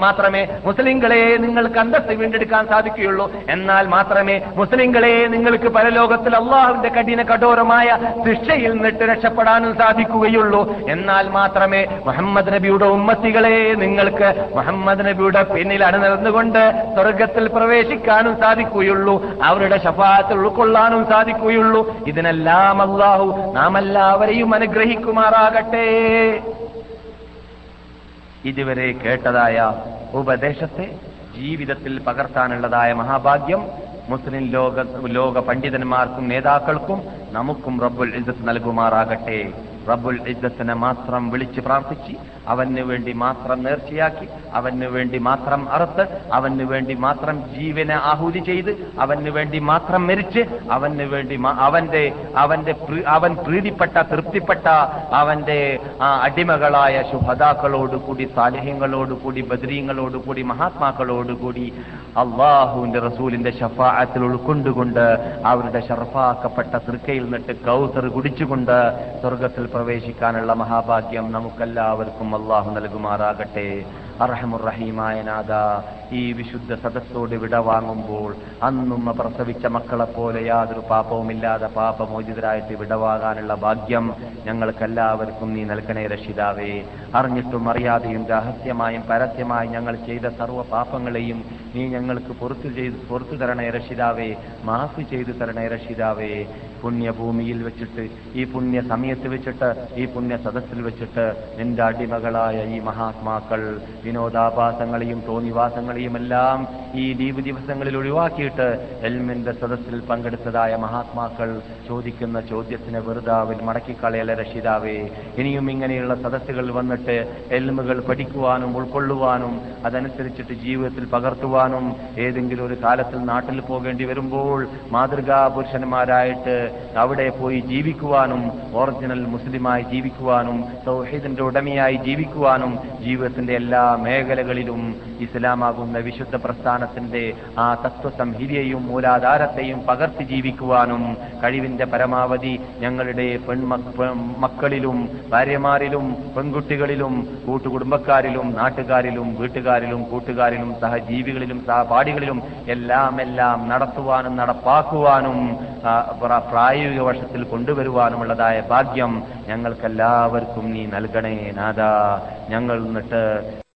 മാത്രമേ മുസ്ലിങ്ങളെ നിങ്ങൾക്ക് അന്തസ്സ് വീണ്ടെടുക്കാൻ സാധിക്കുകയുള്ളൂ. എന്നാൽ മാത്രമേ മുസ്ലിങ്ങളെ നിങ്ങൾക്ക് പരലോകത്തിൽ അള്ളാഹുവിന്റെ കഠിന കഠോരമായ ശിക്ഷയിൽ നിന്നിട്ട് രക്ഷപ്പെടാനും സാധിക്കുകയുള്ളൂ. എന്നാൽ മാത്രമേ മുഹമ്മദ് നബിയുടെ ഉമ്മത്തികളെ നിങ്ങൾക്ക് മുഹമ്മദ് നബിയുടെ പിന്നിൽ അണിനിർന്നുകൊണ്ട് സ്വർഗത്തിൽ പ്രവേശിക്കാനും സാധിക്കുകയുള്ളൂ. അവരുടെ ശഫാത്തിൽ ഉൾക്കൊള്ളാനും സാധിക്കുകയുള്ളൂ. ഇതിനെല്ലാം അള്ളാഹു നാം എല്ലാവരെയും അനുഗ്രഹിക്കുമാറാകട്ടെ. ഇതുവരെ കേട്ടതായ ഉപദേശത്തെ ജീവിതത്തിൽ പകർത്താനുള്ളതായ മഹാഭാഗ്യം മുസ്ലിം ലോക ലോക പണ്ഡിതന്മാർക്കും നേതാക്കൾക്കും നമുക്കും റബ്ബുൽ ഇസ്സത്ത് നൽകുമാറാകട്ടെ. റബ്ബുൽ ഇദ്ദത്തിനെ മാത്രം വിളിച്ച് പ്രാർത്ഥിച്ച് അവന് വേണ്ടി മാത്രം നേർച്ചയാക്കി അവന് വേണ്ടി മാത്രം അറുത്ത് അവന് വേണ്ടി മാത്രം ജീവനെ ആഹൂതി ചെയ്ത് അവന് വേണ്ടി മാത്രം മരിച്ച് അവന് വേണ്ടി അവന്റെ അവന്റെ അവൻ പ്രീതിപ്പെട്ട തൃപ്തിപ്പെട്ട അവന്റെ അടിമകളായ ശുഭതാക്കളോടുകൂടി സാലിഹ്യങ്ങളോടുകൂടി ബദ്രീങ്ങളോടുകൂടി മഹാത്മാക്കളോടുകൂടി അള്ളാഹുവിന്റെ റസൂലിന്റെ ഷഫാഅത്തിൽ ഉൾക്കൊണ്ടുകൊണ്ട് അവരുടെ ഷർഫാക്കപ്പെട്ട തൃക്കയിൽ നിന്നിട്ട് കൗസർ കുടിച്ചുകൊണ്ട് സ്വർഗത്തിൽ പ്രവേശിക്കാനുള്ള മഹാഭാഗ്യം നമുക്കെല്ലാവർക്കും അള്ളാഹു നൽകുമാറാകട്ടെ. അർഹമുറഹീമായ നാഥ ഈ വിശുദ്ധ സദസ്സോട് വിടവാങ്ങുമ്പോൾ അന്നും പ്രസവിച്ച മക്കളെ പോലെ യാതൊരു പാപവുമില്ലാതെ പാപമോചിതരായിട്ട് വിടവാകാനുള്ള ഭാഗ്യം ഞങ്ങൾക്കെല്ലാവർക്കും നീ നൽകണേ രക്ഷിതാവേ. അറിഞ്ഞിട്ടും അറിയാതെയും രഹസ്യമായും പരസ്യമായും ഞങ്ങൾ ചെയ്ത സർവ പാപങ്ങളെയും നീ ഞങ്ങൾക്ക് പുറത്തു ചെയ്ത് പുറത്തു തരണേ രക്ഷിതാവേ. മാഫ് ചെയ്തു തരണേ രക്ഷിതാവേ. പുണ്യഭൂമിയിൽ വെച്ചിട്ട് ഈ പുണ്യ സമയത്ത് വെച്ചിട്ട് ഈ പുണ്യ സദസ്സിൽ വെച്ചിട്ട് നിന്റെ അടിമകളായ ഈ മഹാത്മാക്കൾ വിനോദാഭാസങ്ങളെയും തോന്നിവാസങ്ങളെയും എല്ലാം ഈ ലീവ് ദിവസങ്ങളിൽ ഒഴിവാക്കിയിട്ട് എൽമിന്റെ സദസ്സിൽ പങ്കെടുത്തതായ മഹാത്മാക്കൾ ചോദിക്കുന്ന ചോദ്യത്തിന് വെറുതാവിൽ മടക്കിക്കളയല രക്ഷിതാവേ. ഇനിയും ഇങ്ങനെയുള്ള സദസ്സുകൾ വന്നിട്ട് എൽമുകൾ പഠിക്കുവാനും ഉൾക്കൊള്ളുവാനും അതനുസരിച്ചിട്ട് ജീവിതത്തിൽ പകർത്തുവാനും ഏതെങ്കിലും ഒരു കാലത്തിൽ നാട്ടിൽ പോകേണ്ടി വരുമ്പോൾ മാതൃകാ പുരുഷന്മാരായിട്ട് അവിടെ പോയി ജീവിക്കുവാനും ഒറിജിനൽ മുസ്ലിമായി ജീവിക്കുവാനും സൗഹീദിന്റെ ഉടമയായി ജീവിക്കുവാനും ജീവിതത്തിന്റെ എല്ലാ മേഖലകളിലും ഇസ്ലാമാകുന്ന വിശുദ്ധ പ്രസ്ഥാനത്തിന്റെ ആ തത്വസംഹിതയെയും മൂലാധാരത്തെയും പകർത്തി ജീവിക്കുവാനും കഴിവിന്റെ പരമാവധി ഞങ്ങളുടെ പെൺമക്ക മക്കളിലും ഭാര്യമാരിലും പെൺകുട്ടികളിലും കൂട്ടുകുടുംബക്കാരിലും നാട്ടുകാരിലും വീട്ടുകാരിലും കൂട്ടുകാരിലും സഹജീവികളിലും സഹപാഠികളിലും എല്ലാം എല്ലാം നടത്തുവാനും നടപ്പാക്കുവാനും പ്രായോഗിക വർഷത്തിൽ കൊണ്ടുവരുവാനുമുള്ളതായ ഭാഗ്യം ഞങ്ങൾക്കെല്ലാവർക്കും നീ നൽകണേ നാദാ ഞങ്ങൾ എന്നിട്ട്